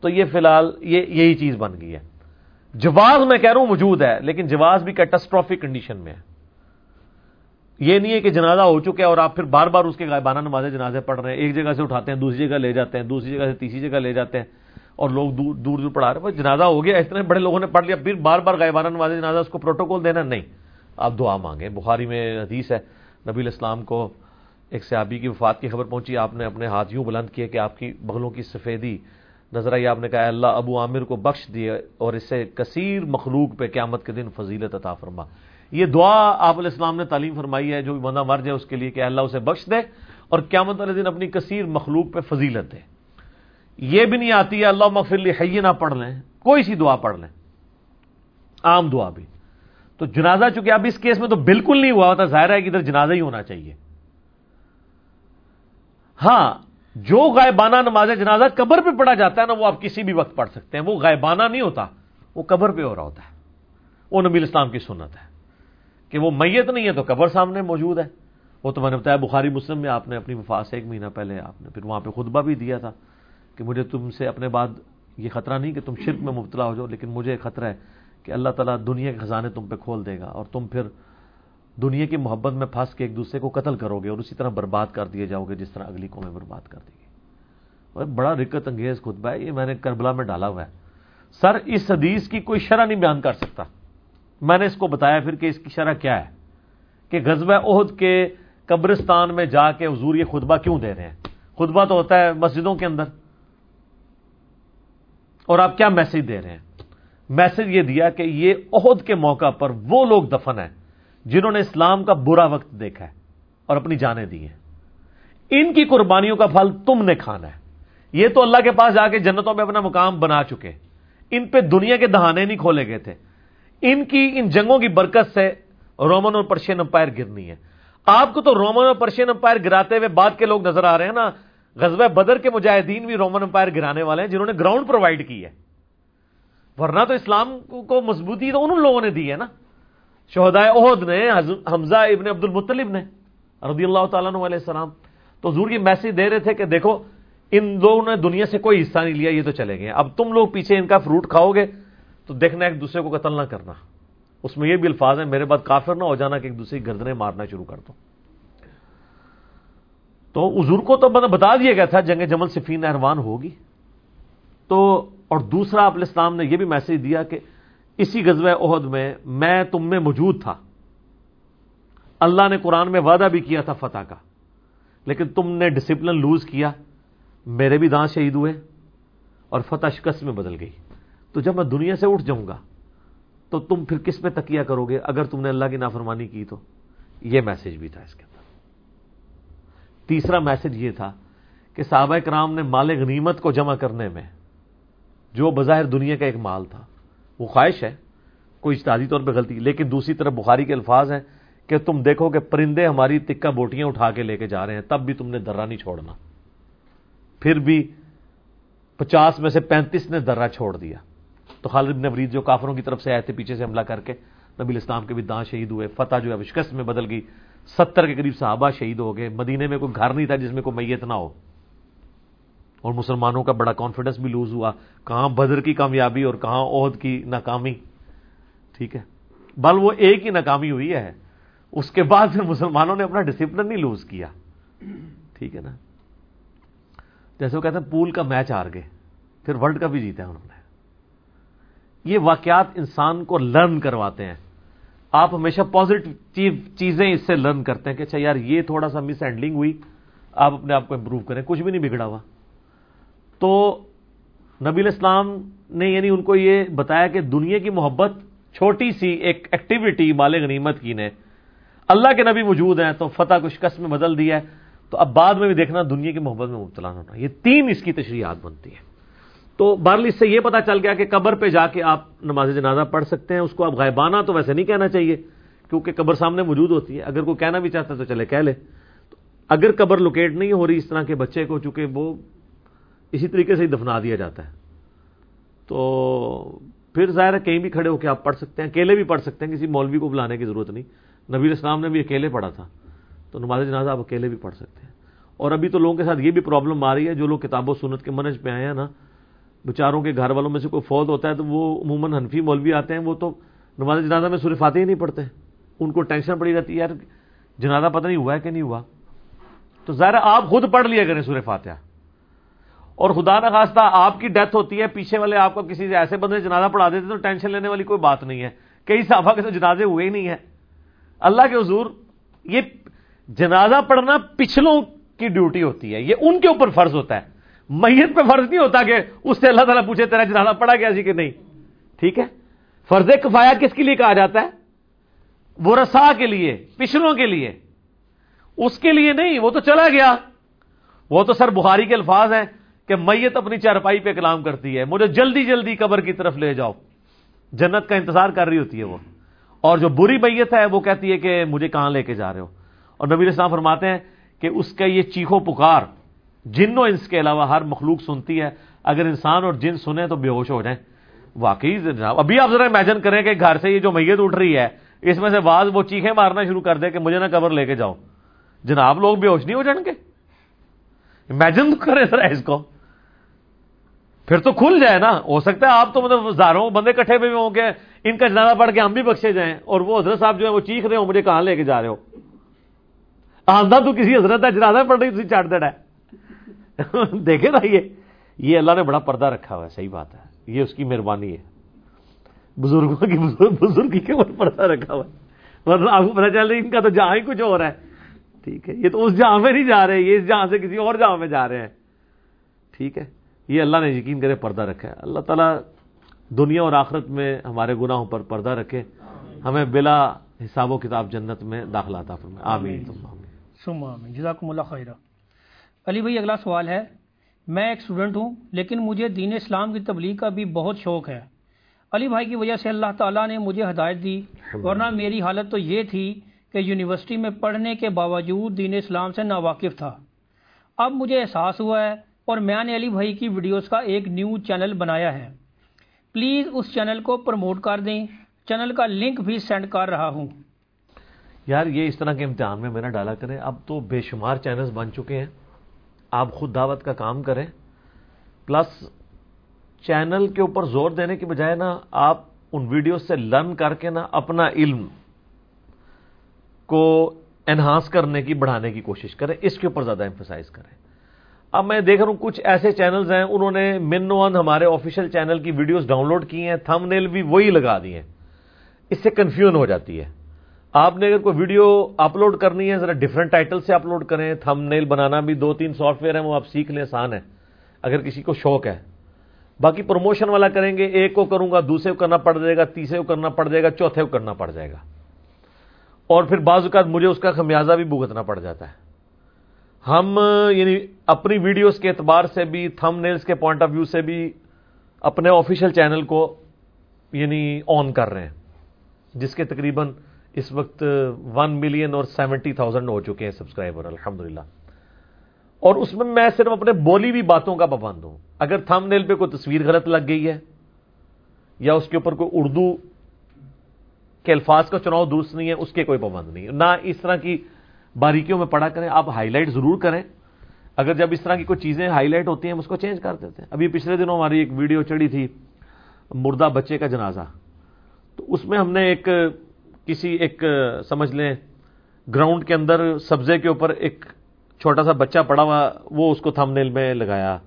تو یہ فی الحال یہ یہی چیز بن گئی ہے۔ جواز میں کہہ رہا ہوں موجود ہے، لیکن جواز بھی کیٹسٹرافک کنڈیشن میں ہے۔ یہ نہیں ہے کہ جنازہ ہو چکے اور آپ پھر بار بار اس کے غائبانہ نماز جنازے پڑھ رہے ہیں، ایک جگہ سے اٹھاتے ہیں، دوسری جگہ لے جاتے ہیں، دوسری جگہ سے تیسری جگہ لے جاتے ہیں اور لوگ دور دور دور پڑھا رہے ہیں جنازہ ہو گیا اتنے بڑے لوگوں نے پڑھ لیا، پھر بار بار غائبانہ نماز جنازہ، اس کو پروٹوکول دینا نہیں۔ آپ دعا مانگیں۔ بخاری میں حدیث ہے، نبی الاسلام کو ایک صحابی کی وفات کی خبر پہنچی، آپ نے اپنے ہاتھ یوں بلند کیے کہ آپ کی بغلوں کی سفیدی نظر آئی، آپ نے کہا اللہ، ابو عامر کو بخش دیے اور اس سے کثیر مخلوق پہ قیامت کے دن فضیلت عطا فرما۔ یہ دعا آپ علیہ السلام نے تعلیم فرمائی ہے، جو بھی بندہ مر جائے اس کے لیے کہ اللہ اسے بخش دے اور قیامت والے دن اپنی کثیر مخلوق پہ فضیلت دے۔ یہ بھی نہیں آتی ہے، اللہ مغفر لی حی نہ پڑھ لیں، کوئی سی دعا پڑھ لیں۔ عام دعا بھی۔ تو جنازہ چونکہ اب اس کیس میں تو بالکل نہیں ہوا ہوتا ظاہر ہے کہ ادھر جنازہ ہی ہونا چاہیے۔ ہاں جو غائبانہ نماز جنازہ قبر پہ پڑھا جاتا ہے نا، وہ آپ کسی بھی وقت پڑھ سکتے ہیں۔ وہ غائبانہ نہیں ہوتا، وہ قبر پہ ہو رہا ہوتا ہے۔ وہ نبی اسلام کی سنت ہے۔ کہ وہ میت نہیں ہے تو قبر سامنے موجود ہے۔ وہ تو میں نے بتایا بخاری مسلم میں آپ نے اپنی وفات سے ایک مہینہ پہلے آپ نے پھر وہاں پہ خطبہ بھی دیا تھا کہ مجھے تم سے اپنے بعد یہ خطرہ نہیں کہ تم شرک میں مبتلا ہو جاؤ، لیکن مجھے خطرہ ہے کہ اللہ تعالیٰ دنیا کے خزانے تم پہ کھول دے گا اور تم پھر دنیا کی محبت میں پھنس کے ایک دوسرے کو قتل کرو گے اور اسی طرح برباد کر دیے جاؤ گے جس طرح اگلی قومیں برباد کر دی گئی اور بڑا رکت انگیز خطبہ ہے، یہ میں نے کربلا میں ڈالا ہوا ہے۔ سر، اس حدیث کی کوئی شرح نہیں بیان کر سکتا۔ میں نے اس کو بتایا پھر کہ اس کی شرح کیا ہے کہ غزوہ عہد کے قبرستان میں جا کے حضور یہ خطبہ کیوں دے رہے ہیں؟ خطبہ تو ہوتا ہے مسجدوں کے اندر۔ اور آپ کیا میسج دے رہے ہیں؟ میسج یہ دیا کہ یہ عہد کے موقع پر وہ لوگ دفن ہیں جنہوں نے اسلام کا برا وقت دیکھا ہے اور اپنی جانیں دی ہیں۔ ان کی قربانیوں کا پھل تم نے کھانا ہے۔ یہ تو اللہ کے پاس جا کے جنتوں میں اپنا مقام بنا چکے ان پہ دنیا کے دہانے نہیں کھولے گئے تھے۔ ان کی ان جنگوں کی برکت سے رومن اور پرشین امپائر گرنی ہے۔ آپ کو تو رومن اور پرشین امپائر گراتے ہوئے بعد کے لوگ نظر آ رہے ہیں نا۔ غزوہ بدر کے مجاہدین بھی رومن امپائر گرانے والے ہیں جنہوں نے گراؤنڈ پرووائڈ کی ہے۔ ورنہ تو اسلام کو مضبوطی تو ان لوگوں نے دی ہے نا۔ شہدائے عہد نے حمزہ ابن عبد المطلب نے رضی اللہ تعالیٰ علیہ السلام۔ تو حضور کی میسج دے رہے تھے کہ دیکھو، ان لوگوں نے دنیا سے کوئی حصہ نہیں لیا، یہ تو چلے گئے۔ اب تم لوگ پیچھے ان کا فروٹ کھاؤ گے۔ تو دیکھنا ایک دوسرے کو قتل نہ کرنا۔ اس میں یہ بھی الفاظ ہیں، میرے بعد کافر نہ ہو جانا کہ ایک دوسرے کی گردنے مارنا شروع کر دو۔ تو حضور کو تو بتا دیا گیا تھا، جنگ جمل سفین احروان ہوگی۔ تو اور دوسرا آپ اسلام نے یہ بھی میسج دیا کہ اسی غزوہ عہد میں میں تم میں موجود تھا۔ اللہ نے قرآن میں وعدہ بھی کیا تھا فتح کا۔ لیکن تم نے ڈسپلن لوز کیا۔ میرے بھی دانت شہید ہوئے اور فتح شکست میں بدل گئی۔ تو جب میں دنیا سے اٹھ جاؤں گا، تو تم پھر کس پہ تکیہ کرو گے؟ اگر تم نے اللہ کی نافرمانی کی تو۔ یہ میسج بھی تھا اس کے اندر۔ تیسرا میسج یہ تھا کہ صحابہ کرام نے مال غنیمت کو جمع کرنے میں، جو بظاہر دنیا کا ایک مال تھا، وہ خواہش ہے، کوئی اجتہادی طور پہ غلطی۔ لیکن دوسری طرف بخاری کے الفاظ ہیں کہ تم دیکھو کہ پرندے ہماری تکا بوٹیاں اٹھا کے لے کے جا رہے ہیں، تب بھی تم نے درا نہیں چھوڑنا۔ پھر بھی پچاس میں سے پینتیس نے درا چھوڑ دیا۔ تو خالد بن ورید جو کافروں کی طرف سے آئے تھے پیچھے سے حملہ کر کے، نبی اسلام کے بھی دان شہید ہوئے، فتح جو ہے شکست میں بدل گئی، ستر کے قریب صحابہ شہید ہو گئے، مدینے میں کوئی گھر نہیں تھا جس میں کوئی میت نہ ہو۔ اور مسلمانوں کا بڑا کانفیڈنس بھی لوز ہوا، کہاں بدر کی کامیابی اور کہاں عہد کی ناکامی؟ ٹھیک ہے؟ بل وہ ایک ہی ناکامی ہوئی ہے، اس کے بعد پھر مسلمانوں نے اپنا ڈسپلن نہیں لوز کیا۔ ٹھیک ہے نا؟ جیسے وہ کہتے ہیں پول کا میچ ہار گئے، پھر ورلڈ کپ بھی جیتا ہے انہوں نے۔ یہ واقعات انسان کو لرن کرواتے ہیں۔ آپ ہمیشہ پازیٹو چیزیں اس سے لرن کرتے ہیں کہ اچھا یار یہ تھوڑا سا مس ہینڈلنگ ہوئی، آپ اپنے آپ کو امپروو کریں، کچھ بھی نہیں بگڑا ہوا۔ تو نبی الاسلام نے یعنی ان کو یہ بتایا کہ دنیا کی محبت چھوٹی سی ایک ایکٹیویٹی مال غنیمت کی نے۔ اللہ کے نبی موجود ہیں تو فتح کو شکست میں بدل دیا ہے۔ تو اب بعد میں بھی دیکھنا دنیا کی محبت میں مبتلا ہونا۔ یہ تین اس کی تشریحات بنتی ہیں۔ تو بہرحال اس سے یہ پتا چل گیا کہ قبر پہ جا کے آپ نماز جنازہ پڑھ سکتے ہیں، اس کو آپ غائبانہ تو ویسے نہیں کہنا چاہیے، کیونکہ قبر سامنے موجود ہوتی ہے۔ اگر کوئی کہنا بھی چاہتا ہے تو چلے، کہہ لے۔ تو اگر قبر لوکیٹ نہیں ہو رہی اس طرح کے بچے کو، چونکہ وہ اسی طریقے سے ہی دفنا دیا جاتا ہے۔ تو پھر ظاہر ہے کہیں بھی کھڑے ہو کے آپ پڑھ سکتے ہیں، اکیلے بھی پڑھ سکتے ہیں، کسی مولوی کو بلانے کی ضرورت نہیں۔ نبی اسلام نے بھی اکیلے پڑھا تھا، تو نماز جنازہ آپ اکیلے بھی پڑھ سکتے ہیں۔ اور ابھی تو لوگوں کے ساتھ یہ بھی پرابلم آ رہی ہے، جو لوگ کتاب و سنت کے منج پہ آئے ہیں نا بچاروں کے گھر والوں میں سے کوئی فوت ہوتا ہے تو وہ عموماً حنفی مولوی آتے ہیں، وہ تو نماز جنازہ میں سورہ فاتح ہی نہیں پڑھتے۔ ان کو ٹینشن پڑی رہتی ہے، یار، جنازہ پتہ نہیں ہوا ہے کہ نہیں ہوا۔ تو ظاہر آپ خود پڑھ لیا کریں سورہ فاتحہ۔ اور خدا نخواستہ آپ کی ڈیتھ ہوتی ہے، پیچھے والے آپ کو کسی ایسے بندے جنازہ پڑھا دیتے تو ٹینشن لینے والی کوئی بات نہیں ہے۔ کئی صحابہ کے تو جنازے ہوئے ہی نہیں ہے اللہ کے حضور، یہ جنازہ پڑھنا پچھلوں کی ڈیوٹی ہوتی ہے، یہ ان کے اوپر فرض ہوتا ہے۔ میت پہ فرض نہیں ہوتا کہ اس سے اللہ تعالیٰ پوچھے تیرا جنازہ پڑا گیا سی کہ نہیں؟ ٹھیک ہے؟ فرض کفایا کس کے لیے کہا جاتا ہے؟ وہ رسا کے لیے، پچھلوں کے لیے۔ اس کے لیے نہیں، وہ تو چلا گیا۔ وہ تو سر بخاری کے الفاظ ہیں کہ میت اپنی چارپائی پہ کلام کرتی ہے۔ مجھے جلدی جلدی قبر کی طرف لے جاؤ۔ جنت کا انتظار کر رہی ہوتی ہے وہ۔ اور جو بری میت ہے وہ کہتی ہے کہ مجھے کہاں لے کے جا رہے ہو؟ اور نبی اسلام فرماتے ہیں کہ اس کا یہ چیخو پکار جن و انس کے علاوہ ہر مخلوق سنتی ہے۔ اگر انسان اور جن سنیں تو بے ہوش ہو جائیں۔ واقعی ابھی آپ ذرا امیجن کریں کہ گھر سے یہ جو میت اٹھ رہی ہے، اس میں سے بعض وہ چیخیں مارنا شروع کر دے کہ مجھے نہ قبر لے کے جاؤ۔ جناب، لوگ بے ہوش نہیں ہو جائیں گے؟ امیجن تو کریں ذرا اس کو۔ پھر تو کھل جائے نا۔ ہو سکتا ہے آپ تو مطلب ہزاروں بندے کٹھے ہوئے ہوں گے، ان کا جنازہ پڑھ کے ہم بھی بخشے جائیں اور وہ حضرت صاحب جو ہے وہ چیخ رہے ہو مجھے کہاں لے کے جا رہے ہو؟ آندہ تو کسی حضرت ہے جنازہ پڑھ رہی تھی چاٹ دینا ہے۔ دیکھے نا یہ یہ اللہ نے بڑا پردہ رکھا ہوا ہے، صحیح بات ہے۔ یہ اس کی مہربانی ہے۔ بزرگوں کی، بزرگ کے اوپر پردہ رکھا ہوا ہے؟ مطلب آپ کو پتا چل رہی ان کا تو جہاں ہی کچھ اور ہے۔ ٹھیک ہے، یہ تو اس جہاں میں نہیں جا رہے، یہ اس جہاں سے کسی اور جہاں میں جا رہے ہیں۔ ٹھیک ہے، یہ اللہ نے یقین کرے پردہ رکھا ہے۔ اللہ تعالیٰ دنیا اور آخرت میں ہمارے گناہوں پر پردہ رکھے۔ ہمیں بلا حساب و کتاب جنت میں داخلہ تھا فرمائے۔ آمین۔ آمین۔ جزاکم اللہ خیرہ علی بھائی، اگلا سوال ہے۔ میں ایک اسٹوڈنٹ ہوں، لیکن مجھے دین اسلام کی تبلیغ کا بھی بہت شوق ہے۔ علی بھائی کی وجہ سے اللہ تعالیٰ نے مجھے ہدایت دی، ورنہ میری حالت تو یہ تھی کہ یونیورسٹی میں پڑھنے کے باوجود دین اسلام سے ناواقف تھا۔ اب مجھے احساس ہوا ہے اور میں نے علی بھائی کی ویڈیوز کا ایک نیو چینل بنایا ہے۔ پلیز اس چینل کو پروموٹ کر دیں۔ چینل کا لنک بھی سینڈ کر رہا ہوں۔ یار، یہ اس طرح کے امتحان میں میرا ڈالا کریں، اب تو بے شمار چینلز بن چکے ہیں۔ آپ خود دعوت کا کام کریں۔ پلس چینل کے اوپر زور دینے کی بجائے نا آپ ان ویڈیوز سے لرن کر کے نا اپنا علم کو انہانس کرنے کی، بڑھانے کی کوشش کریں۔ اس کے اوپر زیادہ امفسائز کریں۔ اب میں دیکھ رہا ہوں کچھ ایسے چینلز ہیں، انہوں نے من ون ہمارے آفیشیل چینل کی ویڈیوز ڈاؤن لوڈ کی ہیں تھم نیل بھی وہی لگا دی ہیں۔ اس سے کنفیوژن ہو جاتی ہے۔ آپ نے اگر کوئی ویڈیو اپلوڈ کرنی ہے، ذرا ڈفرنٹ ٹائٹل سے اپلوڈ کریں۔ تھم نیل بنانا بھی دو تین سافٹ ویئر ہیں، وہ آپ سیکھ لیں، آسان ہے۔ اگر کسی کو شوق ہے۔ باقی پروموشن والا کریں گے، ایک کو کروں گا، دوسرے کو کرنا پڑ جائے گا، تیسرے کو کرنا پڑ جائے گا، چوتھے کو کرنا پڑ جائے گا۔ اور پھر بعض اوقات مجھے اس کا خمیازہ بھی بھگتنا پڑ جاتا ہے۔ ہم یعنی اپنی ویڈیوز کے اعتبار سے بھی تھم نیلز کے پوائنٹ آف ویو سے بھی اپنے آفیشیل چینل کو یعنی آن کر رہے ہیں۔ جس کے تقریباً اس وقت ون ملین اور سیونٹی تھاؤزینڈ ہو چکے ہیں سبسکرائبر الحمدللہ۔ اور اس میں میں صرف اپنے بولی بھی باتوں کا پابند ہوں۔ اگر تھم نیل پہ کوئی تصویر غلط لگ گئی ہے، یا اس کے اوپر کوئی اردو کے الفاظ کا چناؤ درست نہیں ہے، اس کے کوئی پابند نہیں۔ ہے نہ اس طرح کی باریکیوں میں پڑھا کریں، آپ ہائی لائٹ ضرور کریں۔ اگر جب اس طرح کی کوئی چیزیں ہائی لائٹ ہوتی ہیں، ہم اس کو چینج کر دیتے ہیں۔ ابھی پچھلے دنوں ہماری ایک ویڈیو چڑھی تھی، مردہ بچے کا جنازہ۔ تو اس میں ہم نے ایک کسی ایک سمجھ لیں، گراؤنڈ کے اندر، سبزے کے اوپر ایک چھوٹا سا بچہ پڑا ہوا، وہ اس کو تھم نیل میں لگایا۔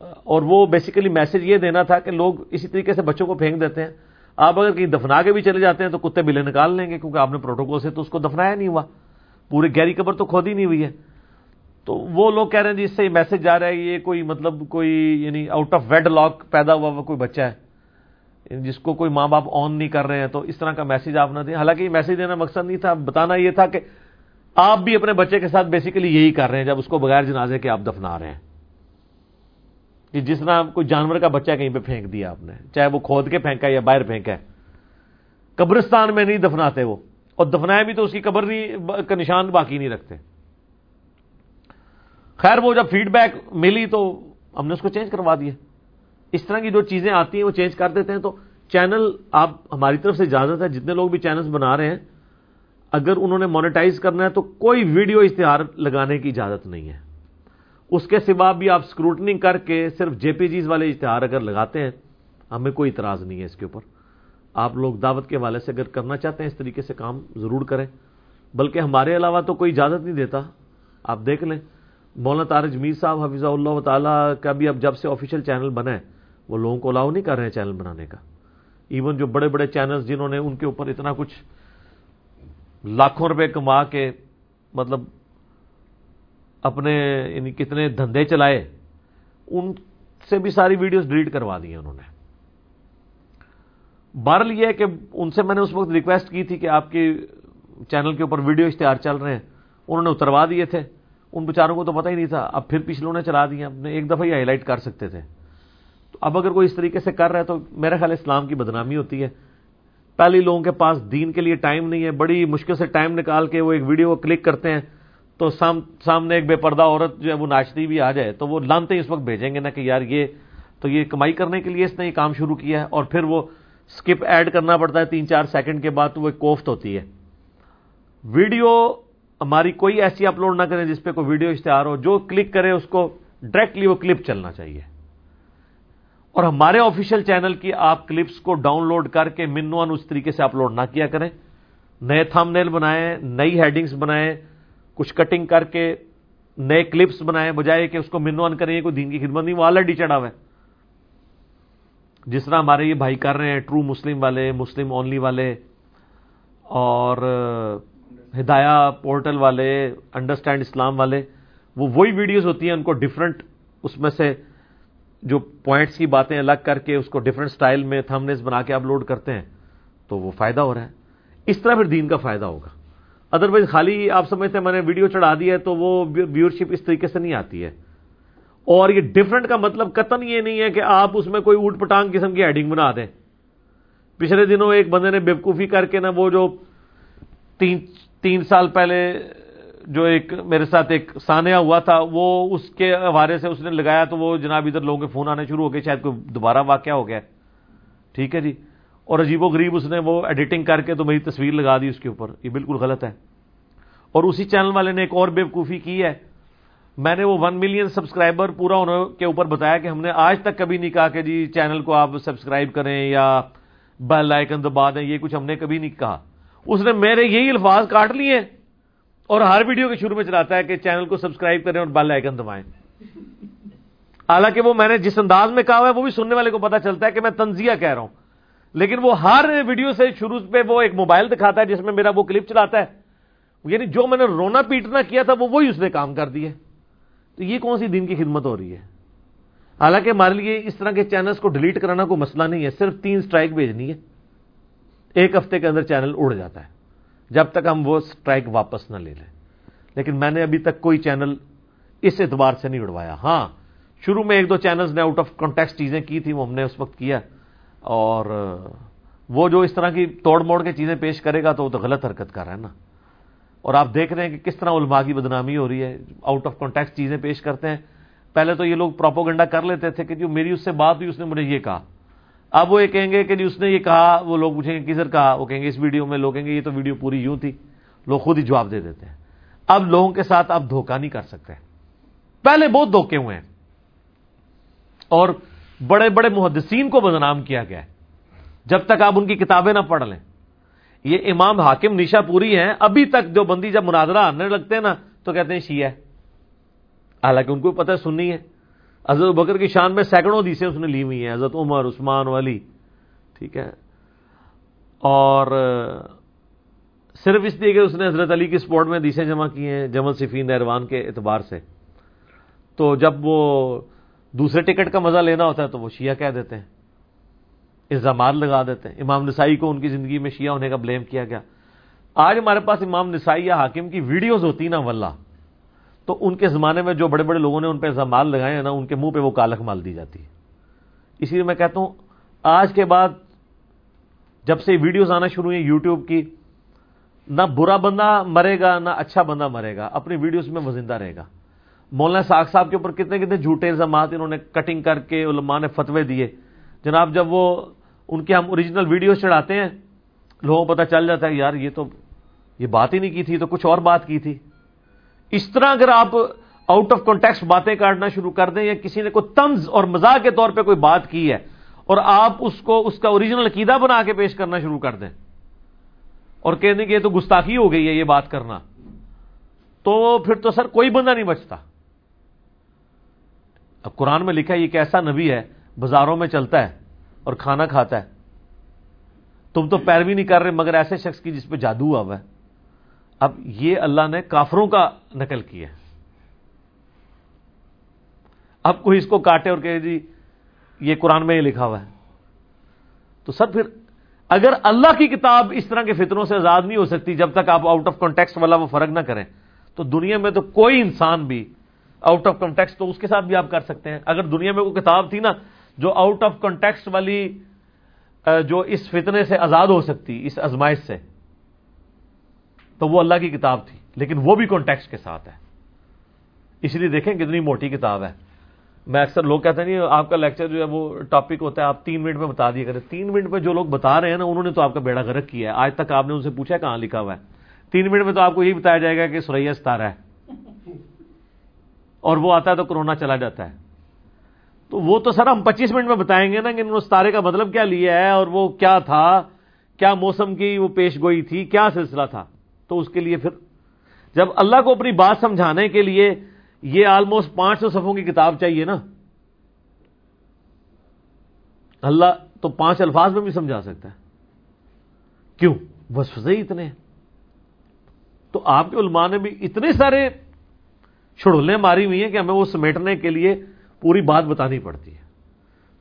اور وہ بیسیکلی میسج یہ دینا تھا کہ لوگ اسی طریقے سے بچوں کو پھینک دیتے ہیں۔ آپ اگر کہیں دفنا کے بھی چلے جاتے ہیں تو کتے بلے نکال لیں گے، کیونکہ آپ نے پروٹوکول سے تو اس کو دفنایا نہیں ہوا۔ پورے گہری قبر تو کھود ہی نہیں ہوئی ہے۔ تو وہ لوگ کہہ رہے ہیں جس جی سے یہ میسج جا رہا ہے، یہ کوئی مطلب کوئی یعنی آؤٹ آف ویڈ لاک پیدا ہوا ہوا کوئی بچہ ہے۔ جس کو کوئی ماں باپ آن نہیں کر رہے ہیں، تو اس طرح کا میسج آپ نہ دیں۔ حالانکہ یہ میسج دینا مقصد نہیں تھا، بتانا یہ تھا کہ آپ بھی اپنے بچے کے ساتھ بیسیکلی یہی کر رہے ہیں، جب اس کو بغیر جنازے کے آپ دفنا رہے ہیں۔ کہ جس طرح کوئی جانور کا بچہ کہیں پہ پھینک دیا آپ نے، چاہے وہ کھود کے پھینکا یا باہر پھینکا ہے۔ قبرستان میں نہیں دفناتے وہ، اور دفنایا بھی تو اس کی قبر نہیں، کا نشان باقی نہیں رکھتے۔ خیر، وہ جب فیڈ بیک ملی تو ہم نے اس کو چینج کروا دیا۔ اس طرح کی جو چیزیں آتی ہیں وہ چینج کر دیتے ہیں تو چینل آپ ہماری طرف سے اجازت ہے، جتنے لوگ بھی چینلز بنا رہے ہیں، اگر انہوں نے مانیٹائز کرنا ہے تو کوئی ویڈیو اشتہار لگانے کی اجازت نہیں ہے۔ اس کے سوا بھی آپ اسکروٹنگ کر کے صرف جے پی جیز والے اشتہار اگر لگاتے ہیں، ہمیں کوئی اعتراض نہیں ہے اس کے اوپر۔ آپ لوگ دعوت کے حوالے سے اگر کرنا چاہتے ہیں، اس طریقے سے کام ضرور کریں۔ بلکہ ہمارے علاوہ تو کوئی اجازت نہیں دیتا۔ آپ دیکھ لیں، مولانا تارج میر صاحب حفیظہ اللہ تعالیٰ کا بھی اب جب سے آفیشیل چینل بنا ہے وہ لوگوں کو الاؤ نہیں کر رہے ہیں چینل بنانے کا. ایون جو بڑے بڑے چینل جنہوں نے ان کے اوپر اتنا کچھ لاکھوں روپے کما کے مطلب اپنے یعنی کتنے دھندے چلائے، ان سے بھی ساری ویڈیوز ڈیلیٹ کروا دی انہوں نے. بہرحال یہ ہے کہ ان سے میں نے اس وقت ریکویسٹ کی تھی کہ آپ کے چینل کے اوپر ویڈیو اشتہار چل رہے ہیں، انہوں نے اتروا دیے تھے. ان بچاروں کو تو پتہ ہی نہیں تھا، اب پھر پچھلوں نے چلا دیا، اپنے ایک دفعہ ہی ہائی لائٹ کر سکتے تھے. تو اب اگر کوئی اس طریقے سے کر رہا ہے تو میرا خیال اسلام کی بدنامی ہوتی ہے۔ پہلی لوگوں کے پاس دین کے لیے ٹائم نہیں ہے۔ بڑی مشکل سے ٹائم نکال کے وہ ایک ویڈیو کو کلک کرتے ہیں تو سام، سامنے ایک بے پردہ عورت جو ہے وہ ناچتی بھی آ جائے تو وہ لانتے اس وقت بھیجیں گے نا کہ یار یہ تو یہ کمائی کرنے کے لیے اس نے یہ کام شروع کیا ہے اور پھر وہ سکپ ایڈ کرنا پڑتا ہے تین چار سیکنڈ کے بعد تو وہ ایک کوفت ہوتی ہے۔ ویڈیو ہماری کوئی ایسی اپلوڈ نہ کریں جس پہ کوئی ویڈیو اشتہار ہو۔ جو کلک کرے اس کو ڈائریکٹلی وہ کلپ چلنا چاہیے۔ اور ہمارے آفیشیل چینل کی آپ کلپس کو ڈاؤن لوڈ کر کے منوان اس طریقے سے اپلوڈ نہ کیا کریں۔ نئے تھم نیل بنائیں، نئی ہیڈنگس بنائیں، کچھ کٹنگ کر کے نئے کلپس بنائیں، بجائے کہ اس کو منوان کریں کوئی دین کی خدمت نہیں، وہ آلریڈی چڑھا ہوا ہے۔ جس طرح ہمارے یہ بھائی کر رہے ہیں ٹرو مسلم والے مسلم اونلی والے، اور ہدایہ پورٹل والے انڈرسٹینڈ اسلام والے، وہ وہی ویڈیوز ہوتی ہیں، ان کو ڈفرنٹ اس میں سے جو پوائنٹس کی باتیں الگ کر کے اس کو ڈفرنٹ سٹائل میں تھمنیز بنا کے اپلوڈ کرتے ہیں، تو وہ فائدہ ہو رہا ہے۔ اس طرح پھر دین کا فائدہ ہوگا۔ ادروائز خالی آپ سمجھتے ہیں میں نے ویڈیو چڑھا دی ہے تو وہ ویورشپ اس طریقے سے نہیں آتی ہے۔ اور یہ ڈفرنٹ کا مطلب قطن یہ نہیں ہے کہ آپ اس میں کوئی اوٹ پٹانگ قسم کی ہیڈنگ بنا دیں۔ پچھلے دنوں ایک بندے نے بیوقوفی کر کے نا وہ جو تین تین سال پہلے جو ایک میرے ساتھ ایک سانیہ ہوا تھا، وہ اس کے حوالے سے اس نے لگایا تو وہ جناب ادھر لوگوں کے فون آنے شروع ہو گئے، شاید کوئی دوبارہ واقعہ ہو گیا۔ ٹھیک ہے جی؟ اور عجیب و غریب اس نے وہ ایڈیٹنگ کر کے تو میری تصویر لگا دی اس کے اوپر۔ یہ بالکل غلط ہے۔ اور اسی چینل والے نے ایک اور بیوقوفی کی ہے۔ میں نے وہ ون ملین سبسکرائبر پورا ہونے کے اوپر بتایا کہ ہم نے آج تک کبھی نہیں کہا کہ جی چینل کو آپ سبسکرائب کریں یا بیل آئکن دبا دیں، یہ کچھ ہم نے کبھی نہیں کہا۔ اس نے میرے یہی الفاظ کاٹ لیے۔ اور ہر ویڈیو کے شروع میں چلاتا ہے کہ چینل کو سبسکرائب کریں اور بیل آئکن دبائیں۔ حالانکہ وہ میں نے جس انداز میں کہا ہوا ہے وہ بھی سننے والے کو پتا چلتا ہے کہ میں تنزیہ کہہ رہا ہوں۔ لیکن وہ ہر ویڈیو سے شروع پہ وہ ایک موبائل دکھاتا ہے جس میں میرا وہ کلپ چلاتا ہے۔ یعنی جو میں نے رونا پیٹنا کیا تھا وہ وہی اس نے کام کر دیے تو یہ کون سی دین کی خدمت ہو رہی ہے؟ حالانکہ ہمارے لیے اس طرح کے چینلز کو ڈیلیٹ کرانا کوئی مسئلہ نہیں ہے، صرف تین سٹرائک بھیجنی ہے۔ ایک ہفتے کے اندر چینل اڑ جاتا ہے۔ جب تک ہم وہ سٹرائک واپس نہ لے لیں۔ لیکن میں نے ابھی تک کوئی چینل اس اعتبار سے نہیں اڑوایا۔ ہاں شروع میں ایک دو چینلز نے آؤٹ آف کانٹیکس چیزیں کی تھی وہ ہم نے اس وقت کیا۔ اور وہ جو اس طرح کی توڑ موڑ کے چیزیں پیش کرے گا تو وہ تو غلط حرکت کر رہا ہے نا۔ اور آپ دیکھ رہے ہیں کہ کس طرح علماء کی بدنامی ہو رہی ہے۔ آؤٹ آف کانٹیکٹ چیزیں پیش کرتے ہیں۔ پہلے تو یہ لوگ پروپوگنڈا کر لیتے تھے کہ جو میری اس سے بات ہوئی، اس نے مجھے یہ کہا۔ اب وہ یہ کہیں گے کہ جی اس نے یہ کہا، وہ لوگ پوچھیں گے کدھر کہا؟ وہ کہیں گے، اس ویڈیو میں لوگ کہیں گے یہ تو ویڈیو پوری یوں تھی۔ لوگ خود ہی جواب دے دیتے ہیں۔ اب لوگوں کے ساتھ آپ دھوکہ نہیں کر سکتے۔ پہلے بہت دھوکے ہوئے ہیں۔ اور بڑے بڑے محدثین کو بدنام کیا گیا ہے۔ جب تک آپ ان کی کتابیں نہ پڑھ لیں۔ یہ امام حاکم نشا پوری ہیں۔ ابھی تک جو بندی جب مناظرہ آنے لگتے ہیں نا، تو کہتے ہیں شیعہ۔ حالانکہ ان کو پتہ سننی ہے۔ حضرت بکر کی شان میں سینکڑوں دیسیں اس نے لی ہوئی ہیں، حضرت عمر، عثمان والی ٹھیک ہے؟ اور صرف اس لیے کہ اس نے حضرت علی کی سپورٹ میں دیسیں جمع کی ہیں جمل صفین نہروان کے اعتبار سے۔ تو جب وہ دوسرے ٹکٹ کا مزہ لینا ہوتا ہے تو وہ شیعہ کہہ دیتے ہیں، الزامات لگا دیتے ہیں۔ امام نسائی کو ان کی زندگی میں شیعہ ہونے کا بلیم کیا گیا۔ آج ہمارے پاس امام نسائی یا حاکم کی ویڈیوز ہوتی نا ولہ تو ان کے زمانے میں جو بڑے بڑے لوگوں نے ان پہ الزامات لگائے ہیں نا، ان کے منہ پہ وہ کالک مال دی جاتی ہے۔ اسی لیے میں کہتا ہوں، آج کے بعد جب سے ویڈیوز آنا شروع ہوئی یوٹیوب کی، نہ برا بندہ مرے گا، نہ اچھا بندہ مرے گا، اپنی ویڈیوز میں وہ زندہ رہے گا۔ مولانا ساگ صاحب کے اوپر کتنے کتنے جھوٹے الزامات انہوں نے کٹنگ کر کے علماء نے فتوے دیے۔ جناب، جب وہ ان کے ہم اوریجنل ویڈیوز چڑھاتے ہیں، لوگوں کو پتہ چل جاتا ہے، یار، یہ تو یہ بات ہی نہیں کی تھی تو کچھ اور بات کی تھی۔ اس طرح اگر آپ آؤٹ آف کانٹیکس باتیں کاٹنا شروع کر دیں یا کسی نے کوئی تنز اور مزاح کے طور پہ کوئی بات کی ہے اور آپ اس کو، اس کا اوریجنل عقیدہ بنا کے پیش کرنا شروع کر دیں اور کہنے کہ یہ تو گستاخی ہو گئی ہے یہ بات کرنا، تو پھر تو سر کوئی بندہ نہیں بچتا۔ اب قرآن میں لکھا ہے یہ ایک ایسا نبی ہے، بازاروں میں چلتا ہے اور کھانا کھاتا ہے۔ تم تو پیروی نہیں کر رہے مگر ایسے شخص کی جس پہ جادو ہوا ہے۔ اب یہ اللہ نے کافروں کا نقل کیا اب کوئی اس کو کاٹے اور کہ جی یہ قرآن میں یہ لکھا ہوا ہے۔ تو سر پھر، اگر اللہ کی کتاب اس طرح کے فطروں سے آزاد نہیں ہو سکتی، جب تک آپ آؤٹ آف کانٹیکس والا وہ فرق نہ کریں، تو دنیا میں تو کوئی انسان بھی آؤٹ آف کانٹیکس تو اس کے ساتھ بھی آپ کر سکتے ہیں۔ اگر دنیا میں کوئی کتاب تھی نا، جو آؤٹ آف کانٹیکس والی جو اس فتنے سے آزاد ہو سکتی، اس ازمائش سے تو وہ اللہ کی کتاب تھی، لیکن وہ بھی کانٹیکس کے ساتھ ہے۔ اس لیے دیکھیں کتنی موٹی کتاب ہے۔ میں اکثر لوگ کہتے ہیں نہیں، آپ کا لیکچر جو ہے وہ ٹاپک ہوتا ہے، آپ تین منٹ میں بتا دیا کریں۔ تین منٹ میں جو لوگ بتا رہے ہیں نا، انہوں نے تو آپ کا بیڑا غرق کیا ہے۔ آج تک آپ نے ان سے پوچھا کہاں لکھا ہوا ہے۔ تین منٹ میں تو آپ کو یہی بتایا جائے گا کہ سریا ستارہ ہے۔ اور وہ آتا ہے تو کرونا چلا جاتا ہے۔ تو وہ تو سر ہم پچیس منٹ میں بتائیں گے نا کہ انہوں نے ستارے کا مطلب کیا لیا ہے اور وہ کیا تھا، کیا موسم کی وہ پیش گوئی تھی، کیا سلسلہ تھا۔ تو اس کے لیے پھر جب اللہ کو اپنی بات سمجھانے کے لیے یہ آلموسٹ پانچ سو صفوں کی کتاب چاہیے نا، اللہ تو پانچ الفاظ میں بھی سمجھا سکتا ہے۔ کیوں؟ بس اتنے تو آپ کے علماء نے بھی اتنے سارے چھڑولیں ماری ہوئی ہیں کہ ہمیں وہ سمیٹنے کے لیے پوری بات بتانی پڑتی ہے۔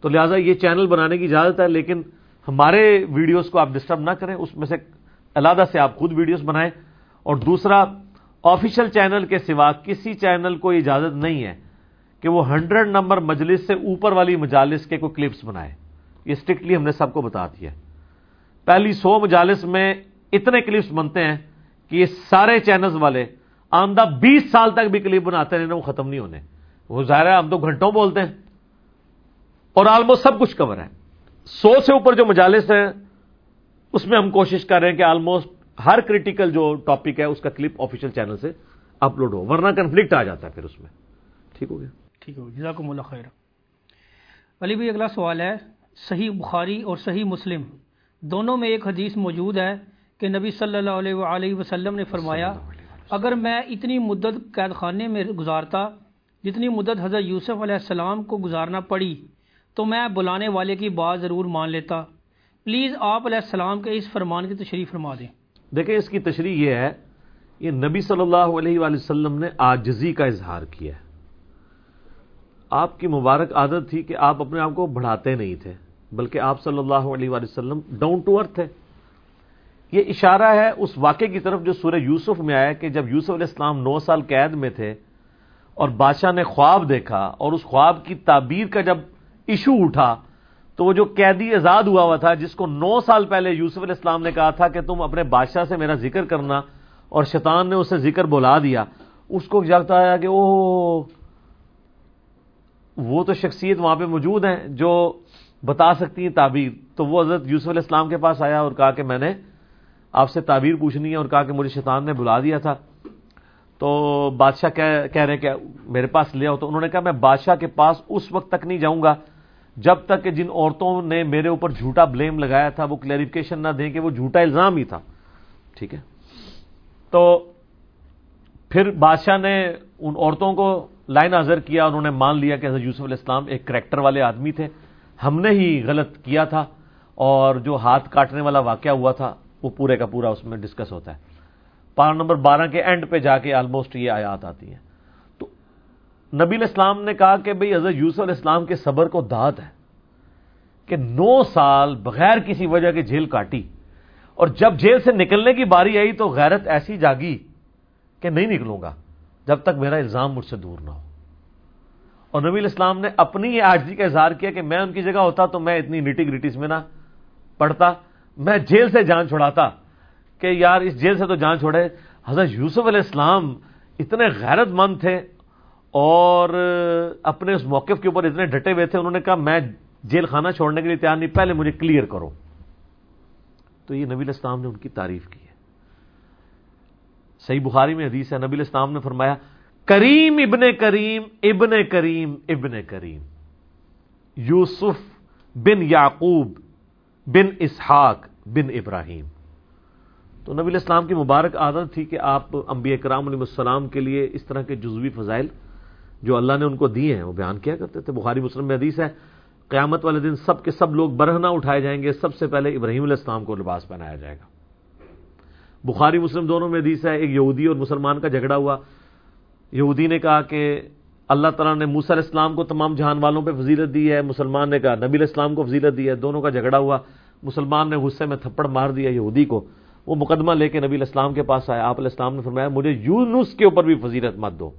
تو لہٰذا یہ چینل بنانے کی اجازت ہے، لیکن ہمارے ویڈیوز کو آپ ڈسٹرب نہ کریں، اس میں سے علیحدہ سے آپ خود ویڈیوز بنائیں اور دوسرا آفیشل چینل کے سوا کسی چینل کو اجازت نہیں ہے کہ وہ ہنڈریڈ نمبر مجلس سے اوپر والی مجالس کے کوئی کلپس بنائے۔ یہ اسٹرکٹلی ہم نے سب کو بتا دیا۔ پہلی سو مجالس میں اتنے کلپس بنتے ہیں کہ یہ سارے چینلز والے آمدہ بیس سال تک بھی کلپ بناتے رہے وہ ختم نہیں ہونے۔ وہ ظاہر ہے ہم تو گھنٹوں بولتے ہیں اور آلموسٹ سب کچھ کور ہے۔ سو سے اوپر جو مجالس ہیں اس میں ہم کوشش کر رہے ہیں کہ آلموسٹ ہر کریٹیکل جو ٹاپک ہے اس کا کلپ آفیشیل چینل سے اپلوڈ ہو ورنہ کنفلکٹ آ جاتا ہے پھر اس میں۔ ٹھیک ہو گیا؟ ٹھیک ہو جزاکم اللہ خیر۔ علی بھائی اگلا سوال ہے صحیح بخاری اور صحیح مسلم دونوں میں ایک حدیث موجود ہے کہ نبی صلی اللہ علیہ وآلہ وسلم نے فرمایا اگر میں اتنی مدت قید خانے میں گزارتا جتنی مدت حضرت یوسف علیہ السلام کو گزارنا پڑی تو میں بلانے والے کی بات ضرور مان لیتا۔ پلیز آپ علیہ السلام کے اس فرمان کی تشریف فرما دیں۔ دیکھیں، اس کی تشریح یہ ہے، یہ نبی صلی اللہ علیہ وآلہ وسلم نے آجزی کا اظہار کیا ہے۔ آپ کی مبارک عادت تھی کہ آپ اپنے آپ کو بڑھاتے نہیں تھے، بلکہ آپ صلی اللہ علیہ وآلہ وسلم ڈاؤن ٹو ارتھ تھے۔ یہ اشارہ ہے اس واقعے کی طرف جو سورہ یوسف میں آیا کہ جب یوسف علیہ السلام نو سال قید میں تھے اور بادشاہ نے خواب دیکھا اور اس خواب کی تعبیر کا جب ایشو اٹھا تو وہ جو قیدی آزاد ہوا ہوا تھا، جس کو نو سال پہلے یوسف علیہ السلام نے کہا تھا کہ تم اپنے بادشاہ سے میرا ذکر کرنا اور شیطان نے اسے ذکر بلا دیا، اس کو جاگتا آیا کہ او وہ تو شخصیت وہاں پہ موجود ہیں جو بتا سکتی ہیں تعبیر۔ تو وہ حضرت یوسف علیہ السلام کے پاس آیا اور کہا کہ میں نے آپ سے تعبیر پوچھنی ہے اور کہا کہ مجھے شیطان نے بلا دیا تھا۔ تو بادشاہ کہہ رہے ہیں کہ میرے پاس لے آؤ۔ تو انہوں نے کہا میں بادشاہ کے پاس اس وقت تک نہیں جاؤں گا۔ جب تک کہ جن عورتوں نے میرے اوپر جھوٹا بلیم لگایا تھا، وہ کلیریفکیشن نہ دیں کہ وہ جھوٹا الزام ہی تھا۔ ٹھیک ہے؟ تو پھر بادشاہ نے ان عورتوں کو لائن حاضر کیا، انہوں نے مان لیا کہ حضرت یوسف علیہ السلام ایک کریکٹر والے آدمی تھے۔ ہم نے ہی غلط کیا تھا اور جو ہاتھ کاٹنے والا واقعہ ہوا تھا، وہ پورے کا پورا اس میں ڈسکس ہوتا ہے۔ پارا نمبر بارہ کے اینڈ پہ جا کے آلموسٹ یہ آیات آتی ہیں۔ نبی علیہ السلام نے کہا کہ بھئی حضرت یوسف علیہ السلام کے صبر کو داد ہے کہ نو سال بغیر کسی وجہ کے جیل کاٹی اور جب جیل سے نکلنے کی باری آئی تو غیرت ایسی جاگی کہ نہیں نکلوں گا جب تک میرا الزام مجھ سے دور نہ ہو۔ اور نبی الاسلام نے اپنی یہ آجزی کا اظہار کیا کہ میں ان کی جگہ ہوتا تو میں اتنی نٹی گریٹیز میں نہ پڑھتا، میں جیل سے جان چھوڑاتا کہ یار اس جیل سے تو جان چھوڑے۔ حضرت یوسف علیہ السلام اتنے غیرت مند تھے اور اپنے اس موقف کے اوپر اتنے ڈٹے ہوئے تھے، انہوں نے کہا، میں جیل خانہ چھوڑنے کے لیے تیار نہیں، پہلے مجھے کلیئر کرو۔ تو یہ نبی الاسلام نے ان کی تعریف کی ہے۔ صحیح بخاری میں حدیث ہے، نبی الاسلام نے فرمایا، کریم ابن کریم ابن کریم ابن کریم۔ یوسف بن یعقوب بن اسحاق بن ابراہیم۔ تو نبی الاسلام کی مبارک عادت تھی کہ آپ انبیاء کرام علیہ السلام کے لیے اس طرح کے جزوی فضائل جو اللہ نے ان کو دیے ہیں، وہ بیان کیا کرتے تھے؟ بخاری، مسلم میں حدیث ہے، قیامت والے دن سب کے سب لوگ برہنا اٹھائے جائیں گے، سب سے پہلے ابراہیم علیہ السلام کو لباس پہنایا جائے گا۔ بخاری، مسلم دونوں میں حدیث ہے، ایک یہودی اور مسلمان کا جھگڑا ہوا۔ یہودی نے کہا کہ اللہ تعالیٰ نے موسیٰ علیہ السلام کو تمام جہان والوں پہ فضیلت دی ہے، مسلمان نے کہا نبی علیہ السلام کو فضیلت دی ہے، دونوں کا جھگڑا ہوا۔ مسلمان نے غصے میں تھپڑ مار دیا یہودی کو۔ وہ مقدمہ لے کے نبی علیہ السلام کے پاس آیا آپ علیہ السلام نے فرمایا، مجھے یونس کے اوپر بھی فضیلت مت دو۔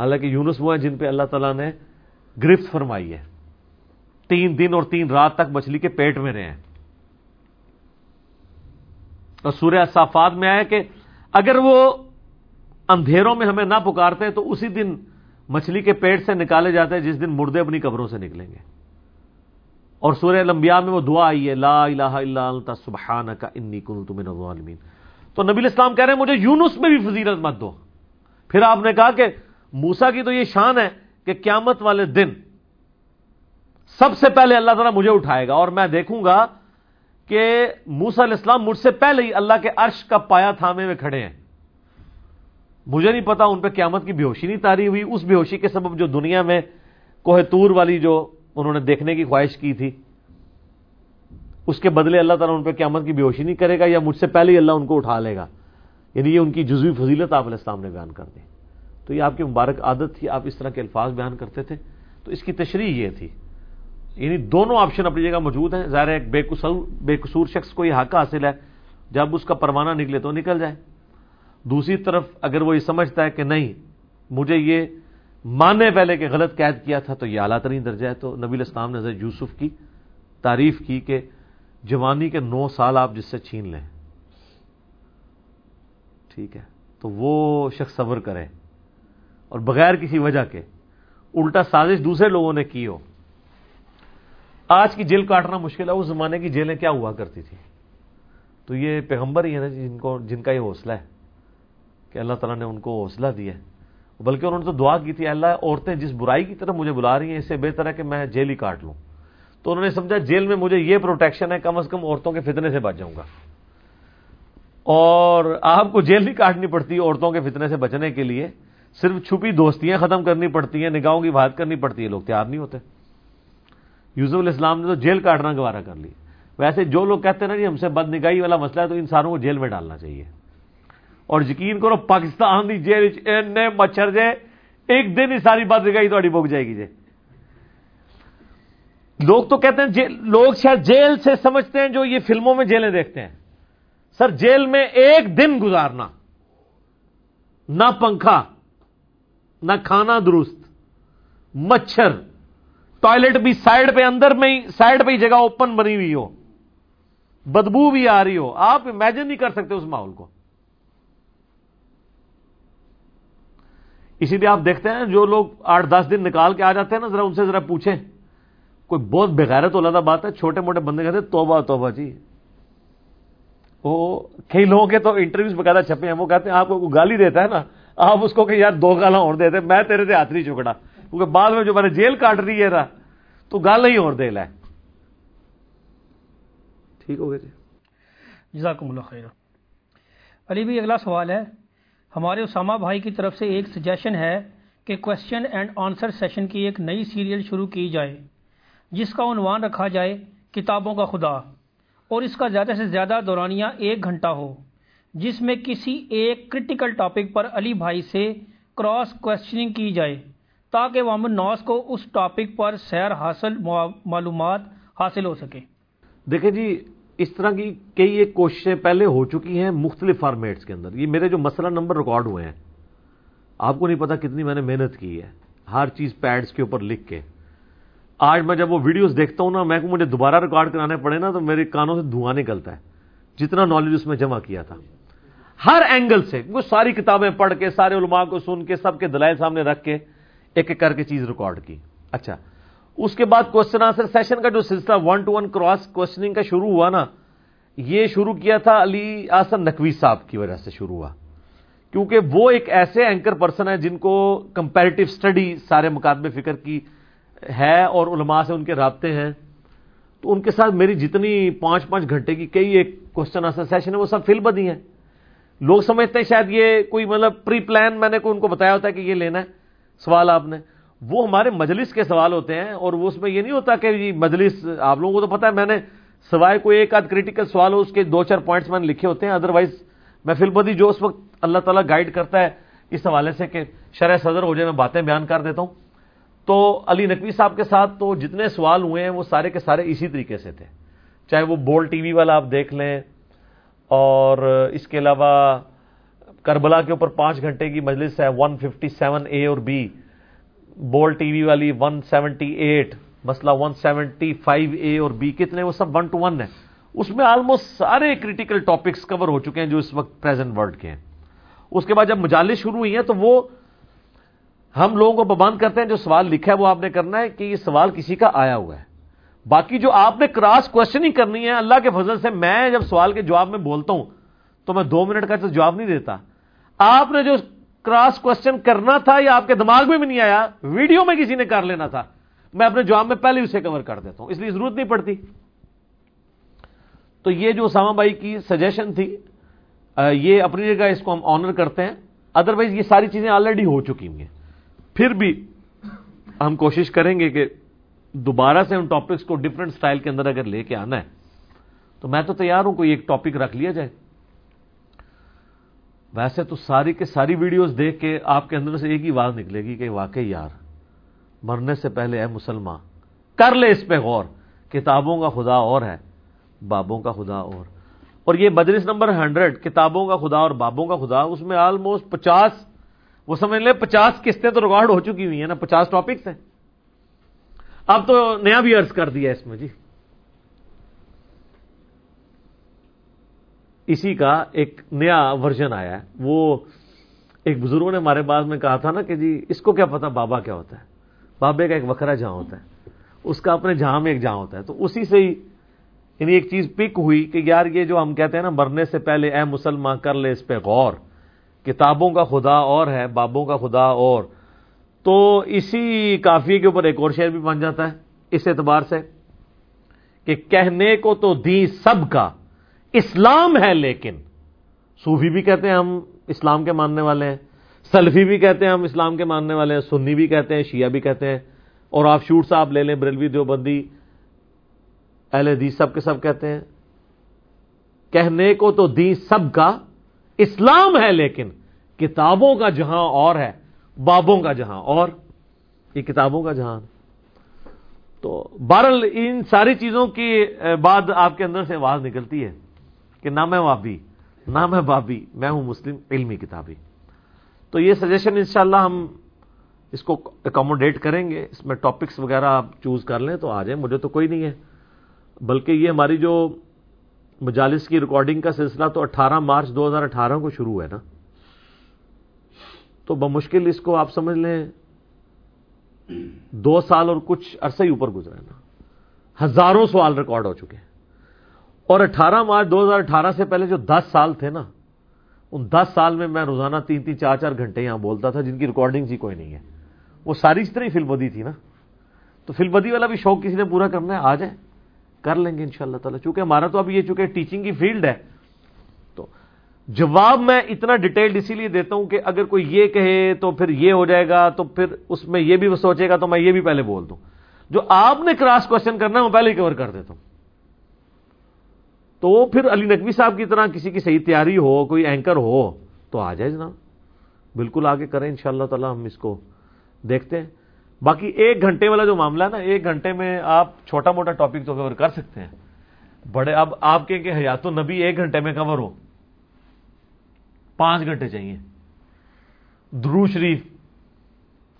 حالانکہ یونس وہ ہیں جن پہ اللہ تعالیٰ نے گرفت فرمائی ہے۔ تین دن اور تین رات تک مچھلی کے پیٹ میں رہے ہیں۔ اور سورہ صافات میں آیا کہ اگر وہ اندھیروں میں ہمیں نہ پکارتے تو اسی دن مچھلی کے پیٹ سے نکالے جاتے ہیں جس دن مردے اپنی قبروں سے نکلیں گے۔ اور سورہ لمبیا میں وہ دعا آئی ہے، لا الہ الا انت سبحانک انی کنت من الظالمین۔ تو نبی الاسلام کہہ رہے ہیں، مجھے یونس میں بھی فضیلت مت دو۔ پھر آپ نے کہا کہ موسا کی تو یہ شان ہے کہ قیامت والے دن سب سے پہلے اللہ تعالیٰ مجھے اٹھائے گا اور میں دیکھوں گا کہ موسا علیہ السلام مجھ سے پہلے ہی اللہ کے عرش کا پایا تھامے ہوئے کھڑے ہیں۔ مجھے نہیں پتا ان پہ قیامت کی بےوشی نہیں تاری ہوئی، اس بےوشی کے سبب جو دنیا میں کوہ تور والی جو انہوں نے دیکھنے کی خواہش کی تھی، اس کے بدلے اللہ تعالیٰ ان پہ قیامت کی بےوشی نہیں کرے گا یا مجھ سے پہلے ہی اللہ ان کو اٹھا لے گا۔ یعنی یہ ان کی جزوی فضیلت آپ علیہ السلام نے بیان کر دی۔ تو یہ آپ کی مبارک عادت تھی، آپ اس طرح کے الفاظ بیان کرتے تھے۔ تو اس کی تشریح یہ تھی۔ یعنی دونوں آپشن اپنی جگہ موجود ہیں۔ ظاہر ایک بے قصور بے قصور شخص کو یہ حق حاصل ہے۔ جب اس کا پروانہ نکلے تو نکل جائے۔ دوسری طرف اگر وہ یہ سمجھتا ہے کہ نہیں، مجھے یہ ماننے پہلے کہ غلط قید کیا تھا تو یہ اعلیٰ ترین درجہ ہے۔ تو نبی الاسلام نے حضرت یوسف کی تعریف کی کہ جوانی کے نو سال آپ جس سے چھین لیں۔ ٹھیک ہے۔ تو وہ شخص صبر کرے۔ اور بغیر کسی وجہ کے الٹا سازش دوسرے لوگوں نے کی ہو۔ آج کی جیل کاٹنا مشکل ہے، اس زمانے کی جیلیں کیا ہوا کرتی تھی تو یہ پیغمبر ہی ہے نا جی، جن کو، جن کا یہ حوصلہ ہے کہ اللہ تعالیٰ نے ان کو حوصلہ دیا ہے۔ بلکہ انہوں نے تو دعا کی تھی اللہ، عورتیں جس برائی کی طرف مجھے بلا رہی ہیں، اس سے بہتر ہے کہ میں جیل ہی کاٹ لوں۔ تو انہوں نے سمجھا جیل میں مجھے یہ پروٹیکشن ہے، کم از کم عورتوں کے فتنے سے بچ جاؤں گا۔ اور آپ کو جیل نہیں کاٹنی پڑتی عورتوں کے فتنے سے بچنے کے لیے۔ صرف چھپی دوستیاں ختم کرنی پڑتی ہیں، نگاہوں کی بات کرنی پڑتی ہے لوگ تیار نہیں ہوتے۔ یوسف علیہ السلام نے تو جیل کاٹنا گوارا کر لی ویسے جو لوگ کہتے ہیں نا جی ہم سے بد نگاہی والا مسئلہ ہے، تو انسانوں کو جیل میں ڈالنا چاہیے۔ اور یقین کرو، پاکستان کی جیل مچھر جے، ایک دن ہی ساری بد نگاہی تاری بک جائے گی جی لوگ تو کہتے ہیں لوگ شاید جیل سے سمجھتے ہیں، جو یہ فلموں میں جیلیں دیکھتے ہیں۔ سر، جیل میں ایک دن گزارنا، نہ پنکھا۔ نہ کھانا درست، مچھر۔ ٹوائلٹ بھی سائڈ پہ اندر میں ہی سائڈ پہ ہی جگہ اوپن بنی ہوئی ہو۔ بدبو بھی آ رہی ہو۔ آپ امیجن نہیں کر سکتے اس ماحول کو۔ اسی لیے آپ دیکھتے ہیں، جو لوگ آٹھ دس دن نکال کے آ جاتے ہیں نا، ذرا ان سے ذرا پوچھیں۔ کوئی بہت بغیرت اللہ بات ہے، چھوٹے موٹے بندے کہتے توبہ توبہ جی۔ وہ کئی لوگوں کے تو انٹرویوز بقاعدہ چھپے ہیں، وہ کہتے ہیں، آپ کو گالی دیتا ہے نا آپ اس کو کہ یار دو گالا اور دیتے میں تیرے سے ہاتھ نہیں چکڑا کیونکہ بعد میں جو میں نے جیل کاٹ رہی ہے نا، تو گال ہی اور دے لے۔ ٹھیک ہو گیا جی۔ جزاکم اللہ خیر۔ علی بھی اگلا سوال ہے۔ ہمارے اسامہ بھائی کی طرف سے ایک سجیشن ہے کہ کوشچن اینڈ آنسر سیشن کی ایک نئی سیریل شروع کی جائے، جس کا عنوان رکھا جائے، کتابوں کا خدا۔ اور اس کا زیادہ سے زیادہ دورانیہ ایک گھنٹہ ہو۔ جس میں کسی ایک کرٹیکل ٹاپک پر علی بھائی سے کراس کوشچننگ کی جائے، تاکہ وامن نوز کو اس ٹاپک پر سیر حاصل، معلومات حاصل ہو سکے۔ دیکھیں جی اس طرح کی کئی ایک کوششیں پہلے ہو چکی ہیں مختلف فارمیٹس کے اندر۔ یہ میرے جو مسئلہ نمبر ریکارڈ ہوئے ہیں، آپ کو نہیں پتا کتنی میں نے محنت کی ہے ہر چیز پیڈز کے اوپر لکھ کے۔ آج میں جب وہ ویڈیوز دیکھتا ہوں نا، میں کو مجھے دوبارہ ریکارڈ کرانے پڑے نا، تو میرے کانوں سے دھواں نکلتا ہے۔ جتنا نالج اس میں جمع کیا تھا۔ ہر اینگل سے، وہ ساری کتابیں پڑھ کے، سارے علماء کو سن کے، سب کے دلائل سامنے رکھ کے ایک ایک کر کے چیز ریکارڈ کی۔ اچھا اس کے بعد کوشچن آنسر سیشن کا جو سلسلہ one two one cross questioning کا شروع ہوا نا، یہ شروع کیا تھا علی آسن نقوی صاحب کی وجہ سے شروع ہوا۔ کیونکہ وہ ایک ایسے اینکر پرسن ہے جن کو کمپیریٹو اسٹڈی سارے مقابلے فکر کی ہے اور علماء سے ان کے رابطے ہیں۔ تو ان کے ساتھ میری جتنی پانچ پانچ گھنٹے کی کئی ایک کوشچن آنسر سیشن ہے وہ سب فل بدی ہیں۔ لوگ سمجھتے ہیں شاید یہ کوئی مطلب پری پلان میں نے ان کو بتایا ہوتا ہے کہ یہ لینا ہے، سوال آپ نے۔ وہ ہمارے مجلس کے سوال ہوتے ہیں اور وہ اس میں یہ نہیں ہوتا کہ جی مجلس، آپ لوگوں کو تو پتا ہے، میں نے سوائے کوئی ایک آدھ کریٹیکل سوال ہو، اس کے دو چار پوائنٹس میں نے لکھے ہوتے ہیں۔ ادروائز میں فل بدی جو اس وقت اللہ تعالیٰ گائیڈ کرتا ہے، اس حوالے سے کہ شرح صدر ہو جائے، میں باتیں بیان کر دیتا ہوں۔ تو علی نقوی صاحب کے ساتھ تو جتنے سوال ہوئے ہیں، وہ سارے کے سارے اسی طریقے سے تھے۔ چاہے وہ بول ٹی وی والا آپ دیکھ لیں اور اس کے علاوہ کربلا کے اوپر پانچ گھنٹے کی مجلس ہے ون ففٹی سیون اے اور بی بول ٹی وی والی ون سیونٹی ایٹ مسئلہ ون سیونٹی فائیو اے اور بی کتنے؟ وہ سب ون ٹو ون ہے اس میں آلموسٹ سارے کریٹیکل ٹاپکس کور ہو چکے ہیں جو اس وقت پریزنٹ ورلڈ کے ہیں۔ اس کے بعد جب مجالس شروع ہوئی ہیں تو وہ ہم لوگوں کو پابند کرتے ہیں، جو سوال لکھا ہے وہ آپ نے کرنا ہے کہ یہ سوال کسی کا آیا ہوا ہے۔ باقی جو آپ نے کراس کوشچننگ کرنی ہے، اللہ کے فضل سے میں جب سوال کے جواب میں بولتا ہوں، تو میں دو منٹ کا تو جواب نہیں دیتا۔ آپ نے جو کراس کوشچن کرنا تھا یا آپ کے دماغ میں بھی نہیں آیا، ویڈیو میں کسی نے کر لینا تھا۔ میں اپنے جواب میں پہلے اسے کور کر دیتا ہوں، اس لیے ضرورت نہیں پڑتی۔ تو یہ جو اسامہ بھائی کی سجیشن تھی یہ اپنی جگہ اس کو ہم آنر کرتے ہیں۔ ادروائز یہ ساری چیزیں آلریڈی ہو چکی ہیں۔ پھر بھی ہم کوشش کریں گے کہ دوبارہ سے ان ٹاپکس کو ڈفرنٹ سٹائل کے اندر اگر لے کے آنا ہے، تو میں تو تیار ہوں کوئی ایک ٹاپک رکھ لیا جائے۔ ویسے تو ساری کے ساری ویڈیوز دیکھ کے آپ کے اندر سے ایک ہی آواز نکلے گی کہ واقعی یار، مرنے سے پہلے اے مسلمان، کر لے اس پہ غور، کتابوں کا خدا اور ہے، بابوں کا خدا اور۔ اور یہ مجلس نمبر ہنڈریڈ، کتابوں کا خدا اور بابوں کا خدا، اس میں آلموسٹ پچاس، وہ سمجھ لیں پچاس قسطیں تو ریکارڈ ہو چکی ہوئی ہیں نا، پچاس ٹاپکس ہیں۔ اب تو نیا بھی ارض کر دیا اس میں جی۔ اسی کا ایک نیا ورژن آیا ہے۔ وہ ایک بزرگوں نے ہمارے بعد میں کہا تھا نا کہ جی اس کو کیا پتا بابا کیا ہوتا ہے؟ بابے کا ایک وکرا جہاں ہوتا ہے۔ اس کا اپنے جہاں میں ایک جہاں ہوتا ہے۔ تو اسی سے ہی یعنی ایک چیز پک ہوئی کہ یار یہ جو ہم کہتے ہیں نا، مرنے سے پہلے اے مسلمان کر لے اس پہ غور۔ کتابوں کا خدا اور ہے، بابوں کا خدا اور۔ تو اسی کافی کے اوپر ایک اور شعر بھی بن جاتا ہے، اس اعتبار سے کہ کہنے کو تو دی سب کا، اسلام ہے لیکن۔ صوفی بھی کہتے ہیں ہم اسلام کے ماننے والے ہیں، سلفی بھی کہتے ہیں ہم اسلام کے ماننے والے ہیں، سنی بھی کہتے ہیں، شیعہ بھی کہتے ہیں۔ اور آپ شوٹ صاحب لے لیں، بریلوی دیوبندی اہل حدیث سب کے سب کہتے ہیں۔ کہنے کو تو دی سب کا، اسلام ہے لیکن، کتابوں کا جہاں اور ہے۔ بابوں کا جہاں اور یہ کتابوں کا جہاں تو بہرحال ان ساری چیزوں کی بعد آپ کے اندر سے آواز نکلتی ہے کہ نہ میں وابی، نہ میں بابی، میں ہوں مسلم علمی کتابی۔ تو یہ سجیشن انشاءاللہ ہم اس کو اکوموڈیٹ کریں گے۔ اس میں ٹاپکس وغیرہ آپ چوز کر لیں تو آ جائیں، مجھے تو کوئی نہیں ہے۔ بلکہ یہ ہماری جو مجالس کی ریکارڈنگ کا سلسلہ تو اٹھارہ مارچ دو ہزار اٹھارہ کو شروع ہے نا۔ تو بمشکل اس کو آپ سمجھ لیں، دو سال اور کچھ عرصے ہی اوپر گزرا ہے نا۔ ہزاروں سوال ریکارڈ ہو چکے ہیں۔ اور اٹھارہ مارچ دو ہزار اٹھارہ سے پہلے جو دس سال تھے نا، ان دس سال میں میں روزانہ تین تین چار چار گھنٹے یہاں بولتا تھا، جن کی ریکارڈنگ ہی کوئی نہیں ہے۔ وہ ساری اس طرح ہی فل بدی تھی نا۔ تو فل بدی والا بھی شوق کسی نے پورا کرنا ہے، آ جائے کر لیں گے ان شاء اللہ تعالیٰ۔ چونکہ ہمارا تو اب یہ چونکہ ٹیچنگ کی فیلڈ ہے جواب میں اتنا ڈیٹیلڈ اسی لیے دیتا ہوں کہ اگر کوئی یہ کہے تو پھر یہ ہو جائے گا، تو پھر اس میں یہ بھی سوچے گا تو میں یہ بھی پہلے بول دوں۔ جو آپ نے کراس کوشچن کرنا ہے، وہ پہلے ہی کور کر دیتا ہوں۔ تو پھر علی نقوی صاحب کی طرح کسی کی صحیح تیاری ہو، کوئی اینکر ہو، تو آ جائے جناب۔ بالکل آگے کریں ان شاء اللہ تعالی ہم اس کو دیکھتے ہیں۔ باقی ایک گھنٹے والا جو معاملہ ہے نا، ایک گھنٹے میں آپ چھوٹا موٹا ٹاپک تو کور کر سکتے ہیں۔ بڑے، اب آپ کے کہ حیات نبی ایک گھنٹے میں کور ہو پانچ گھنٹے چاہیے۔ درو شریف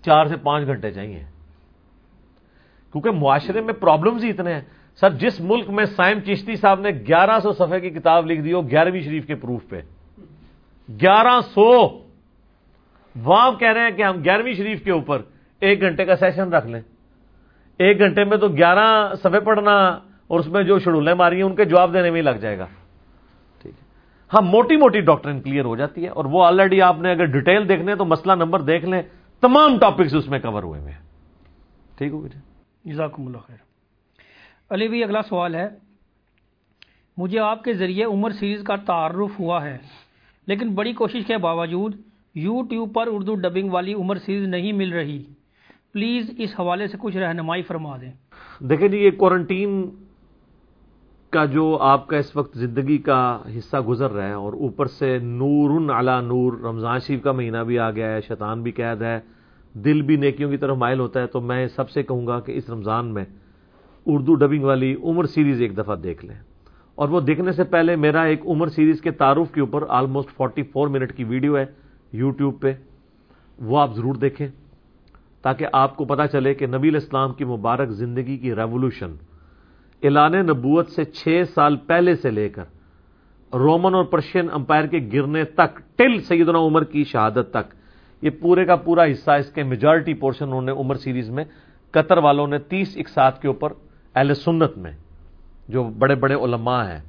چار سے پانچ گھنٹے چاہیے۔ کیونکہ معاشرے میں پرابلمز ہی اتنے ہیں۔ سر، جس ملک میں سائم چشتی صاحب نے گیارہ سو صفحے کی کتاب لکھ دی ہو گیارہویں شریف کے پروف پہ۔ گیارہ سو۔ وہاں کہہ رہے ہیں کہ ہم گیارہویں شریف کے اوپر ایک گھنٹے کا سیشن رکھ لیں۔ ایک گھنٹے میں تو گیارہ صفحے پڑھنا اور اس میں جو شڈولیں ماری ہیں، ان کے جواب دینے میں ہی لگ جائے گا۔ ہاں موٹی موٹی ڈاکٹرن کلیئر ہو جاتی ہے اور وہ آلریڈی آپ نے اگر ڈیٹیل دیکھنے تو مسئلہ نمبر دیکھ لیں تمام ٹاپکس اس میں کور ہوئے ہیں۔ ٹھیک ہو جزاکم اللہ خیر۔ علی بھی اگلا سوال ہے۔ مجھے آپ کے ذریعے عمر سیریز کا تعارف ہوا ہے لیکن بڑی کوشش کے باوجود یوٹیوب پر اردو ڈبنگ والی عمر سیریز نہیں مل رہی۔ پلیز اس حوالے سے کچھ رہنمائی فرما دیں۔ دیکھیں جی یہ کوارنٹین کا جو آپ کا اس وقت زندگی کا حصہ گزر رہا ہے اور اوپر سے نور علا نور، رمضان شریف کا مہینہ بھی آ گیا ہے، شیطان بھی قید ہے، دل بھی نیکیوں کی طرف مائل ہوتا ہے، تو میں سب سے کہوں گا کہ اس رمضان میں اردو ڈبنگ والی عمر سیریز ایک دفعہ دیکھ لیں۔ اور وہ دیکھنے سے پہلے میرا ایک عمر سیریز کے تعارف کے اوپر آلموسٹ فورٹی فور منٹ کی ویڈیو ہے یوٹیوب پہ۔ وہ آپ ضرور دیکھیں تاکہ آپ کو پتا چلے کہ نبی الاسلام کی مبارک زندگی کی ریولوشن اعلان نبوت سے چھ سال پہلے سے لے کر رومن اور پرشین امپائر کے گرنے تک، ٹل سیدنا عمر کی شہادت تک، یہ پورے کا پورا حصہ اس کے میجورٹی پورشن انہوں نے عمر سیریز میں، قطر والوں نے تیس اکسات کے اوپر اہل سنت میں، جو بڑے بڑے علماء ہیں۔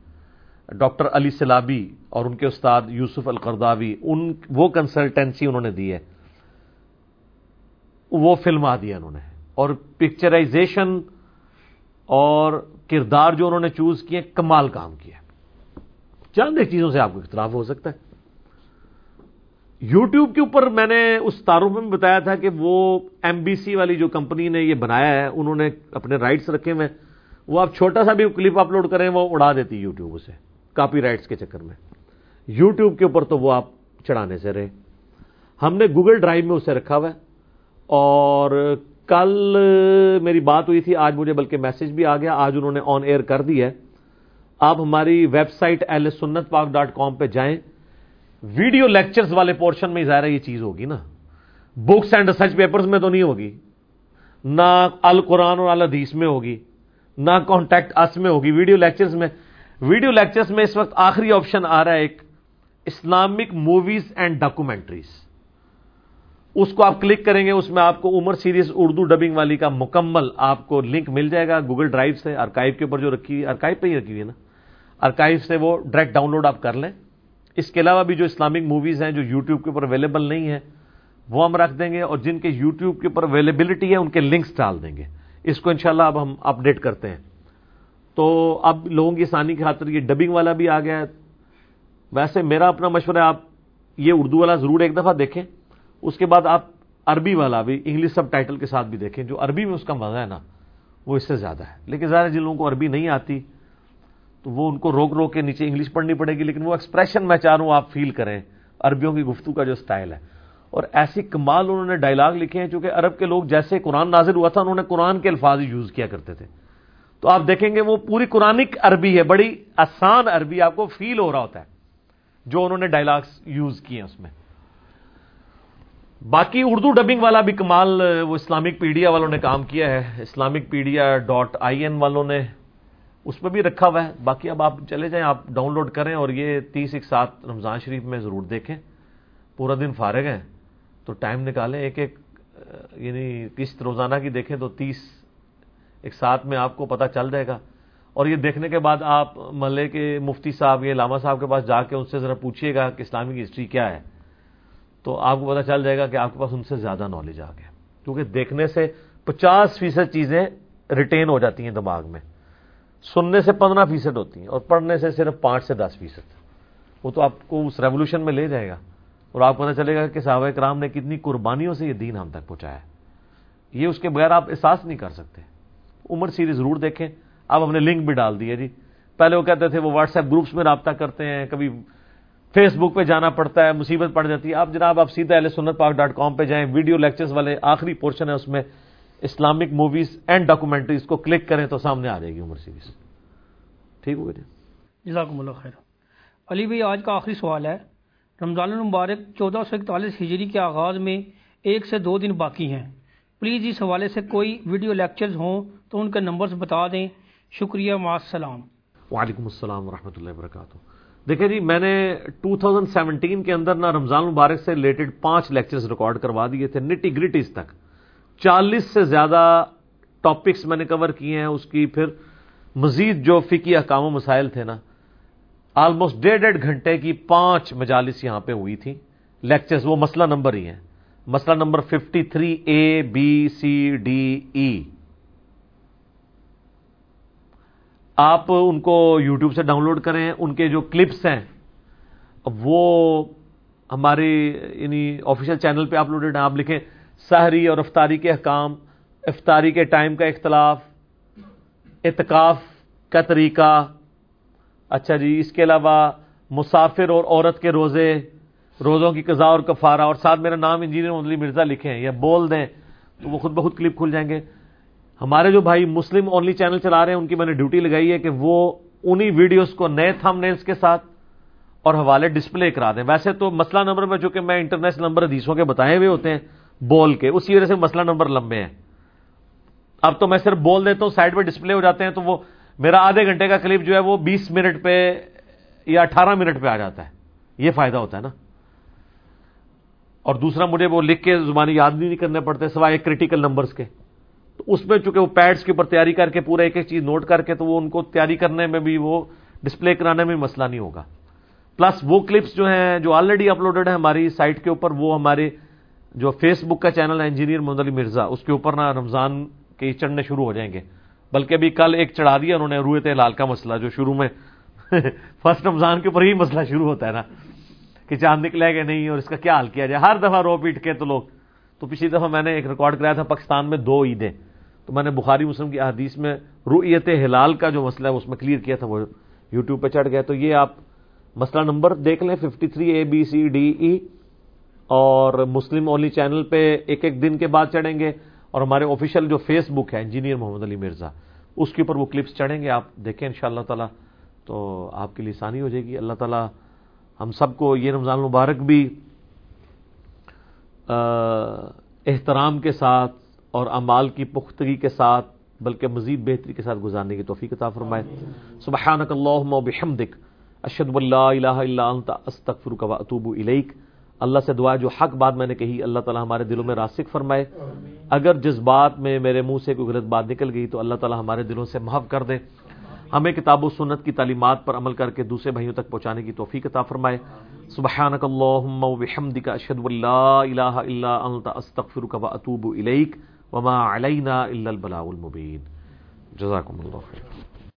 ڈاکٹر علی سلابی اور ان کے استاد یوسف القرداوی ان وہ کنسلٹینسی انہوں نے دی ہے۔ وہ فلم آ دیا انہوں نے۔ اور پکچرائزیشن اور کردار جو انہوں نے چوز کیے، کمال کام کیا چند ایک چیزوں سے آپ کو اختلاف ہو سکتا ہے۔ یوٹیوب کے اوپر میں نے اس تعارف میں بتایا تھا کہ وہ ایم بی سی والی جو کمپنی نے یہ بنایا ہے، انہوں نے اپنے رائٹس رکھے ہوئے وہ آپ چھوٹا سا بھی کلپ اپلوڈ کریں، وہ اڑا دیتی یوٹیوب اسے، کاپی رائٹس کے چکر میں۔ یوٹیوب کے اوپر تو وہ آپ چڑھانے سے رہے۔ ہم نے گوگل ڈرائیو میں اسے رکھا ہوا ہے اور کل میری بات ہوئی تھی، آج مجھے بلکہ میسج بھی آ گیا، آج انہوں نے آن ایئر کر دی ہے۔ آپ ہماری ویب سائٹ ایل سنت پاک ڈاٹ کام پہ جائیں۔ ویڈیو لیکچرز والے پورشن میں ظاہر یہ چیز ہوگی نا۔ بکس اینڈ ریسرچ پیپرز میں تو نہیں ہوگی۔ نہ القرآن اور الحدیث میں ہوگی، نہ کانٹیکٹ اس میں ہوگی۔ ویڈیو لیکچرز میں، ویڈیو لیکچرز میں اس وقت آخری آپشن آ رہا ہے ایک اسلامک موویز اینڈ ڈاکومنٹریز اس کو آپ کلک کریں گے، اس میں آپ کو عمر سیریز اردو ڈبنگ والی کا مکمل آپ کو لنک مل جائے گا۔ گوگل ڈرائیو سے ارکائیو کے اوپر جو رکھی ہوئی ارکائیو پہ ہی رکھی ہوئی ہے نا۔ ارکائیو سے وہ ڈائریکٹ ڈاؤن لوڈ آپ کر لیں۔ اس کے علاوہ بھی جو اسلامک موویز ہیں جو یوٹیوب کے اوپر اویلیبل نہیں ہیں، وہ ہم رکھ دیں گے اور جن کے یوٹیوب کے اوپر اویلیبلٹی ہے، ان کے لنکس ڈال دیں گے۔ اس کو انشاءاللہ اب ہم اپڈیٹ کرتے ہیں۔ تو اب لوگوں کی آسانی کی خاطر یہ ڈبنگ والا بھی آ گیا ہے۔ ویسے میرا اپنا مشورہ ہے، آپ یہ اردو والا ضرور ایک دفعہ دیکھیں۔ اس کے بعد آپ عربی والا بھی انگلش سب ٹائٹل کے ساتھ بھی دیکھیں، جو عربی میں اس کا مزہ ہے نا، وہ اس سے زیادہ ہے۔ لیکن ظاہر جن لوگوں کو عربی نہیں آتی، تو وہ ان کو روک روک کے نیچے انگلش پڑھنی پڑے گی، لیکن وہ ایکسپریشن میں چاہ رہا ہوں آپ فیل کریں، عربیوں کی گفتگو کا جو سٹائل ہے۔ اور ایسی کمال انہوں نے ڈائلاگ لکھے ہیں، چونکہ عرب کے لوگ جیسے قرآن نازل ہوا تھا، انہوں نے قرآن کے الفاظ یوز کیا کرتے تھے۔ تو آپ دیکھیں گے وہ پوری قرآنک عربی ہے، بڑی آسان عربی آپ کو فیل ہو رہا ہوتا ہے، جو انہوں نے ڈائلاگس یوز کیے ہیں اس میں۔ باقی اردو ڈبنگ والا بھی کمال، وہ اسلامک پیڈیا والوں نے کام کیا ہے۔ Islamic pedia dot I N والوں نے اس میں بھی رکھا ہوا ہے۔ باقی اب آپ چلے جائیں، آپ ڈاؤن لوڈ کریں اور یہ تیس ایک سات رمضان شریف میں ضرور دیکھیں۔ پورا دن فارغ ہیں۔ تو ٹائم نکالیں۔ ایک ایک یعنی قسط روزانہ کی دیکھیں تو تیس ایک ساتھ میں آپ کو پتا چل جائے گا۔ اور یہ دیکھنے کے بعد آپ ملے کے مفتی صاحب یا لاما صاحب کے پاس جا کے ان سے ذرا پوچھیے گا کہ اسلامی کی ہسٹری کیا ہے۔ تو آپ کو پتا چل جائے گا کہ آپ کے پاس ان سے زیادہ نالج آ گیا۔ کیونکہ دیکھنے سے پچاس فیصد چیزیں ریٹین ہو جاتی ہیں دماغ میں۔ سننے سے پندرہ فیصد ہوتی ہیں اور پڑھنے سے صرف پانچ سے دس فیصد۔ وہ تو آپ کو اس ریولیوشن میں لے جائے گا۔ اور آپ کو پتا چلے گا کہ صحابہ کرام نے کتنی قربانیوں سے یہ دین ہم تک پہنچایا یہ اس کے بغیر آپ احساس نہیں کر سکتے۔ عمر سیریز ضرور دیکھیں۔ اب ہم نے لنک بھی ڈال دیا جی۔ پہلے وہ کہتے تھے وہ واٹس ایپ گروپس میں رابطہ کرتے ہیں، کبھی فیس بک پہ جانا پڑتا ہے مصیبت پڑ جاتی ہے۔ آپ جناب آپ سیدھا اہل سنت پاک ڈاٹ کام پہ جائیں۔ ویڈیو لیکچرز والے آخری پورشن ہے اس میں اسلامک موویز اینڈ ڈاکومنٹریز کو کلک کریں تو سامنے آ جائے گی عمر سیریز ٹھیک ہو گیا جی؟ جزاکم اللہ خیر۔ علی بھائی آج کا آخری سوال ہے۔ رمضان المبارک چودہ سو اکتالیس ہجری کے آغاز میں ایک سے دو دن باقی ہیں۔ پلیز اس حوالے سے کوئی ویڈیو لیکچرز ہوں تو ان کے نمبرز بتا دیں۔ شکریہ السلام۔ وعلیکم السلام ورحمۃ اللہ وبرکاتہ۔ دیکھیں جی میں نے 2017 کے اندر نا رمضان مبارک سے ریلیٹڈ پانچ لیکچرز ریکارڈ کروا دیے تھے نٹی گریٹیز تک۔ چالیس سے زیادہ ٹاپکس میں نے کور کیے ہیں، اس کی پھر مزید جو فکی احکام و مسائل تھے نا آلموسٹ ڈیڑھ ڈیڑھ گھنٹے کی پانچ مجالس یہاں پہ ہوئی تھی لیکچرز وہ مسئلہ نمبر ہی ہیں۔ مسئلہ number fifty three A B C D E آپ ان کو یوٹیوب سے ڈاؤن لوڈ کریں، ان کے جو کلپس ہیں، وہ ہمارے یعنی آفیشیل چینل پہ اپلوڈیڈ ہیں۔ آپ لکھیں، سحری اور افطاری کے احکام، افطاری کے ٹائم کا اختلاف، اعتکاف کا طریقہ۔ اچھا جی اس کے علاوہ مسافر اور عورت کے روزے، روزوں کی قضاء اور کفارہ۔ اور ساتھ میرا نام انجینئر مدلی مرزا لکھیں یا بول دیں، تو وہ خود بخود کلپ کھل جائیں گے۔ ہمارے جو بھائی مسلم اونلی چینل چلا رہے ہیں، ان کی میں نے ڈیوٹی لگائی ہے کہ وہ انہی ویڈیوز کو نئے تھم نیلس کے ساتھ اور حوالے ڈسپلے کرا دیں۔ ویسے تو مسئلہ نمبر میں چونکہ میں انٹرنیشنل نمبر حدیثوں کے بتائے ہوئے ہوتے ہیں، بول کے، اسی وجہ سے مسئلہ نمبر لمبے ہیں۔ اب تو میں صرف بول دیتا ہوں سائڈ پہ ڈسپلے ہو جاتے ہیں تو وہ میرا آدھے گھنٹے کا کلپ جو ہے وہ بیس منٹ پہ یا اٹھارہ منٹ پہ آ جاتا ہے۔ یہ فائدہ ہوتا ہے نا۔ اور دوسرا، مجھے وہ لکھ کے زبانی یاد نہیں کرنے پڑتے، سوائے کریٹیکل نمبرز کے۔ تو اس میں چونکہ وہ پیڈس کے اوپر تیاری کر کے پورا ایک ایک چیز نوٹ کر کے تو وہ ان کو تیاری کرنے میں بھی وہ ڈسپلے کرانے میں مسئلہ نہیں ہوگا۔ پلس وہ کلپس جو ہیں جو آلریڈی اپلوڈڈ ہیں ہماری سائٹ کے اوپر وہ ہمارے جو فیس بک کا چینل ہے انجینئر محمد علی مرزا اس کے اوپر نا رمضان کے چڑھنے شروع ہو جائیں گے۔ بلکہ ابھی کل ایک چڑھا دیا انہوں نے رویت لال کا مسئلہ جو شروع میں فرسٹ رمضان کے اوپر ہی مسئلہ شروع ہوتا ہے نا کہ چاند نکلے گا نہیں اور اس کا کیا حال کیا جائے۔ ہر دفعہ رو پیٹ کے تو لوگ تو پچھلی دفعہ میں نے ایک ریکارڈ کرایا تھا پاکستان میں دو عیدیں۔ تو میں نے بخاری مسلم کی حدیث میں رویت ہلال کا جو مسئلہ ہے اس میں کلیئر کیا تھا، وہ یوٹیوب پہ چڑھ گیا۔ تو یہ آپ مسئلہ نمبر دیکھ لیں fifty three A B C D E اور مسلم اونلی چینل پہ ایک ایک دن کے بعد چڑھیں گے۔ اور ہمارے آفیشیل جو فیس بک ہے انجینئر محمد علی مرزا، اس کے اوپر وہ کلپس چڑھیں گے۔ آپ دیکھیں ان شاء اللہ تعالیٰ تو آپ کے لیے آسانی ہو جائے گی۔ اللہ تعالیٰ ہم سب کو یہ رمضان مبارک بھی احترام کے ساتھ اور امال کی پختگی کے ساتھ، بلکہ مزید بہتری کے ساتھ گزارنے کی توفیق عطا فرمائے۔ سبحانک اللہم و بحمدک، اشہد واللہ الہ الا انت، استغفرک و اتوب الیک۔ اللہ سے دعا جو حق بات میں نے کہی، اللہ تعالیٰ ہمارے دلوں میں راسک فرمائے۔ اگر جس بات میں میرے منہ سے کوئی غلط بات نکل گئی، تو اللہ تعالیٰ ہمارے دلوں سے محف کر دے۔ ہمیں کتاب و سنت کی تعلیمات پر عمل کر کے دوسرے بھائیوں تک پہنچانے کی توفیق عطا فرمائے۔ سبحانک اللہم و بحمدک اشہد واللہ الہ الا انت، استغفرک و اتوب الیک، وما علینا الا البلاغ المبین۔ جزاکم اللہ خیر۔